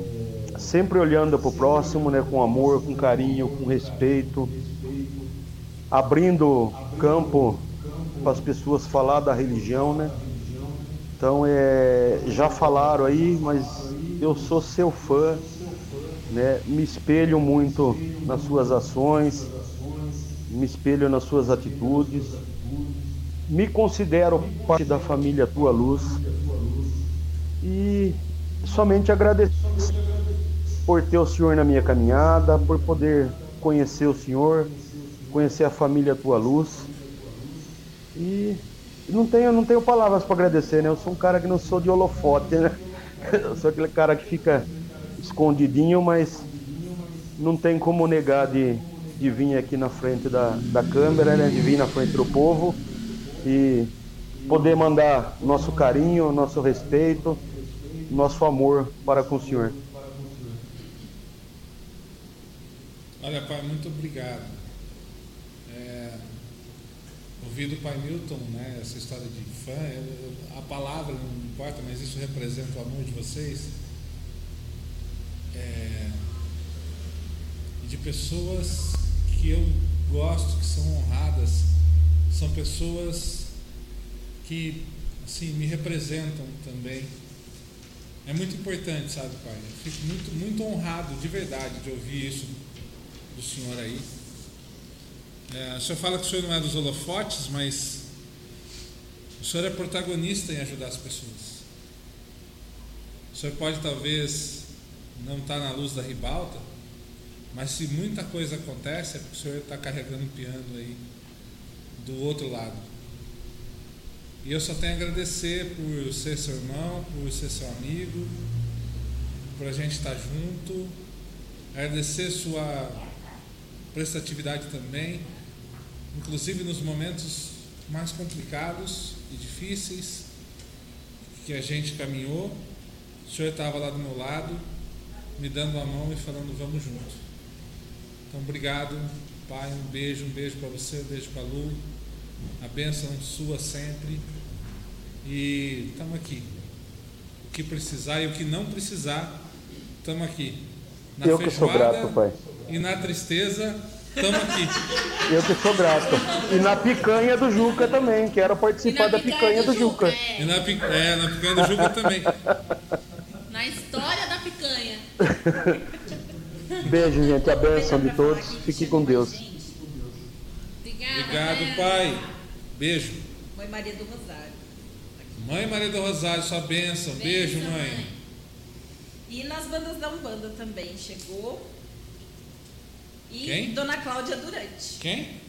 sempre olhando para o próximo, né? Com amor, com carinho, com respeito, abrindo campo para as pessoas falar da religião, né? Então, é, já falaram aí, mas eu sou seu fã, né? Me espelho muito nas suas ações, me espelho nas suas atitudes. Me considero parte da família Tua Luz e somente agradecer por ter o Senhor na minha caminhada, por poder conhecer o Senhor, conhecer a família Tua Luz. E não tenho, não tenho palavras para agradecer, né? Eu sou um cara que não sou de holofote, né? Eu sou aquele cara que fica escondidinho, mas não tem como negar de, de vir aqui na frente da, da câmera, né? De vir na frente do povo e poder mandar nosso carinho, nosso respeito, nosso amor para com o Senhor.
Olha, pai, muito obrigado. É, ouvi do pai Milton, né, essa história de fã, eu- eu- a palavra não importa, mas isso representa o amor de vocês. É, de pessoas que eu gosto, que são honradas, são pessoas que assim, me representam também. É muito importante, sabe, pai? Eu fico muito, muito honrado, de verdade, de ouvir isso do senhor aí. É, o senhor fala que o senhor não é dos holofotes, mas o senhor é protagonista em ajudar as pessoas. O senhor pode talvez não estar na luz da ribalta, mas se muita coisa acontece é porque o senhor está carregando o piano aí do outro lado. E eu só tenho a agradecer por ser seu irmão, por ser seu amigo, por a gente estar junto, agradecer sua prestatividade também, inclusive nos momentos mais complicados e difíceis que a gente caminhou. O senhor estava lá do meu lado, me dando a mão e falando vamos junto. Então obrigado, pai, um beijo, um beijo para você, um beijo para Lu, a bênção sua sempre. E estamos aqui. O que precisar e o que não precisar, estamos aqui. Na
Eu que sou grato, pai.
E na tristeza Estamos aqui.
Eu que sou grato. E na picanha do Juca também, quero participar da picanha do Juca.
E na, é, na picanha do Juca também.
Na história da picanha.
Beijo, gente. A bênção de todos. Fique com Deus.
Obrigado, pai. Beijo.
Mãe Maria do Rosário.
Mãe Maria do Rosário, sua bênção. Beijo, mãe.
E nas bandas da Umbanda também chegou. E
Quem?
Dona Cláudia Durante.
Quem?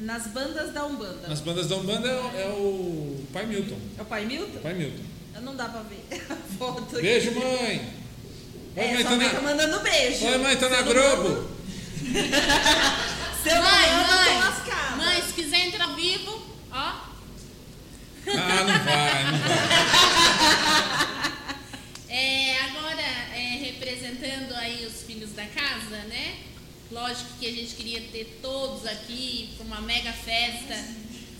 Nas bandas da Umbanda.
Nas bandas da Umbanda é, o- é o pai Milton.
É o pai Milton?
Pai Milton.
Não dá pra ver a foto. aqui.
Beijo, mãe. Oi,
É,
mãe,
sua
tá
mãe
na-
tá mandando beijo.
Oi, mãe, tá na
Se eu não
Globo.
mando-
mãe,
eu tô
mãe,
lascada.
mãe, se quiser entrar ao vivo, ó.
Ah, não vai, não vai.
É, agora, é, representando aí os filhos da casa, né? Lógico que a gente queria ter todos aqui para uma mega festa.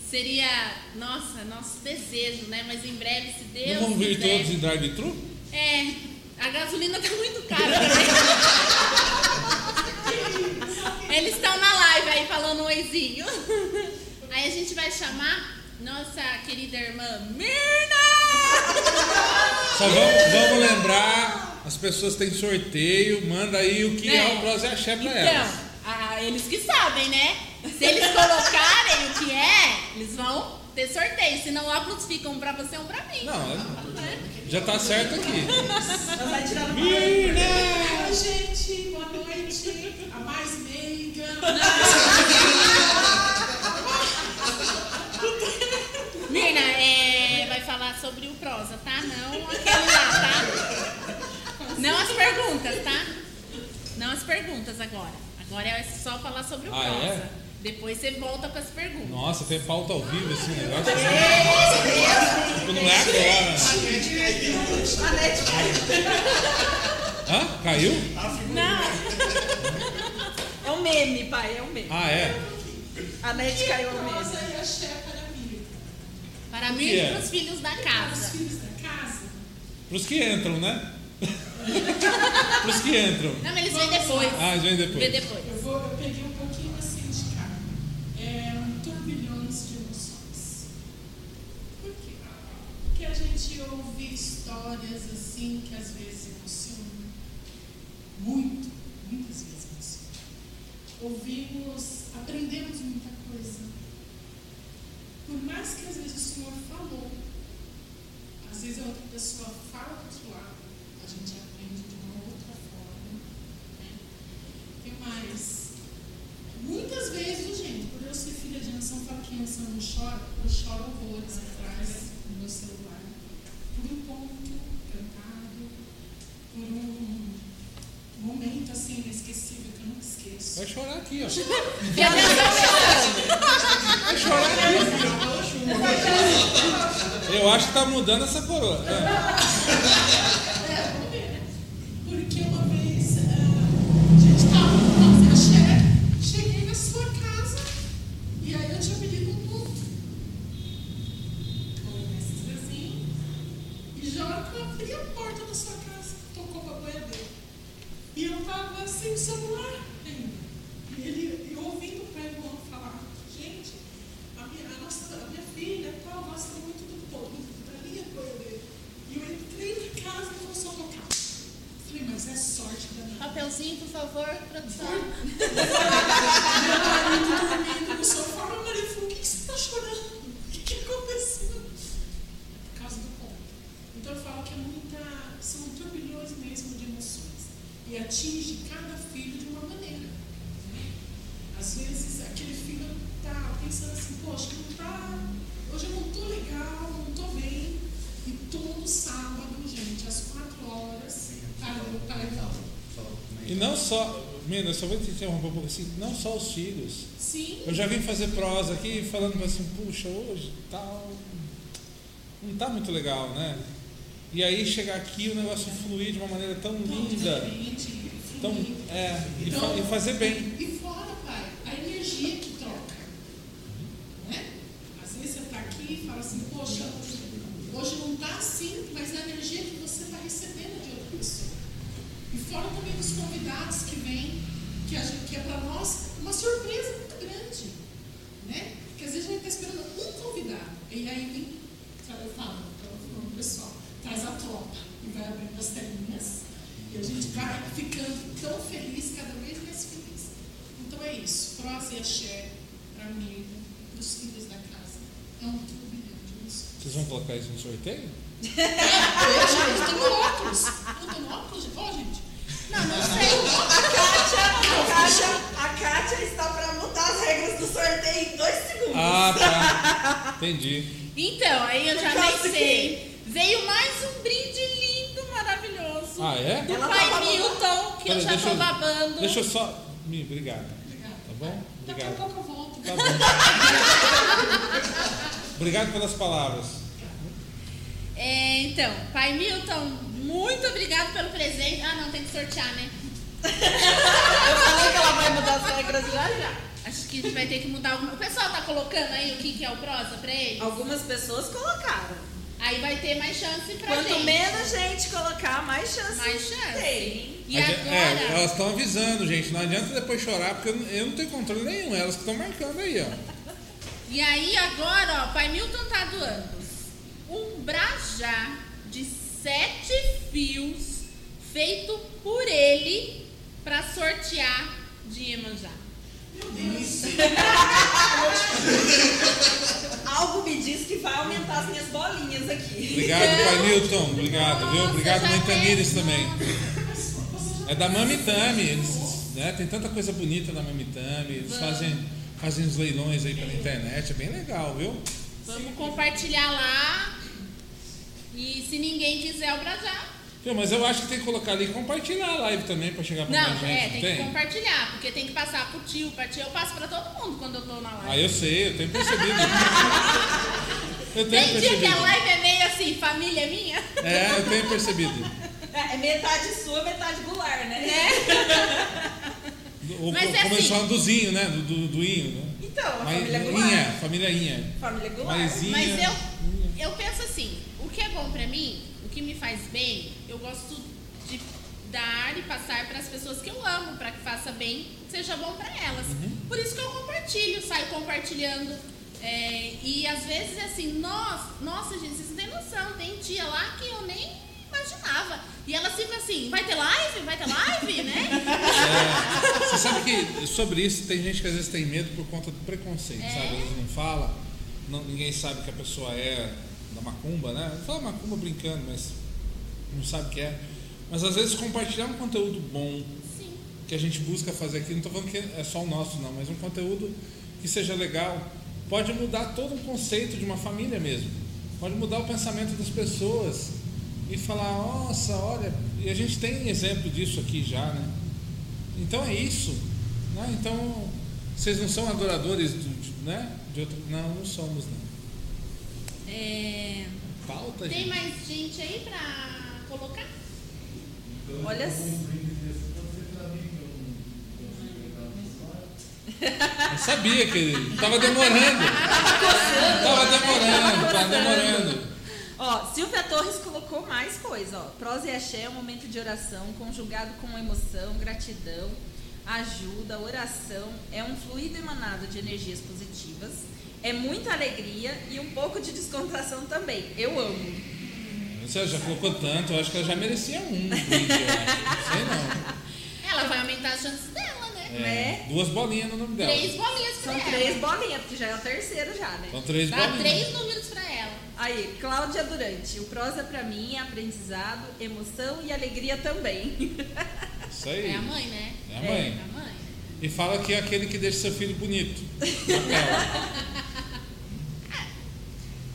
Seria, nossa, nosso desejo, né? Mas em breve, se Deus
Não vamos vir
quiser.
todos em drive-thru?
É, a gasolina tá muito cara também. Eles estão na live aí falando um oizinho. Aí a gente vai chamar nossa querida irmã Mirna!
Só vamos, vamos lembrar, as pessoas têm sorteio, manda aí o que é,
É.
o Prose Axé pra
Então,
elas.
ah, eles que sabem, né? Se eles colocarem o que é, eles vão ter sorteio. Senão óculos ficam um pra você um pra mim.
Não, já tá certo aqui.
vai tirar no
Mirna!
Oi, gente, boa noite. A mais meiga.
Mirna, é, vai falar sobre o prosa, tá? Não aquele lá, tá? Não as perguntas, tá? Não as perguntas agora. Agora é só falar sobre o
Ah,
prosa.
é?
Depois você volta pras perguntas.
Nossa, tem pauta ao vivo esse negócio. Tipo, não é agora.
A net caiu.
Hã? Caiu?
Não. É um meme, pai, é um meme.
Ah, é?
A net caiu é
Rosa
meme.
e para mim.
Para e
é?
pros filhos da
Os
casa.
filhos da casa.
Pros que entram, né? Pros que entram.
Não, mas eles vêm depois.
Ah, eles vêm depois.
Vê depois.
Eu, vou, eu peguei um gente ouve histórias assim que às vezes emocionam. Muito, muitas vezes emocionam. Ouvimos, aprendemos muita coisa. Por mais que às vezes o Senhor falou, às vezes a outra pessoa fala do outro lado, a gente aprende de uma outra forma. Né? O que mais? Muitas vezes, gente, por eu ser filha de fala que nação não chora, eu choro horrores atrás do meu celular. Por um ponto cantado, por um momento assim inesquecível que eu nunca esqueço.
Vai chorar aqui, ó. Vai chorar aqui. Eu acho que tá mudando essa coroa. É.
estava sem o celular ainda. E ele, eu ouvindo o pai João falar, gente, a minha, a nossa, a minha filha tal, gosta muito do povo, da minha boiadeira. E eu entrei na casa e começou a tocar. Falei, mas é sorte danada.
Papelzinho, por favor, produção.
Meu marido dormindo no sofá, meu marido falou, o que, que você está chorando? O que, que aconteceu? Por causa do ponto. Então eu falo que é muita, são turbilhões. E atinge cada filho de uma maneira. né? Às vezes aquele filho está pensando assim, poxa, não tá, hoje eu não estou legal, não estou bem. E todo sábado, gente, às quatro horas, tá, tá legal.
E não só, eu só vou te interromper um pouco assim, não só os filhos.
Sim.
Eu já vim fazer prosa aqui falando assim, puxa, hoje tal. Não tá muito legal, né? E aí chegar aqui o negócio fluir de uma maneira tão linda. Tão, é, e, fa- e fazer bem.
E fora, pai, a energia que troca. Né? Às vezes você está aqui e fala assim, poxa, hoje não está assim, mas a energia que você está recebendo de outra pessoa. E fora também os convidados que vêm, que, gente- que é para nós uma surpresa muito grande, né? Porque às vezes a gente está esperando um convidado, e aí vem, sabe, eu falo traz a tropa e vai abrindo as telinhas, e a gente vai ficando tão feliz, cada vez mais feliz. Então é isso, prosa e axé para mim, para os filhos da casa, é um turbilhão de emoções.
Vocês vão colocar isso no sorteio?
É, eu, gente, tem óculos. Eu tenho óculos, gente. Ó, gente.
Não, não sei. A Kátia, a Kátia, a Kátia está para mudar as regras do sorteio em dois segundos.
Ah, tá. Entendi.
Então, aí eu já nem sei. Veio mais um brinde lindo, maravilhoso.
Ah, é?
Do
Ela
pai
tá
Milton, que eu
Peraí,
já tô
eu-
babando.
Deixa eu só. Me, obrigado. Tá bom?
Daqui a
Obrigado.
pouco eu volto.
Tá bom. Obrigado pelas palavras.
É, então, pai Milton, muito obrigado pelo presente. Ah, não, tem que sortear, né?
Eu falei que ela vai mudar as regras já já.
Acho que a gente vai ter que mudar alguma. O pessoal tá colocando aí o que, que é o prosa pra eles?
Algumas pessoas colocaram.
Aí vai ter mais chance pra
Quanto
gente.
menos gente colocar, mais chance,
Mais chance.
tem.
E
A gente-
agora?
É, elas estão avisando, gente. Não adianta depois chorar, porque eu, não- eu não tenho controle nenhum. Elas que estão marcando aí, ó.
E aí agora, ó, pai Milton tá doando um brajá de sete fios feito por ele pra sortear de Iemanjá.
Algo me diz que vai aumentar as minhas bolinhas aqui.
Obrigado, pai Milton. Obrigado, viu? Obrigado, mãe Tamires também. É da Mamitami. Eles, né, tem tanta coisa bonita na Mamitami. Eles fazem, fazem os leilões aí pela internet. É bem legal, viu?
Vamos compartilhar lá. E se ninguém quiser o brajá.
Mas eu acho que tem que colocar ali e compartilhar a live também pra chegar pra
Não,
mais gente.
é,
não
tem que compartilhar, porque tem que passar pro tio, pra tia. Eu passo pra todo mundo quando eu tô na live.
Ah, eu sei, eu tenho percebido. Eu tenho
Tem dia que a
percebido.
live é meio assim, família minha.
É, eu tenho percebido.
É metade sua, metade gular, né?
O,
Mas é
começou
assim.
a dozinho, né? Do, do, do Inho, né?
Então, a
Mas-
família
Inha,
gular.
família Inha.
Família gular.
Maisinha.
Mas eu, eu penso assim, o que é bom pra mim, que me faz bem, eu gosto de dar e passar para as pessoas que eu amo, para que faça bem, seja bom pra elas. Por isso que eu compartilho, saio compartilhando. é, e às vezes é assim, nossa, nossa gente, vocês não têm noção, tem tia lá que eu nem imaginava. E ela fica assim, vai ter live? Vai ter live, né?
É, você sabe que sobre isso tem gente que às vezes tem medo por conta do preconceito,
É.
sabe? Às vezes não fala, não- ninguém sabe que a pessoa é da macumba, né? Fala macumba brincando, mas não sabe o que é. Mas às vezes compartilhar um conteúdo bom
Sim.
que a gente busca fazer aqui, não estou falando que é só o nosso não, mas um conteúdo que seja legal, pode mudar todo um conceito de uma família mesmo. Pode mudar o pensamento das pessoas e falar, nossa, olha, e a gente tem exemplo disso aqui já, né? Então é isso. Né? Então, vocês não são adoradores do- de, né? de outro. Não, não somos, não.
É,
Pauta,
tem
gente.
mais gente aí pra colocar?
Olha
mim, que eu
sabia que ele tava demorando. Tava demorando, tava demorando.
Ó, Silvia Torres colocou mais coisa, ó. Prosa e axé é um momento de oração, conjugado com emoção, gratidão, ajuda, oração. É um fluido emanado de energias positivas. É muita alegria e um pouco de descontração também. Eu amo.
Você já colocou tanto, eu acho que ela já merecia um. Não sei não.
Ela vai aumentar as chances dela, né?
É,
Né?
Duas bolinhas no nome dela.
Três bolinhas pra
São
ela.
três bolinhas, porque já é o terceiro já, né?
São três
Dá
bolinhas.
três números pra ela.
Aí, Cláudia Durante. O prosa pra mim é aprendizado, emoção e alegria também.
Isso aí.
É a mãe, né?
É a mãe.
É a mãe.
E fala que é aquele que deixa seu filho bonito.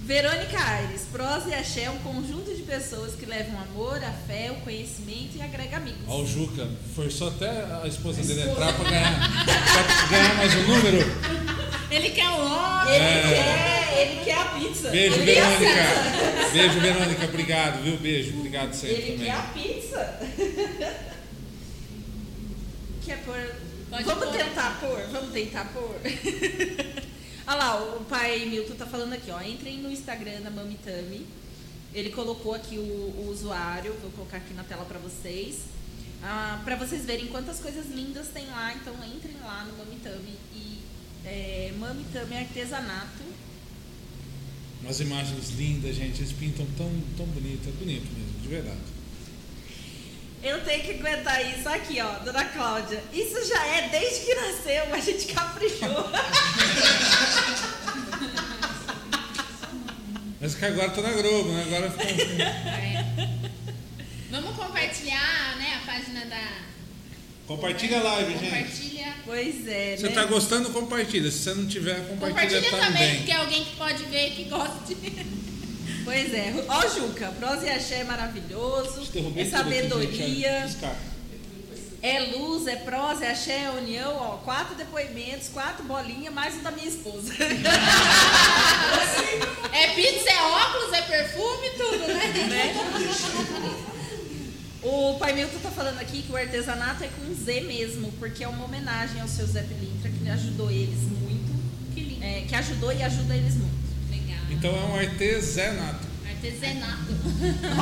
Verônica Aires, prosa e axé é um conjunto de pessoas que levam amor, a fé, o conhecimento e agrega amigos.
Ó, o Juca forçou até a esposa dele entrar pra ganhar, pra ganhar mais um número.
Ele quer o homem.
Ele
É.
quer, ele quer a pizza.
Beijo,
ele a.
Verônica. Beijo, Verônica. Obrigado, viu? Beijo. Obrigado sempre
Ele
também.
quer a pizza. Quer pôr?
Pode
Vamos
pôr.
tentar pôr? Vamos tentar pôr? Olha lá, o pai Milton tá falando aqui, ó. Entrem no Instagram da Mamitami. Ele colocou aqui o, o usuário, vou colocar aqui na tela para vocês. Ah, para vocês verem quantas coisas lindas tem lá, então entrem lá no Mamitami e é, Mamitami Artesanato.
Umas imagens lindas, gente. Eles pintam tão, tão bonito. É bonito mesmo, de verdade.
Eu tenho que aguentar isso aqui, ó, dona Cláudia. Isso já é desde que nasceu, a gente caprichou.
Mas que agora tô na Globo, né? Agora fica.
É. Vamos compartilhar, né, a página da.
Compartilha a live, gente.
Compartilha.
Pois é,
Se você tá gostando, compartilha. Se você não tiver, compartilha,
Compartilha também,
também.
porque é alguém que pode ver que gosta de.
Pois é. Ó, Juca, prosa e axé é maravilhoso. É sabedoria. É luz, é prosa, é axé, é união, ó. Quatro depoimentos, quatro bolinhas, mais um da minha esposa.
É pizza, é óculos, é perfume, tudo, né?
O pai Milton tá falando aqui que o artesanato é com Z mesmo, porque é uma homenagem ao seu Zé Pilintra, que ajudou eles muito.
Que lindo.
É, que ajudou e ajuda eles muito.
Então é um artesanato.
Artesanato.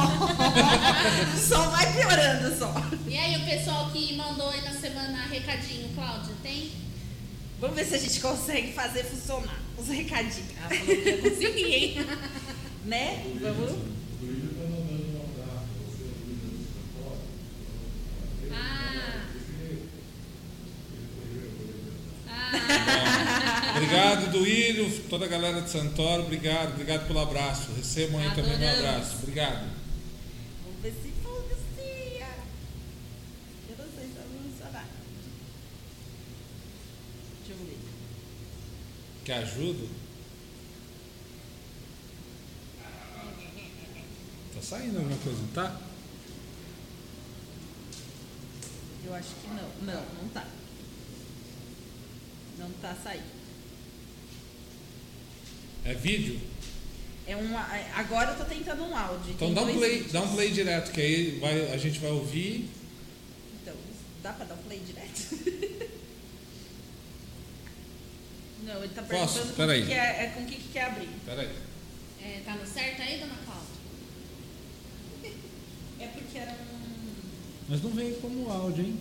Só vai piorando só.
E aí, o pessoal que mandou aí na semana recadinho, Cláudia, tem?
Vamos ver se a gente consegue fazer funcionar os recadinhos.
Ah, falou que ia conseguir, hein?
Né? Vamos.
O William está mandando um abraço para você, William do Santoro.
Ah.
Obrigado, Duílio, toda a galera de Santoro, obrigado, obrigado pelo abraço. Recebam aí também meu
Adoramos.
abraço. Obrigado.
Vamos ver se funciona. Eu não sei se vai funcionar. Deixa eu ver.
Quer ajuda? Tá saindo alguma coisa, não tá?
Eu acho que não. Não, não tá. Não tá saindo.
É vídeo?
É um, agora eu tô tentando um áudio.
Então dá um play,
vídeos.
dá um play direto, que aí vai, a gente vai ouvir.
Então, dá pra dar um play direto? Não, ele tá
Posso?
perguntando com
Peraí.
que que é, é com o que, que quer abrir.
Pera aí.
É, tá no certo aí, dona Cláudia?
É porque era um.
Mas não veio como áudio, hein?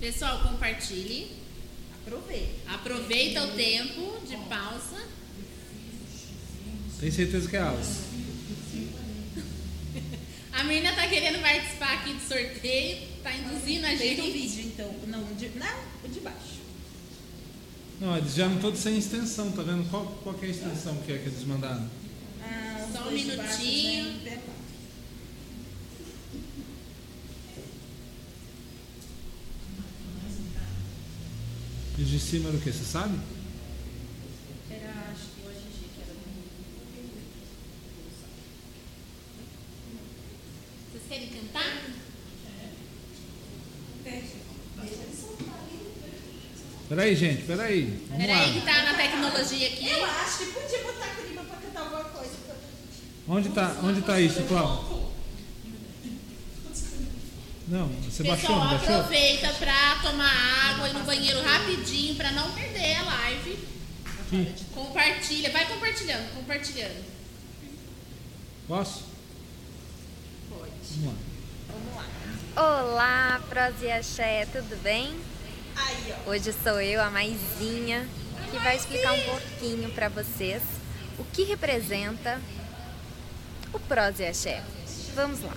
Pessoal, compartilhe.
Aproveita.
Aproveita o tempo de pausa.
Tem certeza que é áudio.
A menina tá querendo participar aqui do sorteio, tá induzindo a gente.
o vídeo, então. Não, o de, não, o de baixo.
Não, eles já não estão sem extensão, tá vendo? Qual, qual que é a extensão que é que eles mandaram?
Ah,
Só um
de baixo,
minutinho.
né? É quatro.
E os de cima era o que? Você sabe?
Era, acho que hoje que era
Vocês querem cantar?
Peraí, gente, peraí. Vamos
Peraí que tá na tecnologia aqui.
Eu acho que podia botar a Clima pra cantar alguma coisa.
Onde tá, onde tá isso, Cláudio? Não, você baixou,
Pessoal,
baixou?
aproveita pra tomar água e no banheiro rapidinho pra não perder a live.
Aqui.
Compartilha, vai compartilhando, compartilhando.
Posso?
Pode.
Vamos lá.
Vamos lá.
Olá, Pros e Axé, tudo bem?
Aí, ó.
Hoje sou eu, a Maisinha, que vai explicar um pouquinho para vocês o que representa o Pros e Axé. Vamos lá.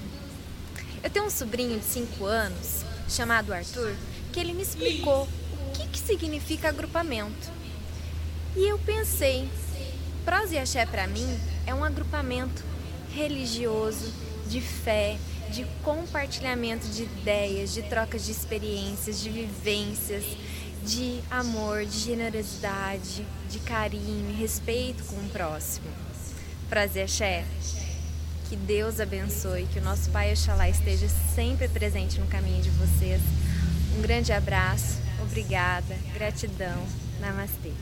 Eu tenho um sobrinho de 5 anos, chamado Arthur, que ele me explicou o que, que significa agrupamento. E eu pensei, Pros e Axé para mim é um agrupamento religioso, de fé, de compartilhamento de ideias, de trocas de experiências, de vivências, de amor, de generosidade, de carinho e respeito com o próximo. Prazer, Axé. Que Deus abençoe, que o nosso Pai Oxalá esteja sempre presente no caminho de vocês. Um grande abraço, obrigada, gratidão, namastê.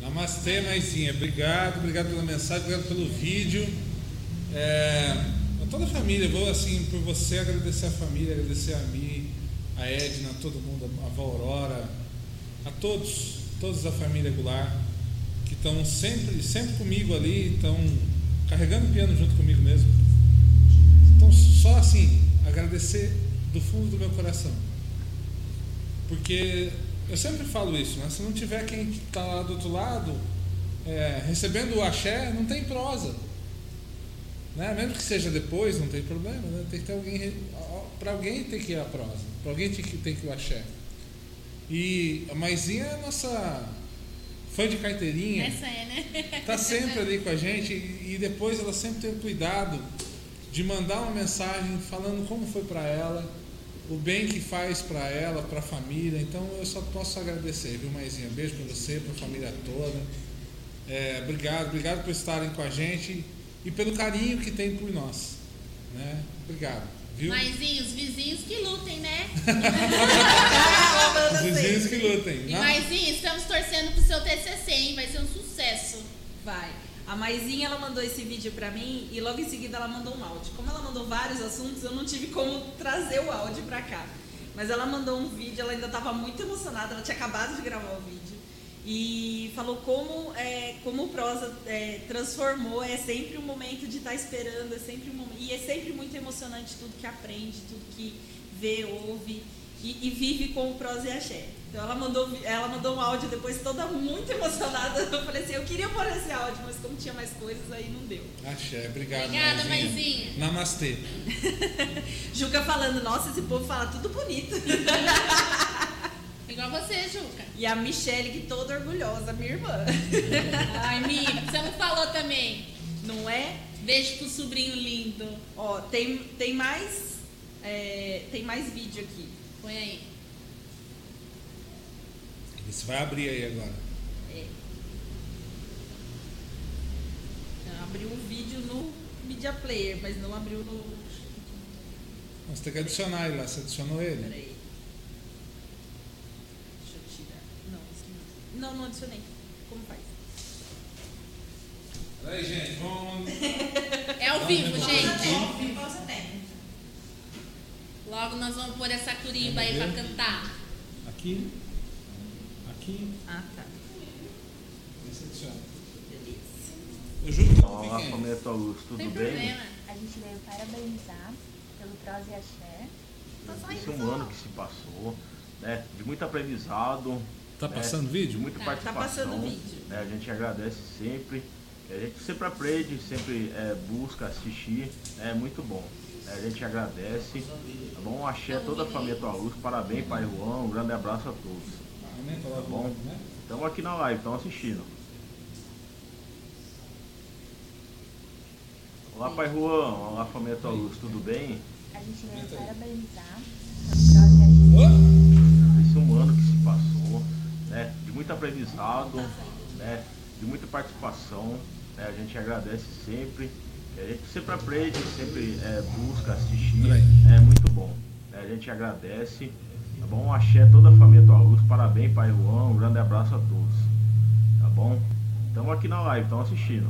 Namastê, Maisinha. Obrigado, obrigado pela mensagem, obrigado pelo vídeo. É, a toda a família, vou assim, por você agradecer a família, agradecer a mim, a Edna, a todo mundo, a avó Aurora, a todos, todos da família Goulart, que estão sempre, sempre comigo ali, estão carregando o piano junto comigo mesmo. Então, só assim, agradecer do fundo do meu coração. Porque eu sempre falo isso, né? Se não tiver quem está lá do outro lado, é, recebendo o axé, não tem prosa. Né? Mesmo que seja depois, não tem problema, né? Tem que ter alguém. Para alguém tem que ir a prosa, para alguém tem que, tem que ir o axé. E a Maisinha é a nossa fã de carteirinha.
Essa é, né?
Tá sempre ali com a gente e, e depois ela sempre tem o cuidado de mandar uma mensagem falando como foi para ela, o bem que faz para ela, para a família. Então eu só posso agradecer, viu, Maisinha? Beijo para você, para a família toda. É, obrigado, obrigado por estarem com a gente e pelo carinho que tem por nós. Né? Obrigado. Viu?
Maisinho, os vizinhos que lutem, né?
os vizinhos que lutem.
E Maisinho, estamos torcendo pro seu TCC, hein? Vai ser um sucesso.
Vai. A Maisinha, ela mandou esse vídeo pra mim e logo em seguida ela mandou um áudio. Como ela mandou vários assuntos, eu não tive como trazer o áudio pra cá. Mas ela mandou um vídeo, ela ainda estava muito emocionada, ela tinha acabado de gravar o vídeo e falou como é, como o prosa é, transformou é sempre um momento de estar tá esperando é sempre um momento, e é sempre muito emocionante tudo que aprende tudo que vê ouve e, e, vive com o prosa e axé. Então ela mandou ela mandou um áudio depois toda muito emocionada. Eu falei assim eu queria pôr esse áudio mas como tinha mais coisas aí não deu.
Axé obrigado
obrigada mãezinha
namastê.
Juca falando nossa esse povo fala tudo bonito
Igual você, Juca.
E a Michelle, que toda orgulhosa, minha irmã.
Ai, amiga, você não falou também.
Não é?
Beijo pro sobrinho lindo.
Ó, tem, tem mais. É, tem mais vídeo aqui.
Põe aí.
Isso vai abrir aí agora.
É. Abriu um vídeo no Media Player, mas não abriu no.
Você tem que adicionar ele lá. Você adicionou ele?
Peraí. Não, não adicionei. Como faz?
Peraí, gente, vamos.
É ao vivo, gente. É ao vivo, você tem. Logo nós vamos pôr essa curiba aí pra cantar.
Aqui. Aqui.
Ah, tá.
Eu juro que
Olá, família Luz, tudo
Tem
bem?
problema.
A gente veio parabenizar pelo Prosa e Axé.
Esse é um ano que se passou, né? De muito aprendizado,
Tá
né,
passando vídeo?
De muita
Tá,
participação.
tá passando vídeo.
né, a gente agradece sempre. A gente sempre aprende, sempre é, busca assistir. É muito bom. né, a gente agradece. Tá bom? Axé a toda a família Tua Luz. Parabéns, Pai Juan. Um grande abraço a todos.
Tá
bom? Estamos aqui na live, estão assistindo. Olá, Pai Juan. Olá, família Tua Luz. Tudo bem?
A gente veio parabenizar.
Esse é um ano que né? De muito aprendizado, né? De muita participação. Né? A gente agradece sempre. A gente sempre aprende, sempre é, busca assistir. É muito bom. né, A gente agradece. Tá bom? Axé toda a família Tua Luz. Parabéns, Pai Juan. Um grande abraço a todos. Tá bom? Estamos aqui na live, estão assistindo.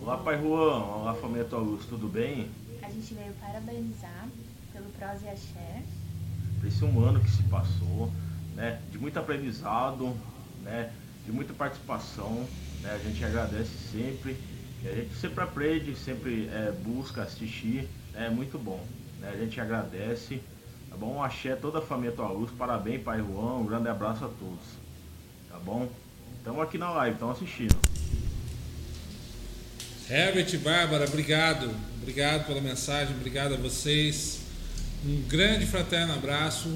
Olá, Pai Juan. Olá, família Tua Luz. Tudo bem?
Gente veio parabenizar pelo Prosa e Axé.
esse um ano que se passou, né, de muito aprendizado, né, de muita participação, né, a gente agradece sempre, a gente sempre aprende, sempre é, busca assistir, é muito bom, né, a gente agradece, tá bom? Axé toda a família Tua Luz, parabéns Pai Juan, um grande abraço a todos, tá bom? Estamos aqui na live, estão assistindo.
Herbert e Bárbara, obrigado. Obrigado pela mensagem, obrigado a vocês. Um grande fraterno abraço.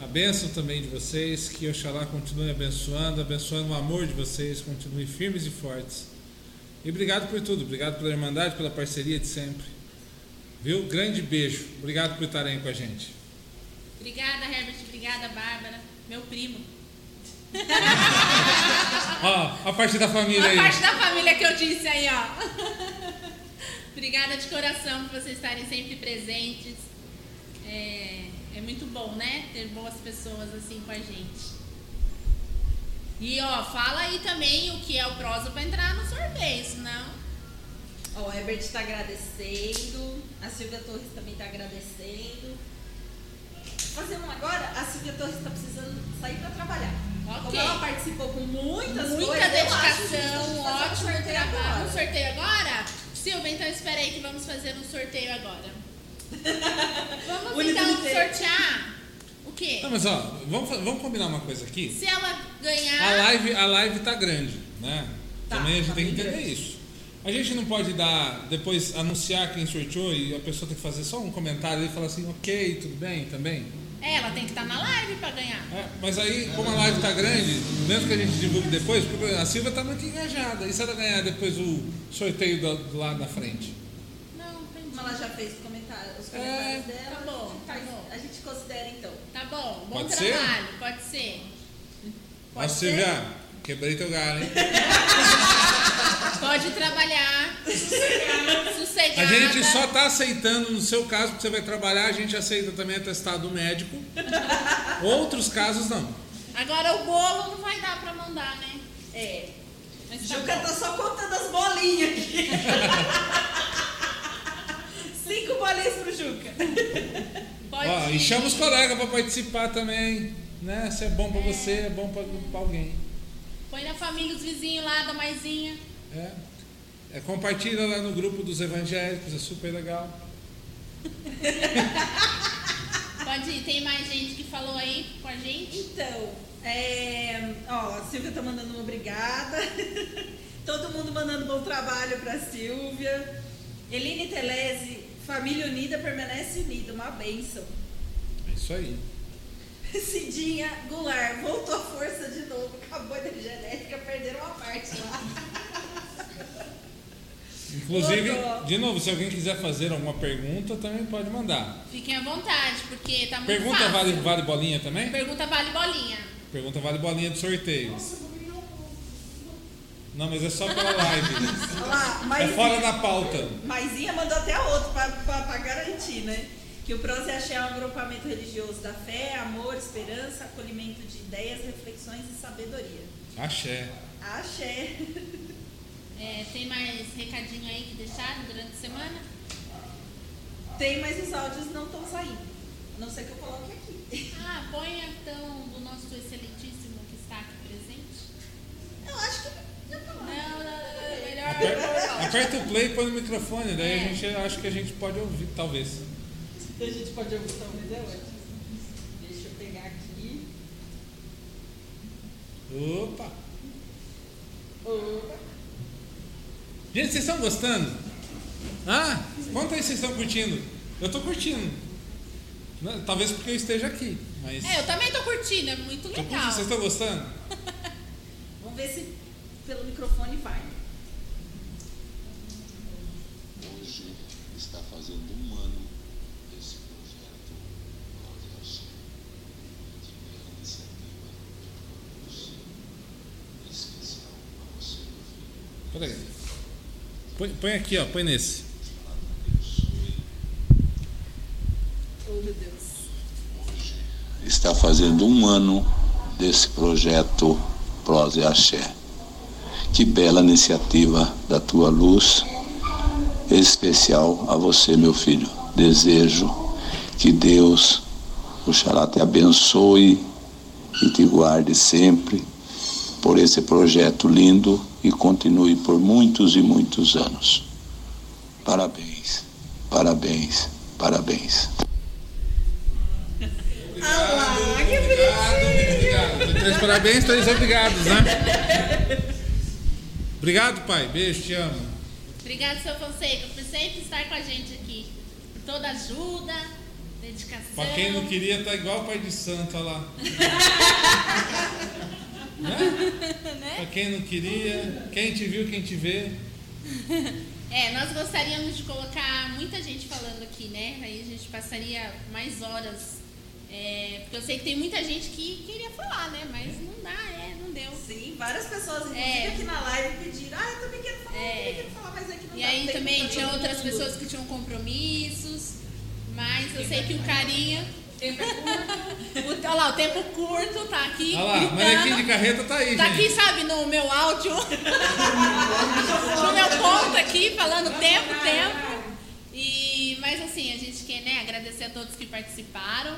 A bênção também de vocês. Que Oxalá continue abençoando, abençoando o amor de vocês, continue firmes e fortes. E obrigado por tudo, obrigado pela irmandade, pela parceria de sempre. Viu? Grande beijo. Obrigado por estarem com a gente.
Obrigada, Herbert. Obrigada, Bárbara. Meu primo.
Ó, a parte da família aí.
A parte da família que eu disse aí, ó. Obrigada de coração por vocês estarem sempre presentes. É, é muito bom, né? Ter boas pessoas assim com a gente. E ó, fala aí também o que é o prosa para entrar no sorteio, senão.
Ó, o Herbert está agradecendo. A Silvia Torres também está agradecendo. Fazer um agora. A Silvia Torres está precisando sair para trabalhar.
Ok.
Como ela participou com muitas
Muita
coisas,
dedicação,
um
ótimo
sorteio
trabalho.
agora.
Um sorteio agora? Silvia, então espera aí que vamos fazer um sorteio agora. Vamos então sortear o quê?
Não, mas ó, vamos, vamos combinar uma coisa aqui.
Se ela ganhar.
A live, a live tá grande, né?
Tá,
Também a gente
tá
tem que entender
grande.
isso. A gente não pode dar, depois anunciar quem sorteou e a pessoa tem que fazer só um comentário e falar assim, ok, tudo bem, também.
É, ela tem que estar na live pra ganhar.
É, mas aí, como a live tá grande, mesmo que a gente divulgue depois, porque a Silvia tá muito engajada. E se ela ganhar depois o sorteio do, do lado da frente?
Não, entendi.
Como ela já fez comentário, os
É,
comentários dela,
tá bom,
a, gente
tá bom.
a gente considera então.
Tá bom, bom
Pode ser?
trabalho, pode ser.
Ó, Silvia, quebrei teu galho, hein?
Pode trabalhar. Sossegada.
A gente só tá aceitando, no seu caso, porque você vai trabalhar, a gente aceita também atestado médico. Outros casos não.
Agora o bolo não vai dar pra mandar, né?
É.
Mas tá
Juca
bom.
tá só contando as bolinhas aqui. Cinco bolinhas pro Juca.
Pode
Ó,
ir.
e chama os colegas pra participar também. Né? Se é bom pra você, é bom pra, pra alguém.
Põe na família os vizinhos lá da maisinha.
É. É, compartilha lá no grupo dos evangélicos, é super legal.
Pode ir. Tem mais gente que falou aí com a gente?
Então, é, ó, a Silvia tá mandando uma obrigada. Todo mundo mandando bom trabalho pra Silvia. Eline Telese, família unida permanece unida, uma bênção.
É isso aí.
Cidinha Goulart, voltou a força de novo, acabou a genética, perderam uma parte lá.
Inclusive,
Voltou.
de novo, se alguém quiser fazer alguma pergunta, também pode mandar.
Fiquem à vontade, porque tá muito
Pergunta
fácil.
vale, vale bolinha também?
Pergunta vale bolinha.
Pergunta vale bolinha de sorteio. Não, mas é só pela live. né?
Olha lá,
É fora da pauta.
Maisinha mandou até outro pra, pra, pra garantir, né? Que o Prose Axé é um agrupamento religioso da fé, amor, esperança, acolhimento de ideias, reflexões e sabedoria.
Axé.
Axé.
É, tem mais recadinho aí que deixaram durante a semana?
Tem, mas os áudios não estão saindo. A não ser que eu coloque aqui.
Ah, põe então do nosso excelentíssimo que está aqui presente.
Eu acho que já tá lá.
Não, não, não, melhor.
Aper- Aperta o play e põe no microfone, daí
É.
a gente acha que a gente pode ouvir, talvez.
A gente pode ouvir talvez é ótimo. Deixa eu pegar aqui.
Opa!
Opa.
Gente, vocês estão gostando? Ah, conta aí se vocês estão curtindo. Eu tô curtindo. Né, Talvez porque eu esteja aqui, mas.
É, eu também tô curtindo, é muito legal.
curtindo. Vocês estão gostando?
Vamos ver se pelo microfone vai.
Hoje está fazendo um ano desse projeto Projeto Tive a iniciativa de especial a você, meu filho.
Peraí. Põe, põe aqui, ó. Põe nesse.
Oh, meu Deus.
Está fazendo um ano desse projeto Prosa e Axé. Que bela iniciativa da tua luz, especial a você, meu filho. Desejo que Deus, Oxalá, te abençoe e te guarde sempre por esse projeto lindo e continue por muitos e muitos anos. Parabéns, parabéns, parabéns.
Ah lá, que
Obrigado, obrigado. Três parabéns, três obrigados, né? Obrigado, pai. Beijo, te amo.
Obrigada, seu Fonseca, por sempre estar com a gente aqui. Por toda ajuda, dedicação.
Pra quem não queria, tá igual o pai de santo, olha lá.
né?
Pra quem não queria, quem te viu, quem te vê.
É, nós gostaríamos de colocar muita gente falando aqui, né? Aí a gente passaria mais horas. É, porque eu sei que tem muita gente que queria falar, né? Mas não dá, é, não deu.
Sim, várias pessoas, inclusive
É.
aqui na live, pediram. Ah, eu também quero falar, eu
É.
também quero falar, mas aqui não
E
dá
aí
tempo
também tinha outras pessoas que tinham compromissos. Mas eu sei que o carinha.
Tempo é curto.
Olha lá, o tempo curto tá aqui.
Olha lá,
gritando.
manequim de carreta tá aí.
Tá
gente.
aqui, sabe, no meu áudio. no meu ponto aqui, falando tempo, tempo. E, mas assim, a gente quer né, agradecer a todos que participaram.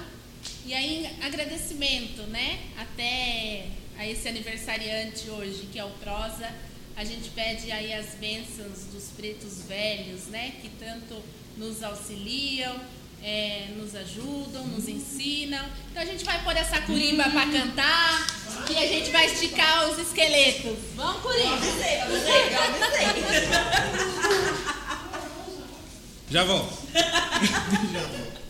E aí, agradecimento, né? Até a esse aniversariante hoje, que é o Prosa. A gente pede aí as bênçãos dos pretos velhos, né? Que tanto nos auxiliam, é, nos ajudam, nos ensinam. Então a gente vai pôr essa curimba para cantar e a gente vai esticar os esqueletos. Vamos, curimba!
Já volto.
Já
volto.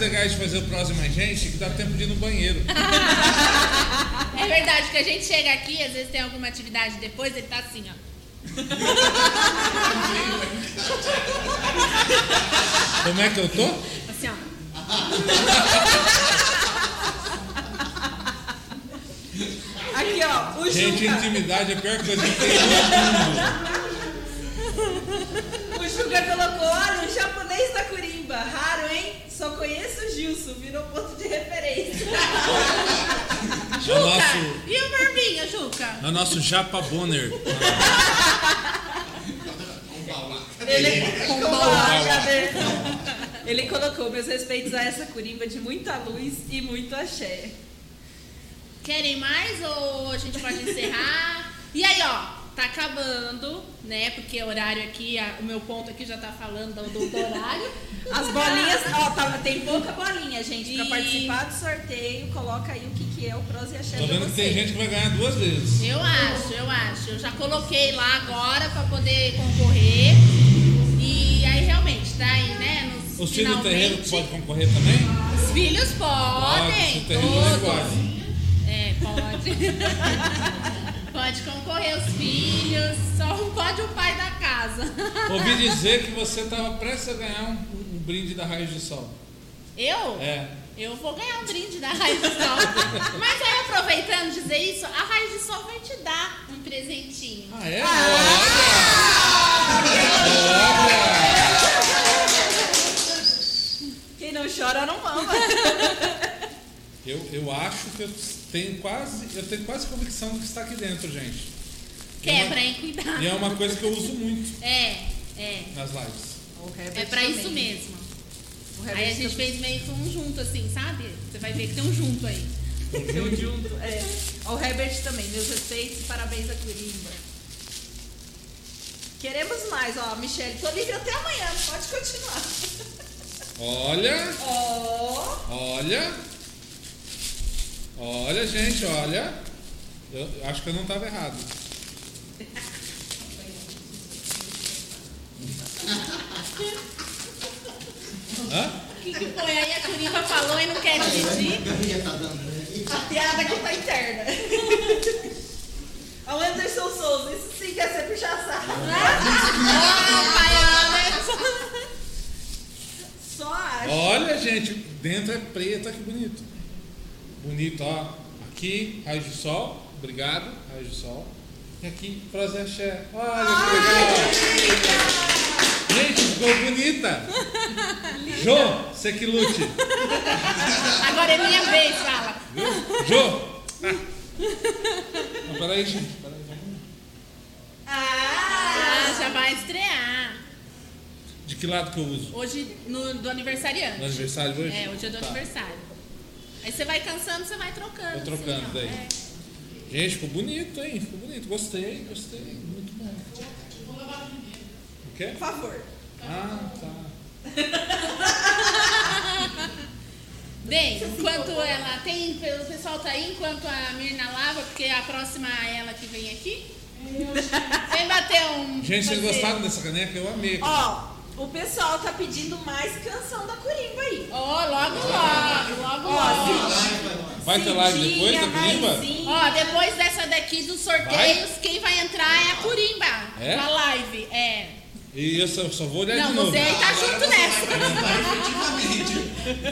Legais de fazer o Prosa Mais Gente? Que dá tempo de ir no banheiro.
É verdade que a gente chega aqui, às vezes tem alguma atividade depois, ele tá assim, ó.
Como é que eu tô?
Assim, ó.
Aqui, ó. O
Gente,
Juca.
intimidade é a pior coisa que tem no
Gilson, virou ponto de referência.
É o nosso,
E o Barbinha, Juca?
é o nosso Japa Bonner.
Ele,
Com?
Ele colocou meus respeitos a essa Curimba de muita luz e muito axé.
Querem mais ou a gente pode encerrar? E aí, ó, tá acabando, né? Porque o horário aqui, a- o meu ponto aqui já tá falando do, do- do horário.
As bolinhas, ó, tá- tem pouca bolinha, gente. Pra
E-
participar do sorteio, coloca aí o que, que é o Pros e Axé
Tô
pra
vendo que tem gente que vai ganhar duas vezes.
Eu acho, eu acho. Eu já coloquei lá agora pra poder concorrer. E aí, realmente, tá aí, né? Nos,
Os filhos do
finalmente.
podem concorrer também?
Os filhos
Pode,
podem,
terreno é
todos.
igual.
É, pode. pode concorrer os filhos, só pode o pai da casa.
Ouvi dizer que você estava prestes a ganhar um brinde da Raiz de Sol.
Eu?
É.
Eu vou ganhar um brinde da Raiz de Sol. Mas aí, aproveitando dizer isso, a Raiz de Sol vai te dar um presentinho.
Ah, é?
Quem não chora não mama.
Eu, eu acho que eu tenho quase, eu tenho quase convicção do que está aqui dentro, gente.
Quebra, hein? Cuidado.
E é uma coisa que eu uso muito
É, é.
nas lives.
É pra isso mesmo.
O
Aí a
Herbert
gente fez meio que um junto, assim, sabe? Você vai ver que tem um junto aí.
Tem um junto, é. Ó, O Herbert também, meus respeitos e parabéns a Curimba. Queremos mais, ó, Michelle, tô livre até amanhã, pode continuar.
Olha,
Ó,
olha. Olha, gente, olha. Eu acho que eu não estava errado. Hã?
O que, que foi? Aí a Curimba falou e não quer dividir.
a piada aqui tá interna. O Anderson Souza, isso sim quer ser puxa-saco.
Ah, pai.
Só acho.
Olha, gente, dentro é preto, olha que bonito. Bonito, ó. Aqui, raios de sol. Obrigado, raios de sol. E aqui, Prosa Axé. Olha que legal. Gente, ficou bonita. Jô, você que lute.
Agora é minha vez, fala.
Jô. Ah. Não, peraí, gente. Peraí, vamos.
Ah, já vai estrear.
De que lado que eu uso?
Hoje, no, do aniversariante.
No aniversário hoje?
É, hoje é do
Tá.
aniversário. Aí você vai cansando, você vai trocando.
Vou trocando
assim,
daí.
É.
Gente, ficou bonito, hein? Ficou bonito. Gostei, gostei. Quê?
Por favor.
Ah, tá.
Bem, enquanto ela tem, o pessoal tá aí, enquanto a Mirna lava, porque a próxima é ela que vem aqui. Vem bater um.
Gente, vocês gostaram dessa caneca? Eu amei. aqui.
Ó, o pessoal tá pedindo mais canção da Curimba aí.
Ó, logo, logo, logo,
Ó,
logo.
Vai ter live depois da Curimba?
Ó, depois dessa daqui dos sorteios, quem vai entrar é a Curimba.
É?
Na live, é.
E eu só, só vou olhar
Não,
de novo.
você aí tá junto nessa.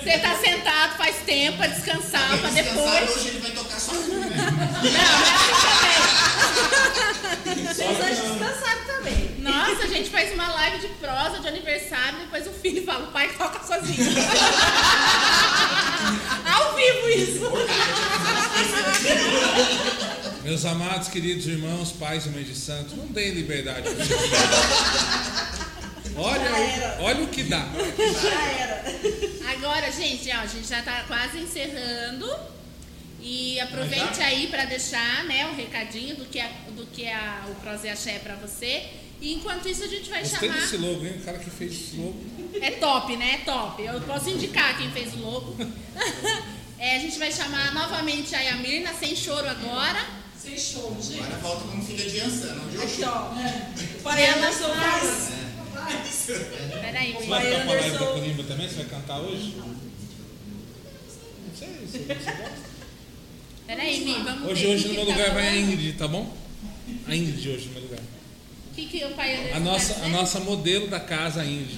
Você tá sentado faz tempo pra descansar, pra depois.
hoje ele vai tocar sozinho.
Vocês hoje descansaram também.
Nossa, a gente faz uma live de prosa de aniversário, depois o filho fala, o pai toca sozinho. Ao vivo isso.
Meus amados, queridos irmãos, pais e mães de santo, não deem liberdade pra vocês. Olha, o- olha o que dá.
Já era.
Agora, gente, ó, a gente já tá quase encerrando. E aproveite aí para deixar né, o recadinho do que, é, do que é a- o Prosa e Axé para você. E enquanto isso a gente vai
Gostei
chamar.
desse logo, hein? O cara que fez esse logo.
É top, né? É top. Eu posso indicar quem fez o logo. É, a gente vai chamar novamente a Yamirna, sem choro agora.
Sem choro, gente.
Agora volta como filha de Ansan, não de
Aqui, ó.
E
Pai
ela
Anderson
faz.
faz.
Peraí,
Você vai
Pai
ficar com a live
Anderson.
da Colimba também? Você vai cantar hoje? Não sei, você, você gosta?
Peraí, Mi, vamos
Hoje,
ver.
hoje no meu
que
lugar
tá
vai a. Ingrid, tá bom? A Ingrid hoje no meu lugar.
O que, que o pai Anderson
A nossa, a nossa modelo da casa, a Ingrid.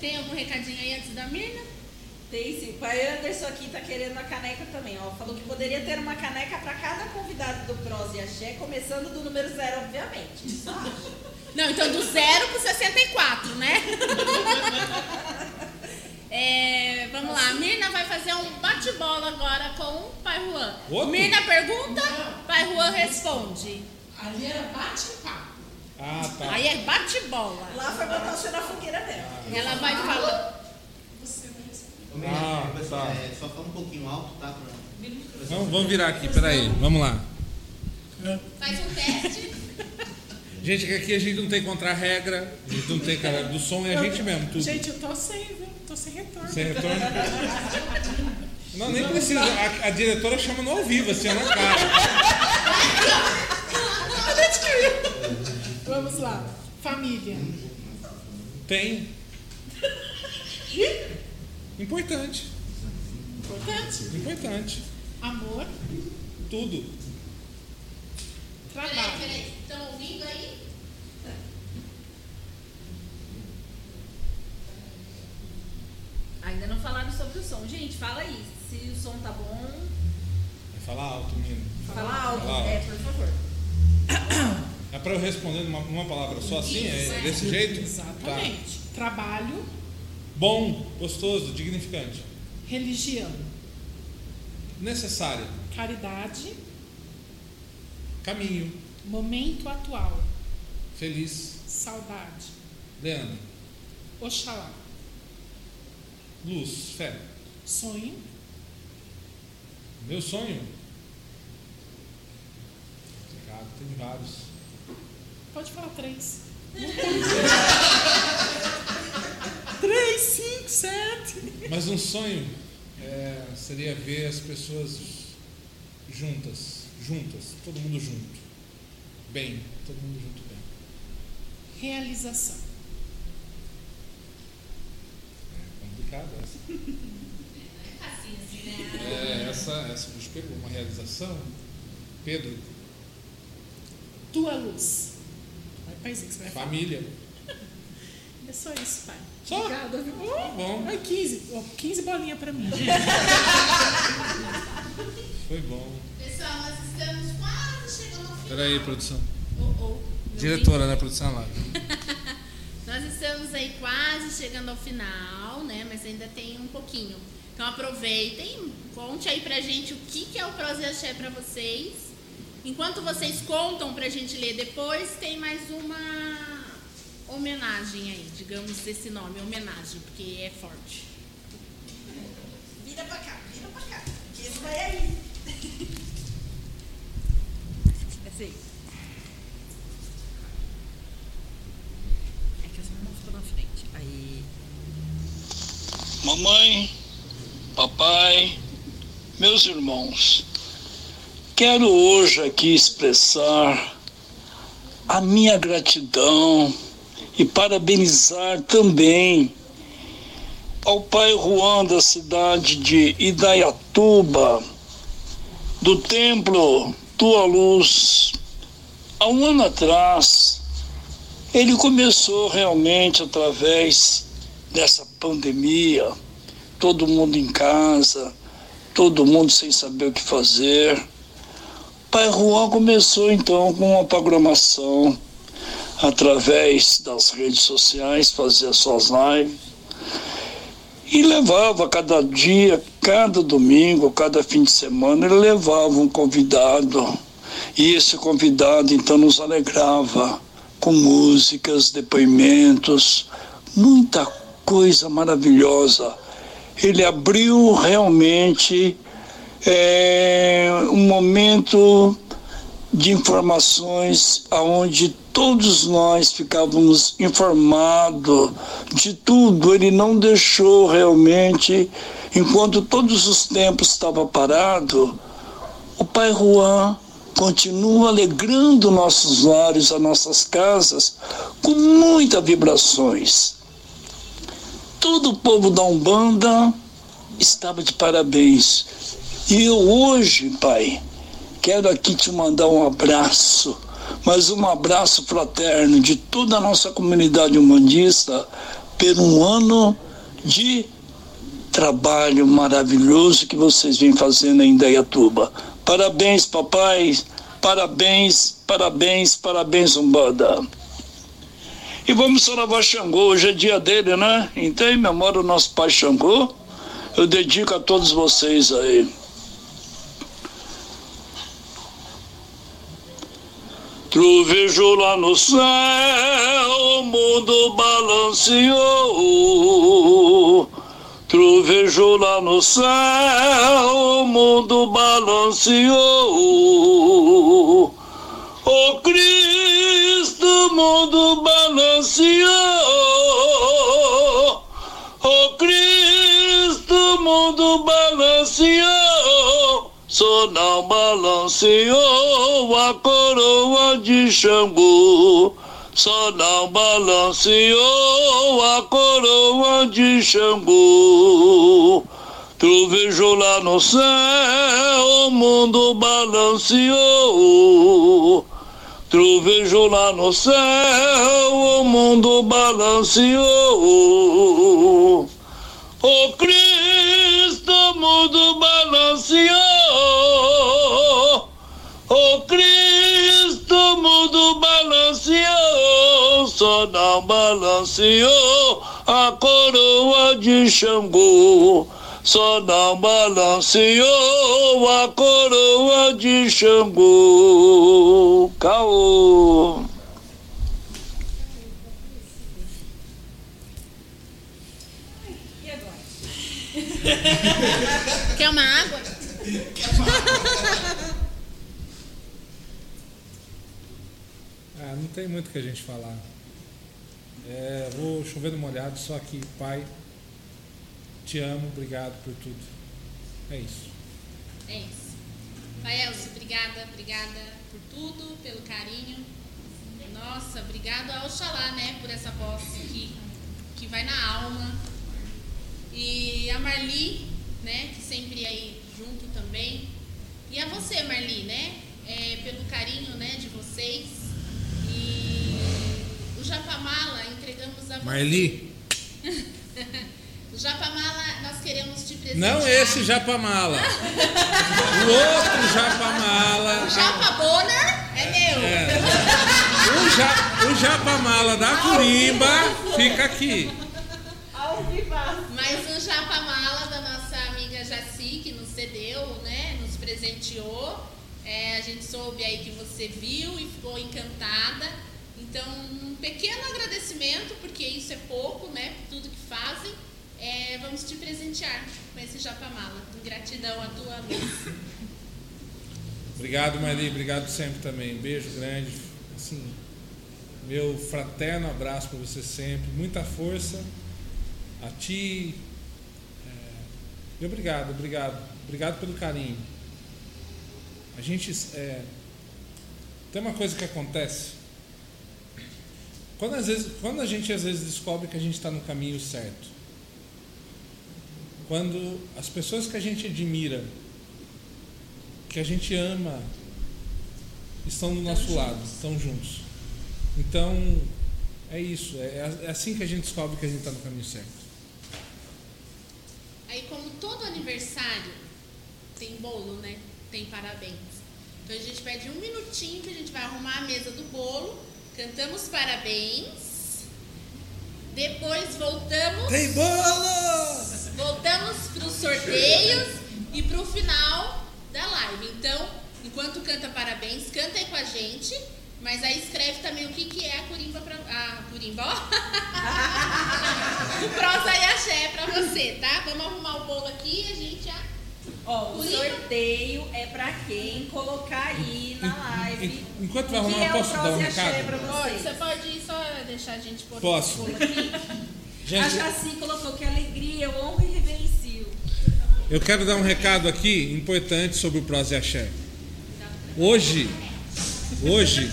Tem algum recadinho aí antes da Mirna?
Tem sim. O pai Anderson aqui tá querendo a caneca também, ó. Falou que poderia ter uma caneca para cada convidado do Pros e Axé, começando do número zero, obviamente. Isso acho.
Não, então do 0 pro 64, né? É, vamos lá, a Mirna vai fazer um bate-bola agora com o pai Juan.
Outro?
Mirna pergunta, pai Juan responde.
Ali era bate-papo.
Ah, tá.
Aí é bate-bola.
Lá foi botar você na fogueira mesmo.
Ela vai falar.
Você vai responder.
Ô, Mirna,
Ah, tá.
é, só fala um pouquinho alto, tá? Pra...
Vamos, vamos virar aqui, peraí. Vamos lá.
Faz um teste.
Gente, que aqui a gente não tem contra-regra, a gente não tem cara do som, é a gente mesmo, tudo.
Gente, eu tô sem, viu? Tô sem retorno.
Sem retorno? Não, nem precisa. A, a diretora chama no ao vivo, assim, ó, na cara.
Vamos lá. Família.
Tem. Importante.
Importante.
Importante.
Amor.
Tudo.
Peraí,
Trabalho.
peraí. Estão ouvindo aí?
Ainda não falaram sobre o som. Gente, fala aí. Se o som tá bom,
Vai falar alto, menino.
fala alto.
Fala alto.
É, por favor.
É pra eu responder numa, numa palavra só assim? É desse jeito?
Exatamente. Trabalho.
Bom, gostoso, dignificante.
Religião.
Necessário.
Caridade.
Caminho.
Momento atual.
Feliz.
Saudade.
Leandro.
Oxalá.
Luz. Fé.
Sonho.
Meu sonho? Complicado, tem vários.
Pode falar três. três, cinco, sete.
Mas um sonho é, seria ver as pessoas juntas, juntas, todo mundo junto. Bem, todo mundo junto bem.
Realização.
É complicado essa.
Assim, assim, né?
É, essa, essa nos pegou uma realização. Pedro,
Tua luz. Vai, paizinho, que você vai falar.
família.
É só isso, pai.
Só? Tá bom.
Ai, 15. Ó, 15 bolinhas pra mim, gente.
Foi bom.
Pessoal, nós estamos quase chegando ao final.
Peraí, produção.
Oh, oh,
Diretora da produção lá.
Nós estamos aí quase chegando ao final, né? Mas ainda tem um pouquinho. Então aproveitem, conte aí pra gente o que, que é o Prosa e Axé pra vocês. Enquanto vocês contam pra gente ler depois, tem mais uma homenagem aí, digamos esse nome, homenagem, porque é forte.
Vira pra cá, vira pra cá. Que isso vai aí. Essa aí. É que essa não ficou na frente. Aí.
Mamãe, papai, meus irmãos, quero hoje aqui expressar a minha gratidão e parabenizar também ao pai Juan da cidade de Idaiatuba, do templo Tua Luz. Há um ano atrás, ele começou realmente através dessa pandemia, todo mundo em casa, todo mundo sem saber o que fazer. Pai Juan começou então com uma programação através das redes sociais, fazia suas lives e levava cada dia, cada domingo, cada fim de semana, ele levava um convidado. E esse convidado então nos alegrava com músicas, depoimentos, muita coisa maravilhosa. Ele abriu realmente é, um momento de informações aonde todos nós ficávamos informados de tudo. Ele não deixou realmente, enquanto todos os tempos estava parado, o Pai Juan continua alegrando nossos lares, as nossas casas, com muitas vibrações. Todo o povo da Umbanda estava de parabéns. E eu hoje, Pai, quero aqui te mandar um abraço, mas um abraço fraterno de toda a nossa comunidade umbandista por um ano de trabalho maravilhoso que vocês vêm fazendo em Indaiatuba. Parabéns, papai. Parabéns, parabéns, parabéns, Umbanda. E vamos Saravá Xangô, hoje é dia dele, né? Então, em memória do nosso pai Xangô, eu dedico a todos vocês aí. Trovejo lá no céu, o mundo balanceou. Trovejo lá no céu, o mundo balanceou. O Cristo, o mundo balanceou. Só não balanceou a coroa de Xangô. Só não balanceou a coroa de Xangô. Trovejo lá no céu, o mundo balanceou. Trovejo lá no céu, o mundo balanceou. O Cristo, o mundo balanceou. O Cristo, mundo balanceou. Só não balanceou a coroa de Xangô. Só não balanceou a coroa de Xangô. Caô.
Quer uma água?
Ah, não tem muito o que a gente falar. É, vou chover no molhado, só que, pai, te amo, obrigado por tudo. É isso.
É isso. Pai Elcio, obrigada, obrigada por tudo, pelo carinho. Nossa, obrigado ao Oxalá, né, por essa voz que, que vai na alma. E a Marli, né, que sempre aí junto também. E a você, Marli, né, é, pelo carinho, né, de vocês. E o Japamala, entregamos a você.
Marli,
o Japamala, nós queremos te presentear.
não esse Japamala. o outro Japamala.
O Japa Bonner é meu.
É. O, ja, o Japamala da Curimba fica aqui.
Mas o Japamala da nossa amiga Jaci, que nos cedeu, né? Nos presenteou. É, a gente soube aí que você viu e ficou encantada. Então, um pequeno agradecimento, porque isso é pouco, né? Tudo que fazem. É, vamos te presentear com esse Japamala. Gratidão à tua luz.
Obrigado, Marli. Obrigado sempre também. Beijo grande. Assim, meu fraterno abraço para você sempre. Muita força a ti. É, e obrigado, obrigado. Obrigado pelo carinho. A gente. é, tem uma coisa que acontece. Quando, às vezes, quando a gente às vezes descobre que a gente está no caminho certo. Quando as pessoas que a gente admira, que a gente ama, estão do nosso lado, estão juntos. Então, é isso. É, é assim que a gente descobre que a gente está no caminho certo.
Aí, como todo aniversário tem bolo, né? Tem parabéns. Então a gente pede um minutinho que a gente vai arrumar a mesa do bolo, cantamos parabéns. Depois voltamos.
Tem bolo!
Voltamos para os sorteios e para o final da live. Então, enquanto canta parabéns, canta aí com a gente. Mas aí escreve também o que, que é a Curimba pra. A Curimba, ó! o prosa e axé pra você, tá? Vamos arrumar o bolo aqui e a gente já
Ó, o sorteio é pra quem colocar aí na live.
Enquanto vai
o que
arrumar,
é
eu posso
o
dar um recado?
pra
Pode, você pode só deixar a gente pôr
Posso.
o aqui?
Gente-
A Jaci colocou que alegria, eu honro e reverencio.
Eu quero dar um recado aqui importante sobre o Prose Axé. Hoje, hoje,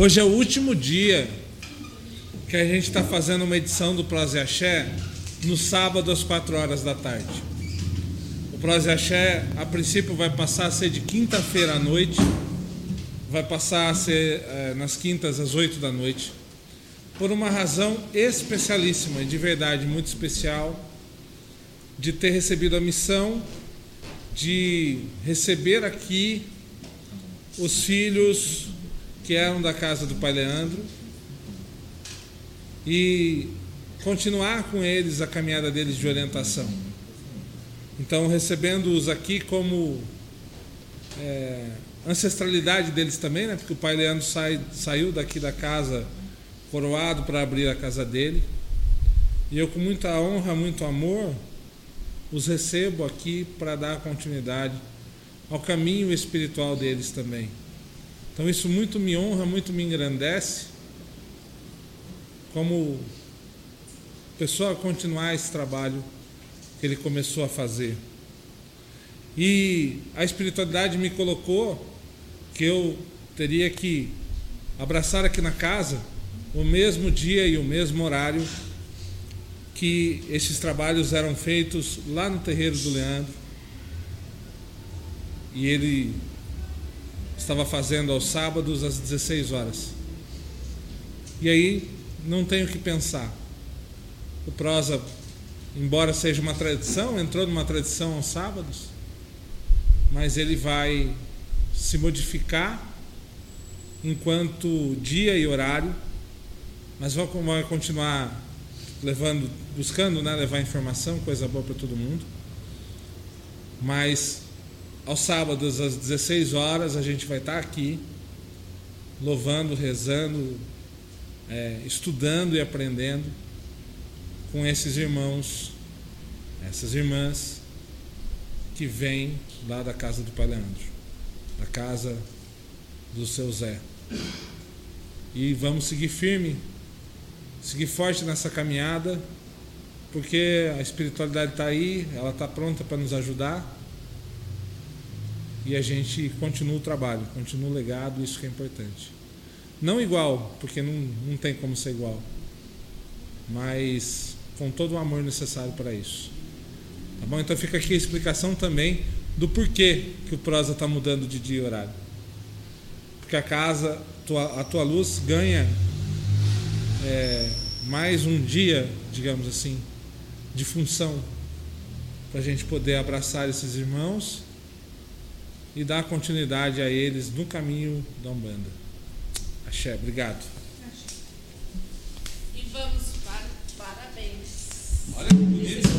hoje é o último dia que a gente está fazendo uma edição do Prose Axé no sábado às 4 horas da tarde. O Prose Axé, a princípio, vai passar a ser de quinta-feira à noite, vai passar a ser eh, nas quintas às 8 da noite, por uma razão especialíssima de verdade muito especial de ter recebido a missão de receber aqui os filhos que eram da casa do pai Leandro e continuar com eles a caminhada deles de orientação. Então, recebendo-os aqui como é, ancestralidade deles também, né? porque o pai Leandro sai, saiu daqui da casa coroado para abrir a casa dele. E eu, com muita honra, muito amor, os recebo aqui para dar continuidade ao caminho espiritual deles também. Então isso muito me honra, muito me engrandece, como pessoa a continuar esse trabalho que ele começou a fazer. E a espiritualidade me colocou que eu teria que abraçar aqui na casa o mesmo dia e o mesmo horário que esses trabalhos eram feitos lá no terreiro do Leandro. E ele estava fazendo aos sábados às 16 horas. E aí não tenho o que pensar. O prosa, embora seja uma tradição, entrou numa tradição aos sábados, mas ele vai se modificar enquanto dia e horário, mas vai continuar levando, buscando né, levar informação, coisa boa para todo mundo. Mas aos sábados às 16 horas a gente vai estar aqui louvando, rezando, é, estudando e aprendendo com esses irmãos, essas irmãs que vêm lá da casa do Pai Leandro, da casa do seu Zé. E vamos seguir firme seguir forte nessa caminhada, porque a espiritualidade está aí, ela está pronta para nos ajudar. E a gente continua o trabalho, continua o legado, isso que é importante. Não igual, porque não, não tem como ser igual, mas com todo o amor necessário para isso. Tá bom? Então fica aqui a explicação também do porquê que o prosa está mudando de dia e horário. Porque a casa, a tua luz ganha é, mais um dia, digamos assim, de função para a gente poder abraçar esses irmãos e dar continuidade a eles no caminho da Umbanda. Axé, obrigado.
E vamos para parabéns.
Olha que bonito,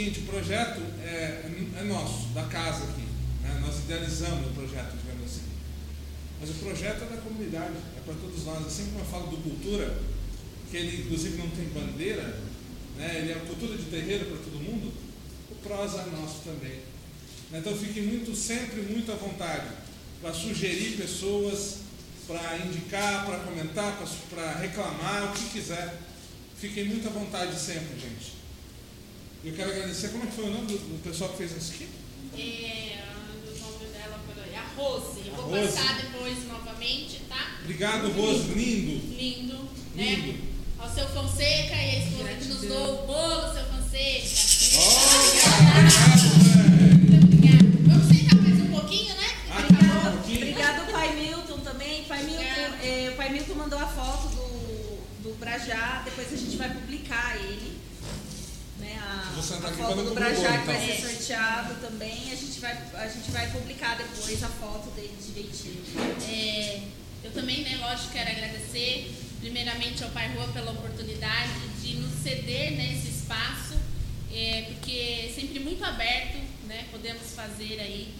seguinte, o projeto é, é nosso, da casa aqui. né? Nós idealizamos o projeto, digamos assim. Mas o projeto é da comunidade, é para todos nós. Assim como eu falo do Cultura, que ele inclusive não tem bandeira, né? ele é a cultura de terreiro para todo mundo, o prosa é nosso também. Então fiquem muito, sempre muito à vontade para sugerir pessoas, para indicar, para comentar, para reclamar, o que quiser. Fiquem muito à vontade sempre, gente. Eu quero agradecer, como é que foi o nome do, do pessoal que fez isso aqui?
É, o nome dela foi a Rose. Eu
A
vou
Rose.
passar depois novamente, tá?
Obrigado, Rose, lindo.
Lindo, né?
Lindo.
Ao seu Fonseca e a esposa que nos deu o bolo, seu Fonseca. Vamos sentar mais um pouquinho, né?
Obrigado, Pai Milton também. Pai Milton, é, o Pai Milton mandou a foto do, do Brajá, depois a gente vai publicar ele. Né, a,
Vou sentar
a foto do Brajá que vai
então.
ser sorteado também. A gente vai, a gente vai publicar depois a foto dele direitinho.
É, eu também, né, lógico, quero agradecer primeiramente ao Pai Rua pela oportunidade de nos ceder né, esse espaço, é, porque é sempre muito aberto, né, podemos fazer aí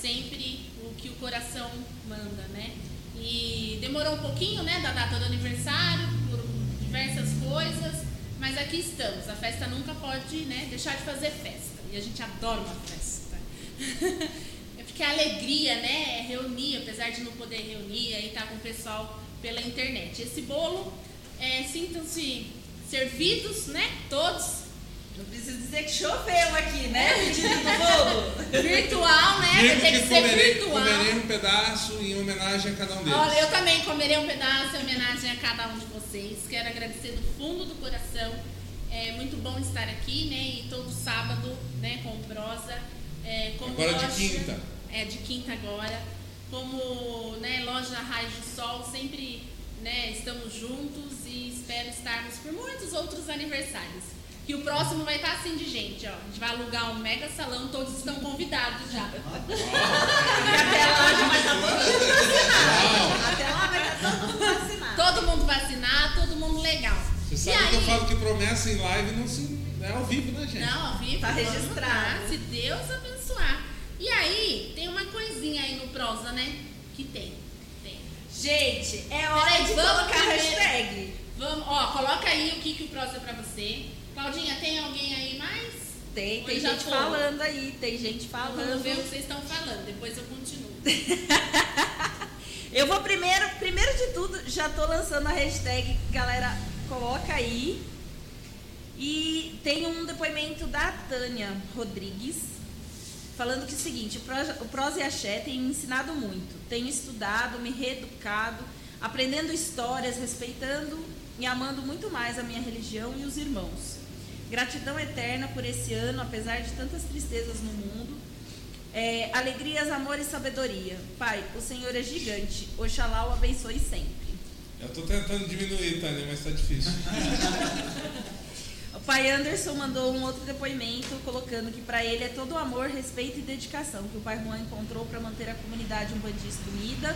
sempre o que o coração manda, né? E demorou um pouquinho, né, da data do aniversário, por diversas coisas, mas aqui estamos. A festa nunca pode, né, deixar de fazer festa. E a gente adora uma festa. É porque a alegria, né, é reunir, apesar de não poder reunir, aí tá com o pessoal pela internet. Esse bolo, é, sintam-se servidos, né, todos.
Não preciso dizer que choveu aqui, né, pedido do bolo.
Virtual, né, vai
Digo
ter
que
que ser
comerei,
virtual.
comerei um pedaço em homenagem a cada um deles.
Olha, eu também comerei um pedaço em homenagem a cada um de vocês. Quero agradecer do fundo do coração. É muito bom estar aqui, né? E todo sábado, né, com prosa. É, como
Agora de
loja-
quinta.
É, de quinta agora. Como né, loja Raio do Sol, sempre né, estamos juntos e espero estarmos por muitos outros aniversários. Que o próximo vai estar assim de gente, ó. A gente vai alugar um mega salão, todos estão convidados já.
E até lá já vai estar todo mundo vacinado. Até lá vai estar todo mundo vacinado.
Todo mundo vacinado, todo mundo legal.
Você
E
sabe que eu
aí-
falo que promessa em live não se. É ao vivo, né, gente?
Não, ao vivo.
Tá registrado.
lá, Se Deus abençoar. E aí, tem uma coisinha aí no prosa, né? Que tem. Tem.
Gente, é hora
Peraí,
de
vamos
colocar a hashtag.
Vamos, ó, coloca aí o que, que o prosa é pra você. Claudinha, tem alguém aí mais?
Tem,
Ou
tem gente
foi?
falando aí, tem gente
Vamos
falando.
ver o que vocês estão falando, depois eu continuo.
Eu vou primeiro, primeiro de tudo, já tô lançando a hashtag, galera, coloca aí. E tem um depoimento da Tânia Rodrigues, falando que é o seguinte, o Prosa e Axé tem me ensinado muito. Tenho estudado, me reeducado, aprendendo histórias, respeitando e amando muito mais a minha religião e os irmãos. Gratidão eterna por esse ano, apesar de tantas tristezas no mundo. É, alegrias, amor e sabedoria. Pai, o Senhor é gigante. Oxalá o abençoe sempre.
Eu tô tentando diminuir, Tânia, mas tá difícil.
O pai Anderson mandou um outro depoimento colocando que para ele é todo amor, respeito e dedicação que o pai Juan encontrou para manter a comunidade umbandista unida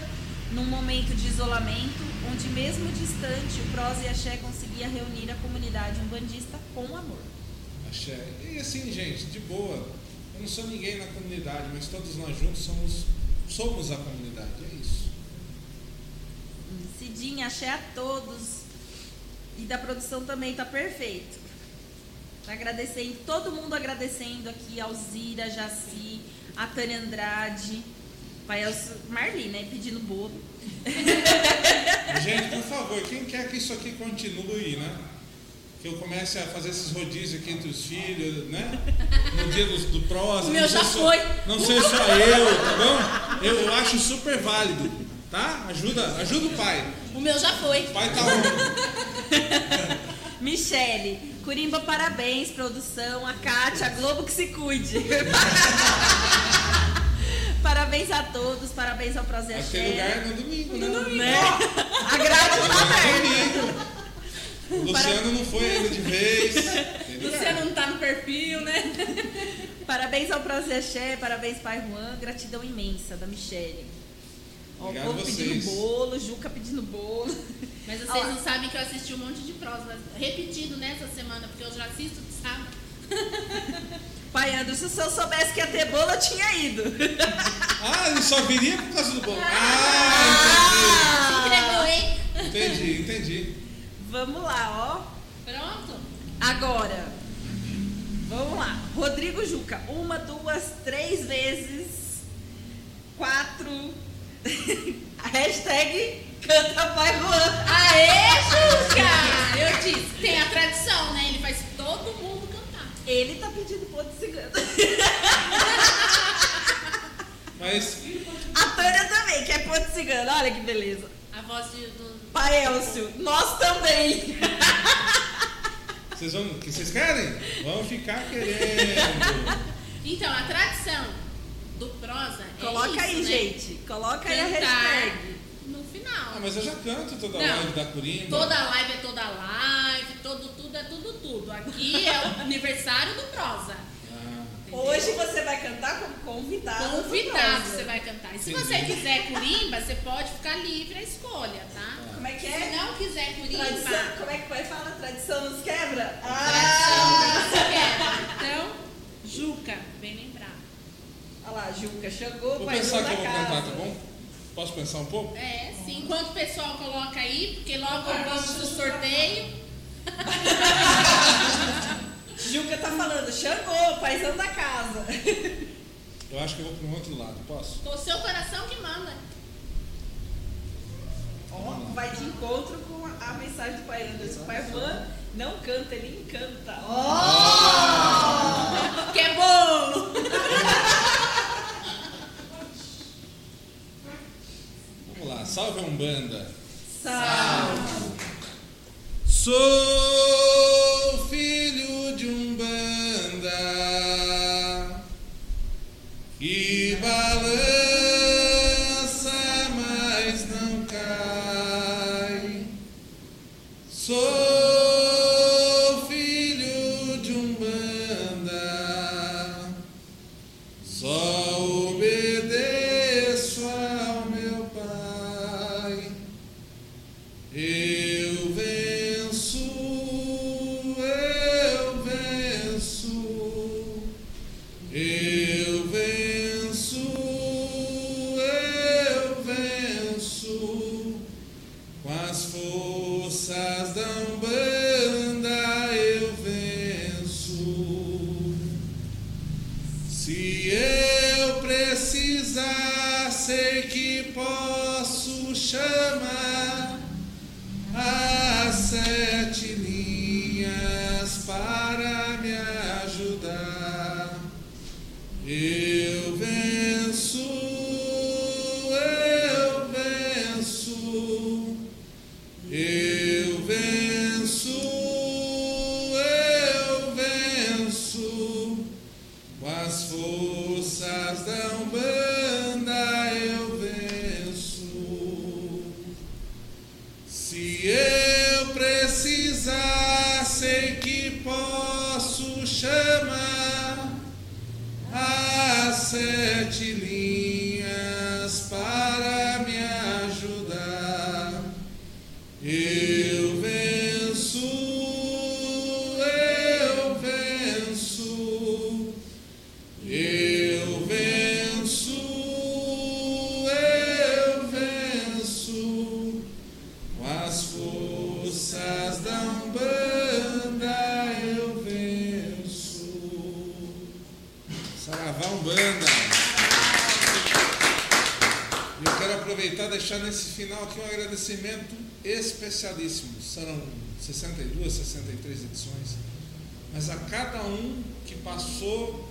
num momento de isolamento, onde mesmo distante o Prosa e Axé conseguia reunir a comunidade umbandista com amor.
Axé. E assim, gente, de boa. Eu não sou ninguém na comunidade, mas todos nós juntos somos, somos a comunidade. É isso.
Cidinha, Axé a todos. E da produção também tá perfeito. Agradecendo, todo mundo agradecendo aqui, Alzira, Jaci, a Tânia Andrade, vai aos Marli, né? Pedindo bolo.
Gente, por favor, quem quer que isso aqui continue, né? Que eu comece a fazer esses rodízios aqui entre os filhos, né? No dia do, do próximo.
O meu já
só-
foi.
Não sei só eu, tá bom? Eu, eu acho super válido, tá? Ajuda, ajuda o pai.
O meu já foi.
O pai tá on.
Michele, Curimba, parabéns, produção. A Kátia, a Globo que se cuide. parabéns a todos, parabéns ao
Vai ter lugar no domingo, né?
No domingo. Né? A grade tá aberta.
O Luciano não foi ainda de vez.
Luciano não tá no perfil, né?
Parabéns ao Prozé Xé, parabéns, pai Juan. Gratidão imensa da Michele. Ó, o povo
vocês.
pedindo bolo, Juca pedindo bolo.
Mas vocês
Ó,
não sabem que eu assisti um monte de prosa repetido nessa semana, porque eu já assisto de sábado.
Pai Anderson, se eu soubesse que ia ter bolo, eu tinha ido.
Ah, ele só viria por causa do bolo. Ah,
entregou, hein?
entendi. Entendi, entendi.
Vamos lá, ó.
Pronto?
Agora, vamos lá. Rodrigo Juca, uma, duas, três vezes, quatro. A hashtag canta pai Juan.
Aê, Juca! Eu disse, tem a tradição, né? Ele faz todo mundo.
Ele tá pedindo ponto cigano.
Mas
A Tânia também, que é ponto cigano. Olha que beleza.
A voz de, do.
Pai Elcio, nós também.
vocês vão. O que vocês querem? Vamos ficar querendo.
Então, a tradição do prosa é
Coloca
isso,
aí,
né?
gente. Coloca aí a hashtag.
Final.
Ah, mas eu já canto toda
Não.
live da Corimba.
Toda live é toda live, todo tudo é tudo tudo. Aqui é o aniversário do prosa.
Ah,
Hoje você vai cantar como convidado. do
Convidado você vai cantar. E se
Entendi.
você quiser curimba, você pode ficar livre a escolha, tá?
Como é que
Se
é?
não quiser curimba,
Tradição, como é que vai falar? Tradição nos quebra?
tradição
Ah!
você quer. Então, Juca, bem lembrado.
Olha lá, Juca, chegou,
Vou pensar que eu vou
casa.
cantar, tá bom? Posso pensar um pouco?
É, sim. Enquanto o pessoal coloca aí, porque logo vamos pro sorteio.
Juca tá falando, Xangô, paizão da casa.
Eu acho que eu vou para um outro lado, posso?
O seu coração que manda.
Ó, vai de encontro com a mensagem do pai Anderson. O pai Juan não canta, ele encanta. Ó!
Que é
Vamos lá, salve a Umbanda.
Salve!
Sou filho de Umbanda que balança, chamar as sete linhas nesse final aqui um agradecimento especialíssimo. Serão 62, 63 edições. Mas a cada um que passou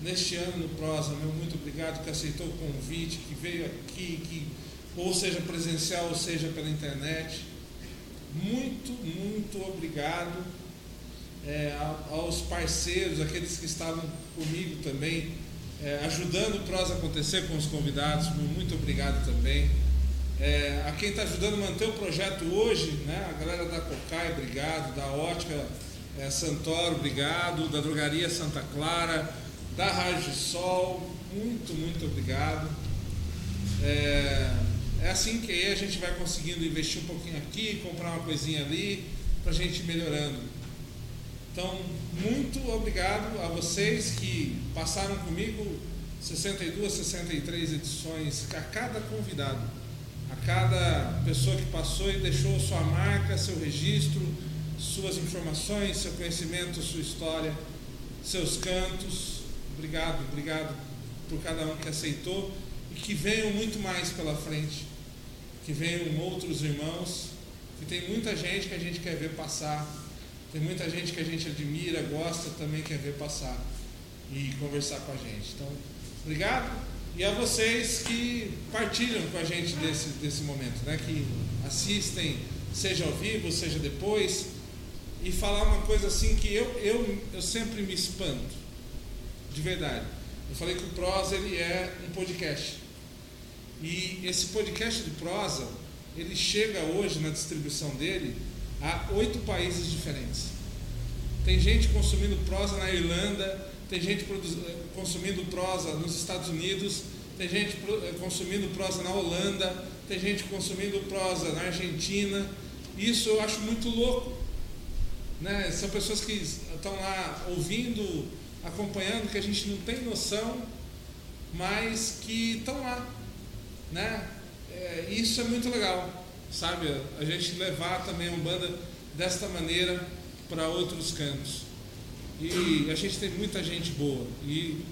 neste ano no Prosa, meu muito obrigado, que aceitou o convite, que veio aqui, que ou seja presencial, ou seja pela internet. Muito, muito obrigado é, aos parceiros, aqueles que estavam comigo também, é, ajudando o Prosa a acontecer com os convidados. Muito obrigado também. É, a quem está ajudando a manter o projeto hoje, né? a galera da Cocai, obrigado, da Ótica é, Santoro, obrigado, da Drogaria Santa Clara, da Rádio Sol, muito, muito obrigado. É, é assim que a gente vai conseguindo investir um pouquinho aqui, comprar uma coisinha ali, para a gente ir melhorando. Então, muito obrigado a vocês que passaram comigo 62, 63 edições, a cada convidado, cada pessoa que passou e deixou sua marca, seu registro, suas informações, seu conhecimento, sua história, seus cantos. Obrigado, obrigado por cada um que aceitou e que venham muito mais pela frente, que venham outros irmãos, que tem muita gente que a gente quer ver passar, tem muita gente que a gente admira, gosta, também quer ver passar e conversar com a gente. Então, obrigado. E a vocês que partilham com a gente desse, desse momento, né? que assistem, seja ao vivo, seja depois, e falar uma coisa assim que eu, eu, eu sempre me espanto, de verdade. Eu falei que o Prosa ele é um podcast. E esse podcast de prosa, ele chega hoje na distribuição dele a oito países diferentes. Tem gente consumindo prosa na Irlanda, tem gente consumindo prosa nos Estados Unidos, tem gente consumindo prosa na Holanda, tem gente consumindo prosa na Argentina. Isso eu acho muito louco. Né? São pessoas que estão lá ouvindo, acompanhando, que a gente não tem noção, mas que estão lá. Né? É, isso é muito legal, sabe? A gente levar também a Umbanda desta maneira para outros cantos. E a gente tem muita gente boa. E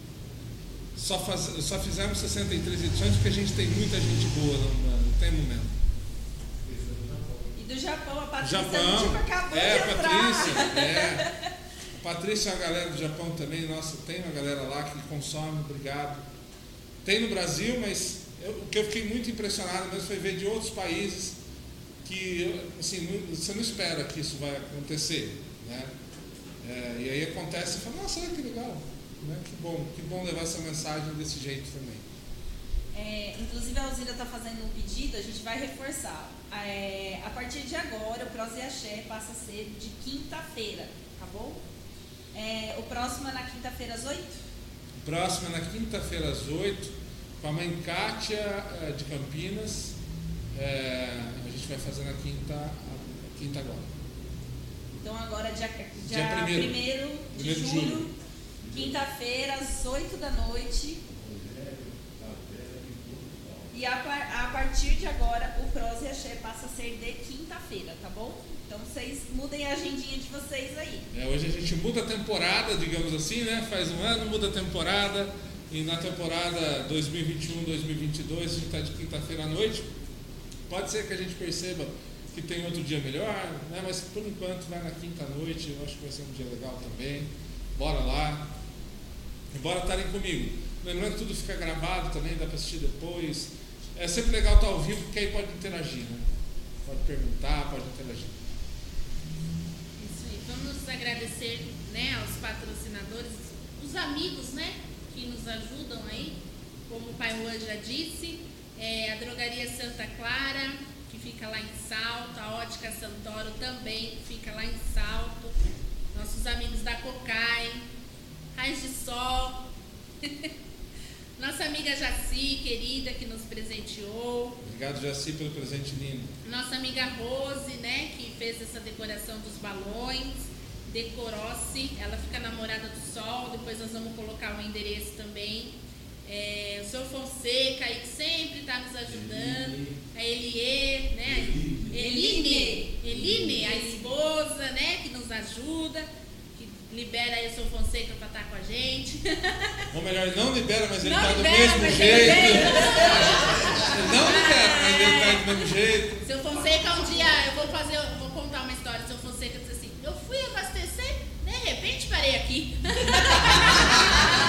só, faz, só fizemos 63 edições porque a gente tem muita gente boa na Umbanda, temos mesmo.
E do Japão, a Patrícia
Japão,
tipo, acabou
é,
de entrar.
Patrícia, é. A Patrícia é uma galera do Japão também, nossa, tem uma galera lá que consome, obrigado. Tem no Brasil, mas eu, o que eu fiquei muito impressionado mesmo foi ver de outros países que assim, não, você não espera que isso vai acontecer. É, e aí acontece e fala, nossa, olha que legal, né? que bom, que bom levar essa mensagem desse jeito também.
É, inclusive a Alzira está fazendo um pedido, a gente vai reforçar. É, a partir de agora, o Prosa e Axé passa a ser de quinta-feira, tá bom? É, o próximo é na quinta-feira às 8?
O próximo é na quinta-feira às 8, com a mãe Kátia eh, de Campinas. É, a gente vai fazer na quinta, quinta agora.
Então agora dia, dia,
Dia primeiro.
primeiro de
Primeiro de
julho,
julho.
quinta-feira, às 8 da noite. E a, a partir de agora, o Prosa e Axé passa a ser de quinta-feira, tá bom? Então vocês mudem a agendinha de vocês aí.
É, hoje a gente muda a temporada, digamos assim, né? Faz um ano, muda a temporada. E na temporada 2021-2022, a gente está de quinta-feira à noite. Pode ser que a gente perceba que tem outro dia melhor, né? mas por enquanto vai na quinta-noite. Eu acho que vai ser um dia legal também. Bora lá. E bora estarem comigo. Lembrando que tudo fica gravado também, dá para assistir depois. É sempre legal estar ao vivo, porque aí pode interagir, né? Pode perguntar, pode interagir.
Isso aí. Vamos agradecer né, aos patrocinadores, os amigos né, que nos ajudam aí, como o Pai Juan já disse, é, a Drogaria Santa Clara, fica lá em Salto, a Ótica Santoro também, fica lá em Salto, nossos amigos da Cocai, Raios de Sol, nossa amiga Jaci, querida, que nos presenteou,
Obrigado, Jaci, pelo presente lindo.
nossa amiga Rose, né, que fez essa decoração dos balões, decorou-se, ela fica namorada do sol, depois nós vamos colocar o endereço também. É, o seu Fonseca aí que sempre está nos ajudando, a Elie, né? Eline, Eline, a esposa, né, que nos ajuda, que libera aí o seu Fonseca pra estar com a gente.
Ou melhor, não libera, mas ele
Não
tá do mesmo jeito. não libera, mas ele tá do mesmo jeito.
Seu Fonseca, um dia, eu vou fazer, eu vou contar uma história. Seu Fonseca disse assim: Eu fui abastecer, de repente parei aqui.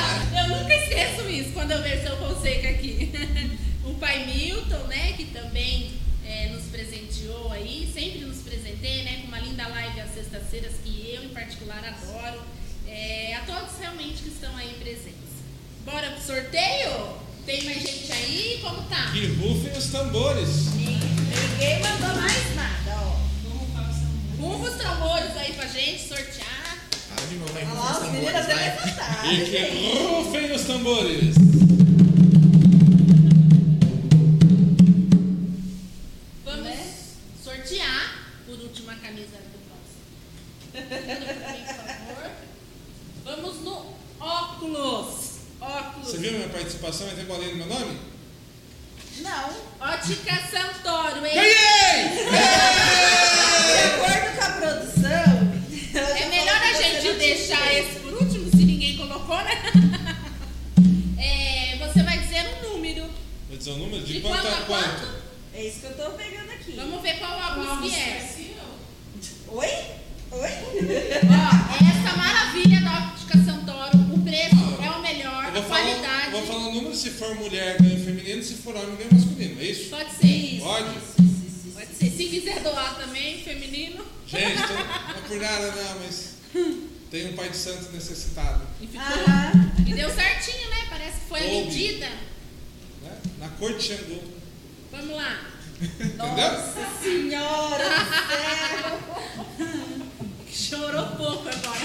nunca esqueço isso quando eu vejo seu Fonseca aqui. o pai Milton, né, que também é, nos presenteou aí, sempre nos presenteia, né, com uma linda live às sextas-feiras que eu, em particular, adoro. É, a todos realmente que estão aí presentes. Bora pro sorteio? Tem mais gente aí? Como tá?
Que rufem os tambores.
Ninguém mandou mais nada, ó. Rufa os tambores aí pra gente sortear.
De novo aí,
Olha
os
meninos até
vai.
levantaram,
E que rufem os tambores.
Vamos sortear por último a camisa do próximo. Vamos no óculos. Óculos.
Você viu minha participação e bolinha no meu nome? Santo necessitado.
E, ficou,
Aham.
e deu certinho, né? Parece que foi a medida.
Né? Na cor de Xangô.
Vamos lá.
Entendeu?
Senhora do céu.
Chorou pouco agora.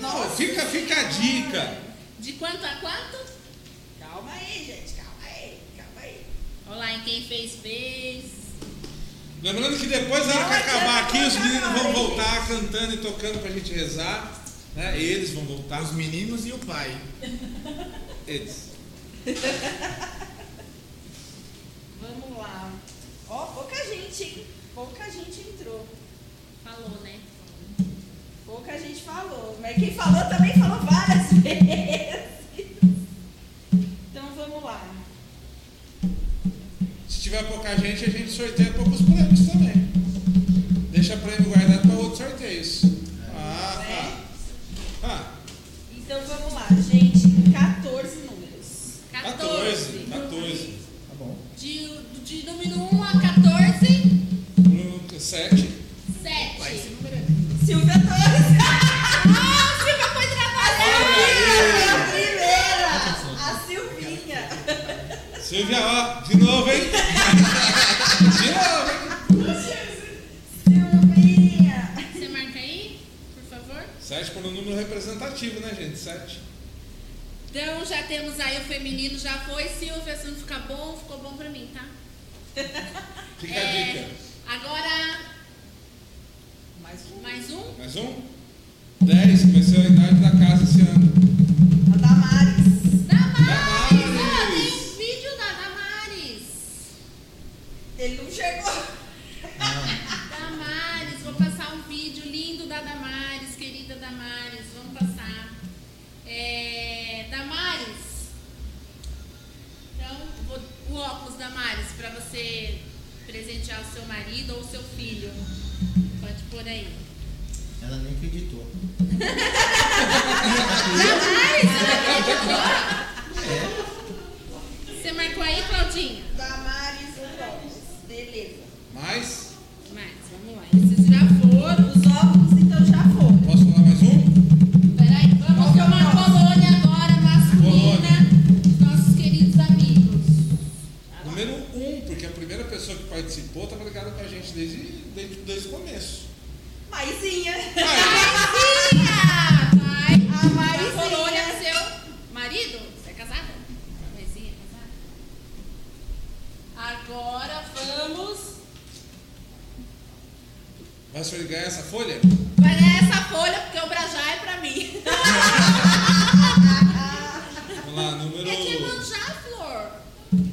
Não, fica, fica a dica.
De quanto a quanto?
Calma aí, gente. Calma aí. Calma aí.
Olha lá, em quem fez, fez.
Lembrando que depois, na hora que acabar aqui, os meninos vão voltar cantando e tocando pra gente rezar. Né? Eles vão voltar.
Os meninos e o pai.
Eles.
Vamos lá. Ó, pouca gente, hein? Pouca gente entrou.
Falou, né?
Pouca gente falou. Mas quem falou também falou várias vezes. Então vamos lá.
Se tiver pouca gente, a gente sorteia poucos prêmios também.
Número
7.
7.
Vai esse número aí.
Silvia Torres.
Ah, Silvia foi trabalhar!
A primeira. A Silvinha.
Silvia, ó, de novo, hein? De novo, hein?
Silvinha.
Você marca aí, por favor?
7 por um número representativo, né, gente? 7.
Então já temos aí o feminino, já foi. Silvia, se não ficar bom, ficou bom pra mim, tá?
Fica
É,
a dica.
Agora,
Mais um.
mais um.
Mais um? 10, que vai ser a idade da casa esse ano.
A Damares.
Damares!
Damares!
tem um vídeo da Damares.
Ele não chegou.
Damares, vou passar um vídeo lindo da Damares, querida Damares, vamos passar. É, Damares, então, vou- o óculos Damares, para você presentear o seu marido ou o seu filho. Pode pôr aí.
Ela nem acreditou.
Damares, você não acreditou? Você marcou aí, Claudinha?
Damares o óculos. Beleza.
Mais?
Mais, vamos lá. Esses já foram.
Os óculos então já foram.
Posso falar mais um? Participou estava ligada com a gente desde, desde, desde o começo.
Maisinha.
Maisinha! Vai.
A
A
Maisinha.
colônia do seu marido? Você é casada? Maisinha, é casada? Agora vamos.
Vai se ligar essa folha?
Vai ganhar essa folha porque o Brajá é pra mim.
Vamos lá, número.
É de manjar, Flor.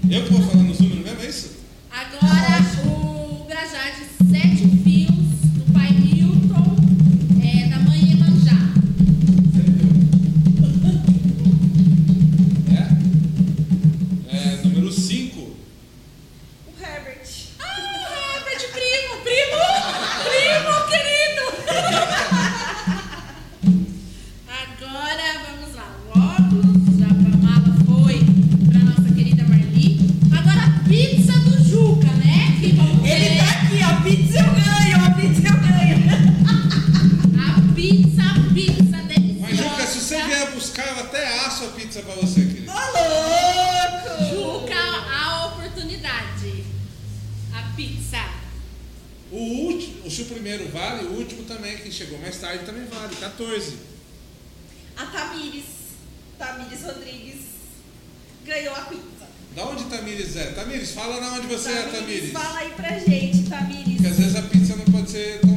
Eu que vou falando os números mesmo, é isso?
Agora o de sete pizza
pra você, querido.
Ô, louco!
Juca a oportunidade. A pizza.
O último, se o primeiro vale, o último também, que chegou mais tarde, também vale. 14.
A Tamires. Tamires Rodrigues ganhou a pizza.
Da onde Tamires é? Tamires, fala na onde você é, Tamires, é, Tamires.
Fala aí pra gente, Tamires.
Porque às vezes a pizza não pode ser tão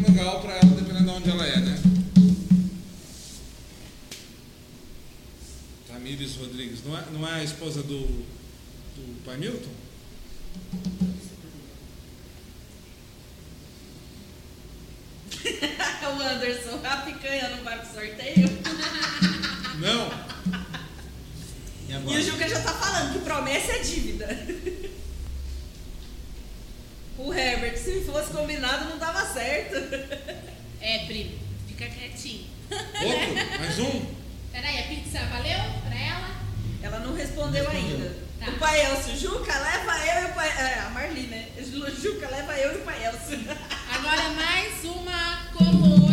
Não é, não é a esposa do, do pai Milton?
o Anderson, a picanha não vai pro sorteio?
Não.
E,
e o Juca já tá falando que promessa é dívida. O Herbert, se fosse combinado, não dava certo.
É, primo, fica quietinho.
Outro? Mais um?
Peraí, a pizza valeu?
respondeu ainda.
Tá.
O pai Elcio, Juca, leva eu e o pai. É, a Marli, né? Juca, leva eu e o pai Elcio.
Agora mais uma coluna.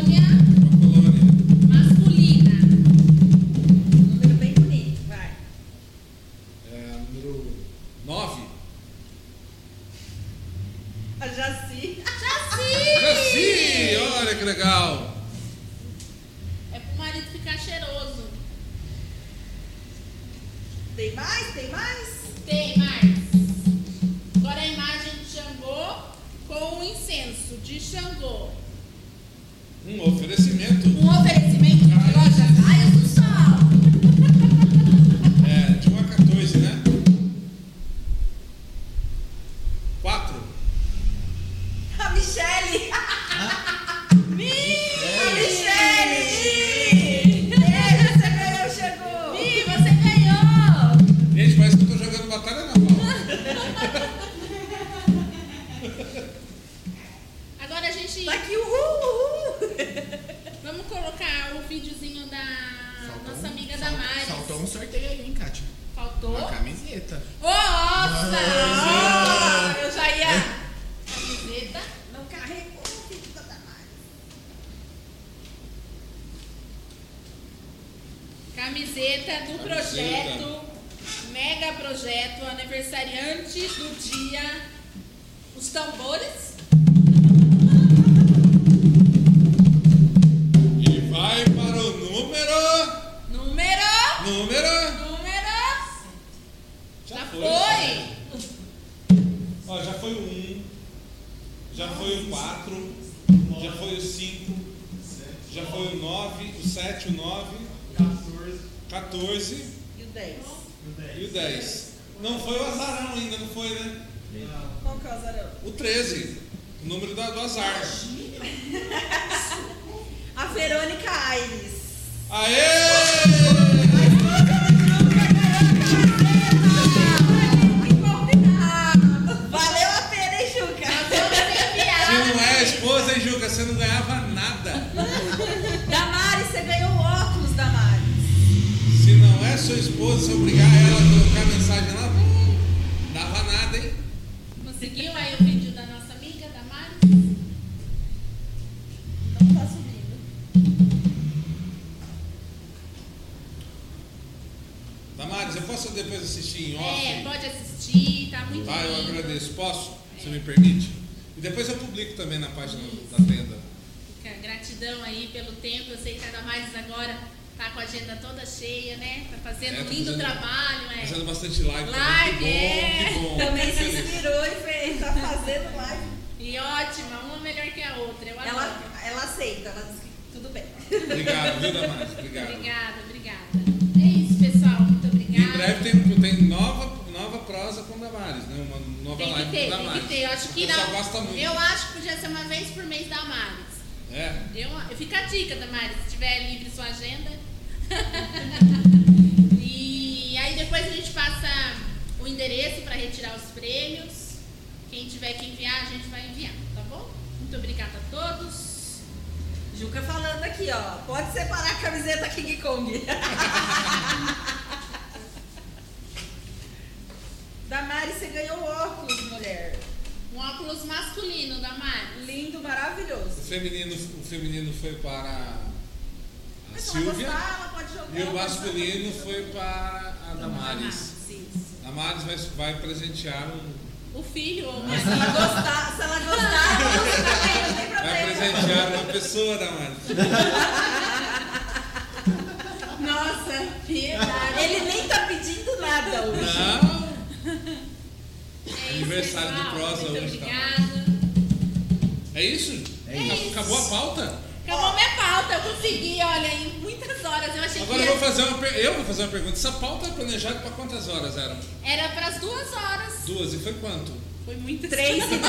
Foi
muito
3 e 17.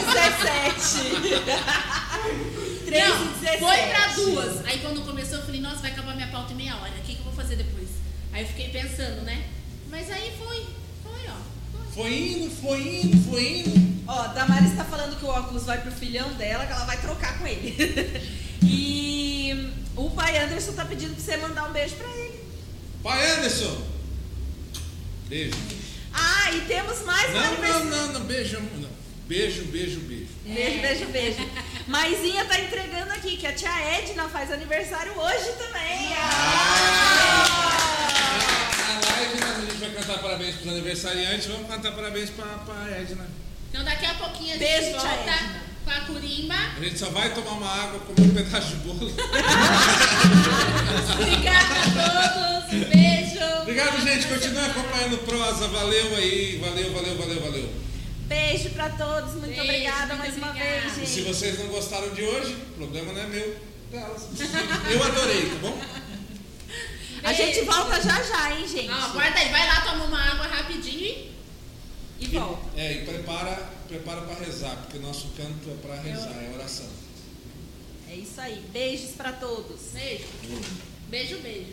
3
Não,
e 17.
foi pra duas. Aí quando começou, eu falei, nossa, vai acabar minha pauta em meia hora. O que, que eu vou fazer depois? Aí eu fiquei pensando, né? Mas aí foi. Foi, ó.
Foi indo, foi indo, foi indo.
Ó, Damaris tá falando que o óculos vai pro filhão dela, que ela vai trocar com ele. e o pai Anderson tá pedindo pra você mandar um beijo pra ele.
Pai Anderson. Beijo.
Ah, e temos mais um
Não, não,
aniversário.
não, não, beijo, não. Beijo, beijo, beijo.
Beijo, beijo, beijo. Maisinha tá entregando aqui que a tia Edna faz aniversário hoje também.
Na live né, a gente vai cantar parabéns pros aniversariantes. Vamos cantar parabéns pra, pra Edna.
Então daqui a pouquinho a gente
Beijo, tia
volta com a Curimba.
A gente só vai tomar uma água, comer um pedaço de bolo.
Obrigada a todos. Um beijo.
Obrigado, gente. Continue acompanhando o Prosa. Valeu aí. Valeu, valeu, valeu, valeu.
Beijo pra todos, muito
Beijo,
obrigada
muito
mais uma
obrigada.
vez,
E se
gente.
vocês não gostaram de hoje, o problema não é meu. Delas. Eu adorei, tá bom?
A gente volta já já, hein, gente?
Ó, guarda aí, vai lá, toma uma água rapidinho e.
E volta.
É, e prepara, prepara para rezar, porque o nosso canto é para rezar, é oração.
É isso aí. Beijos pra todos.
Beijo. Beijo, beijo.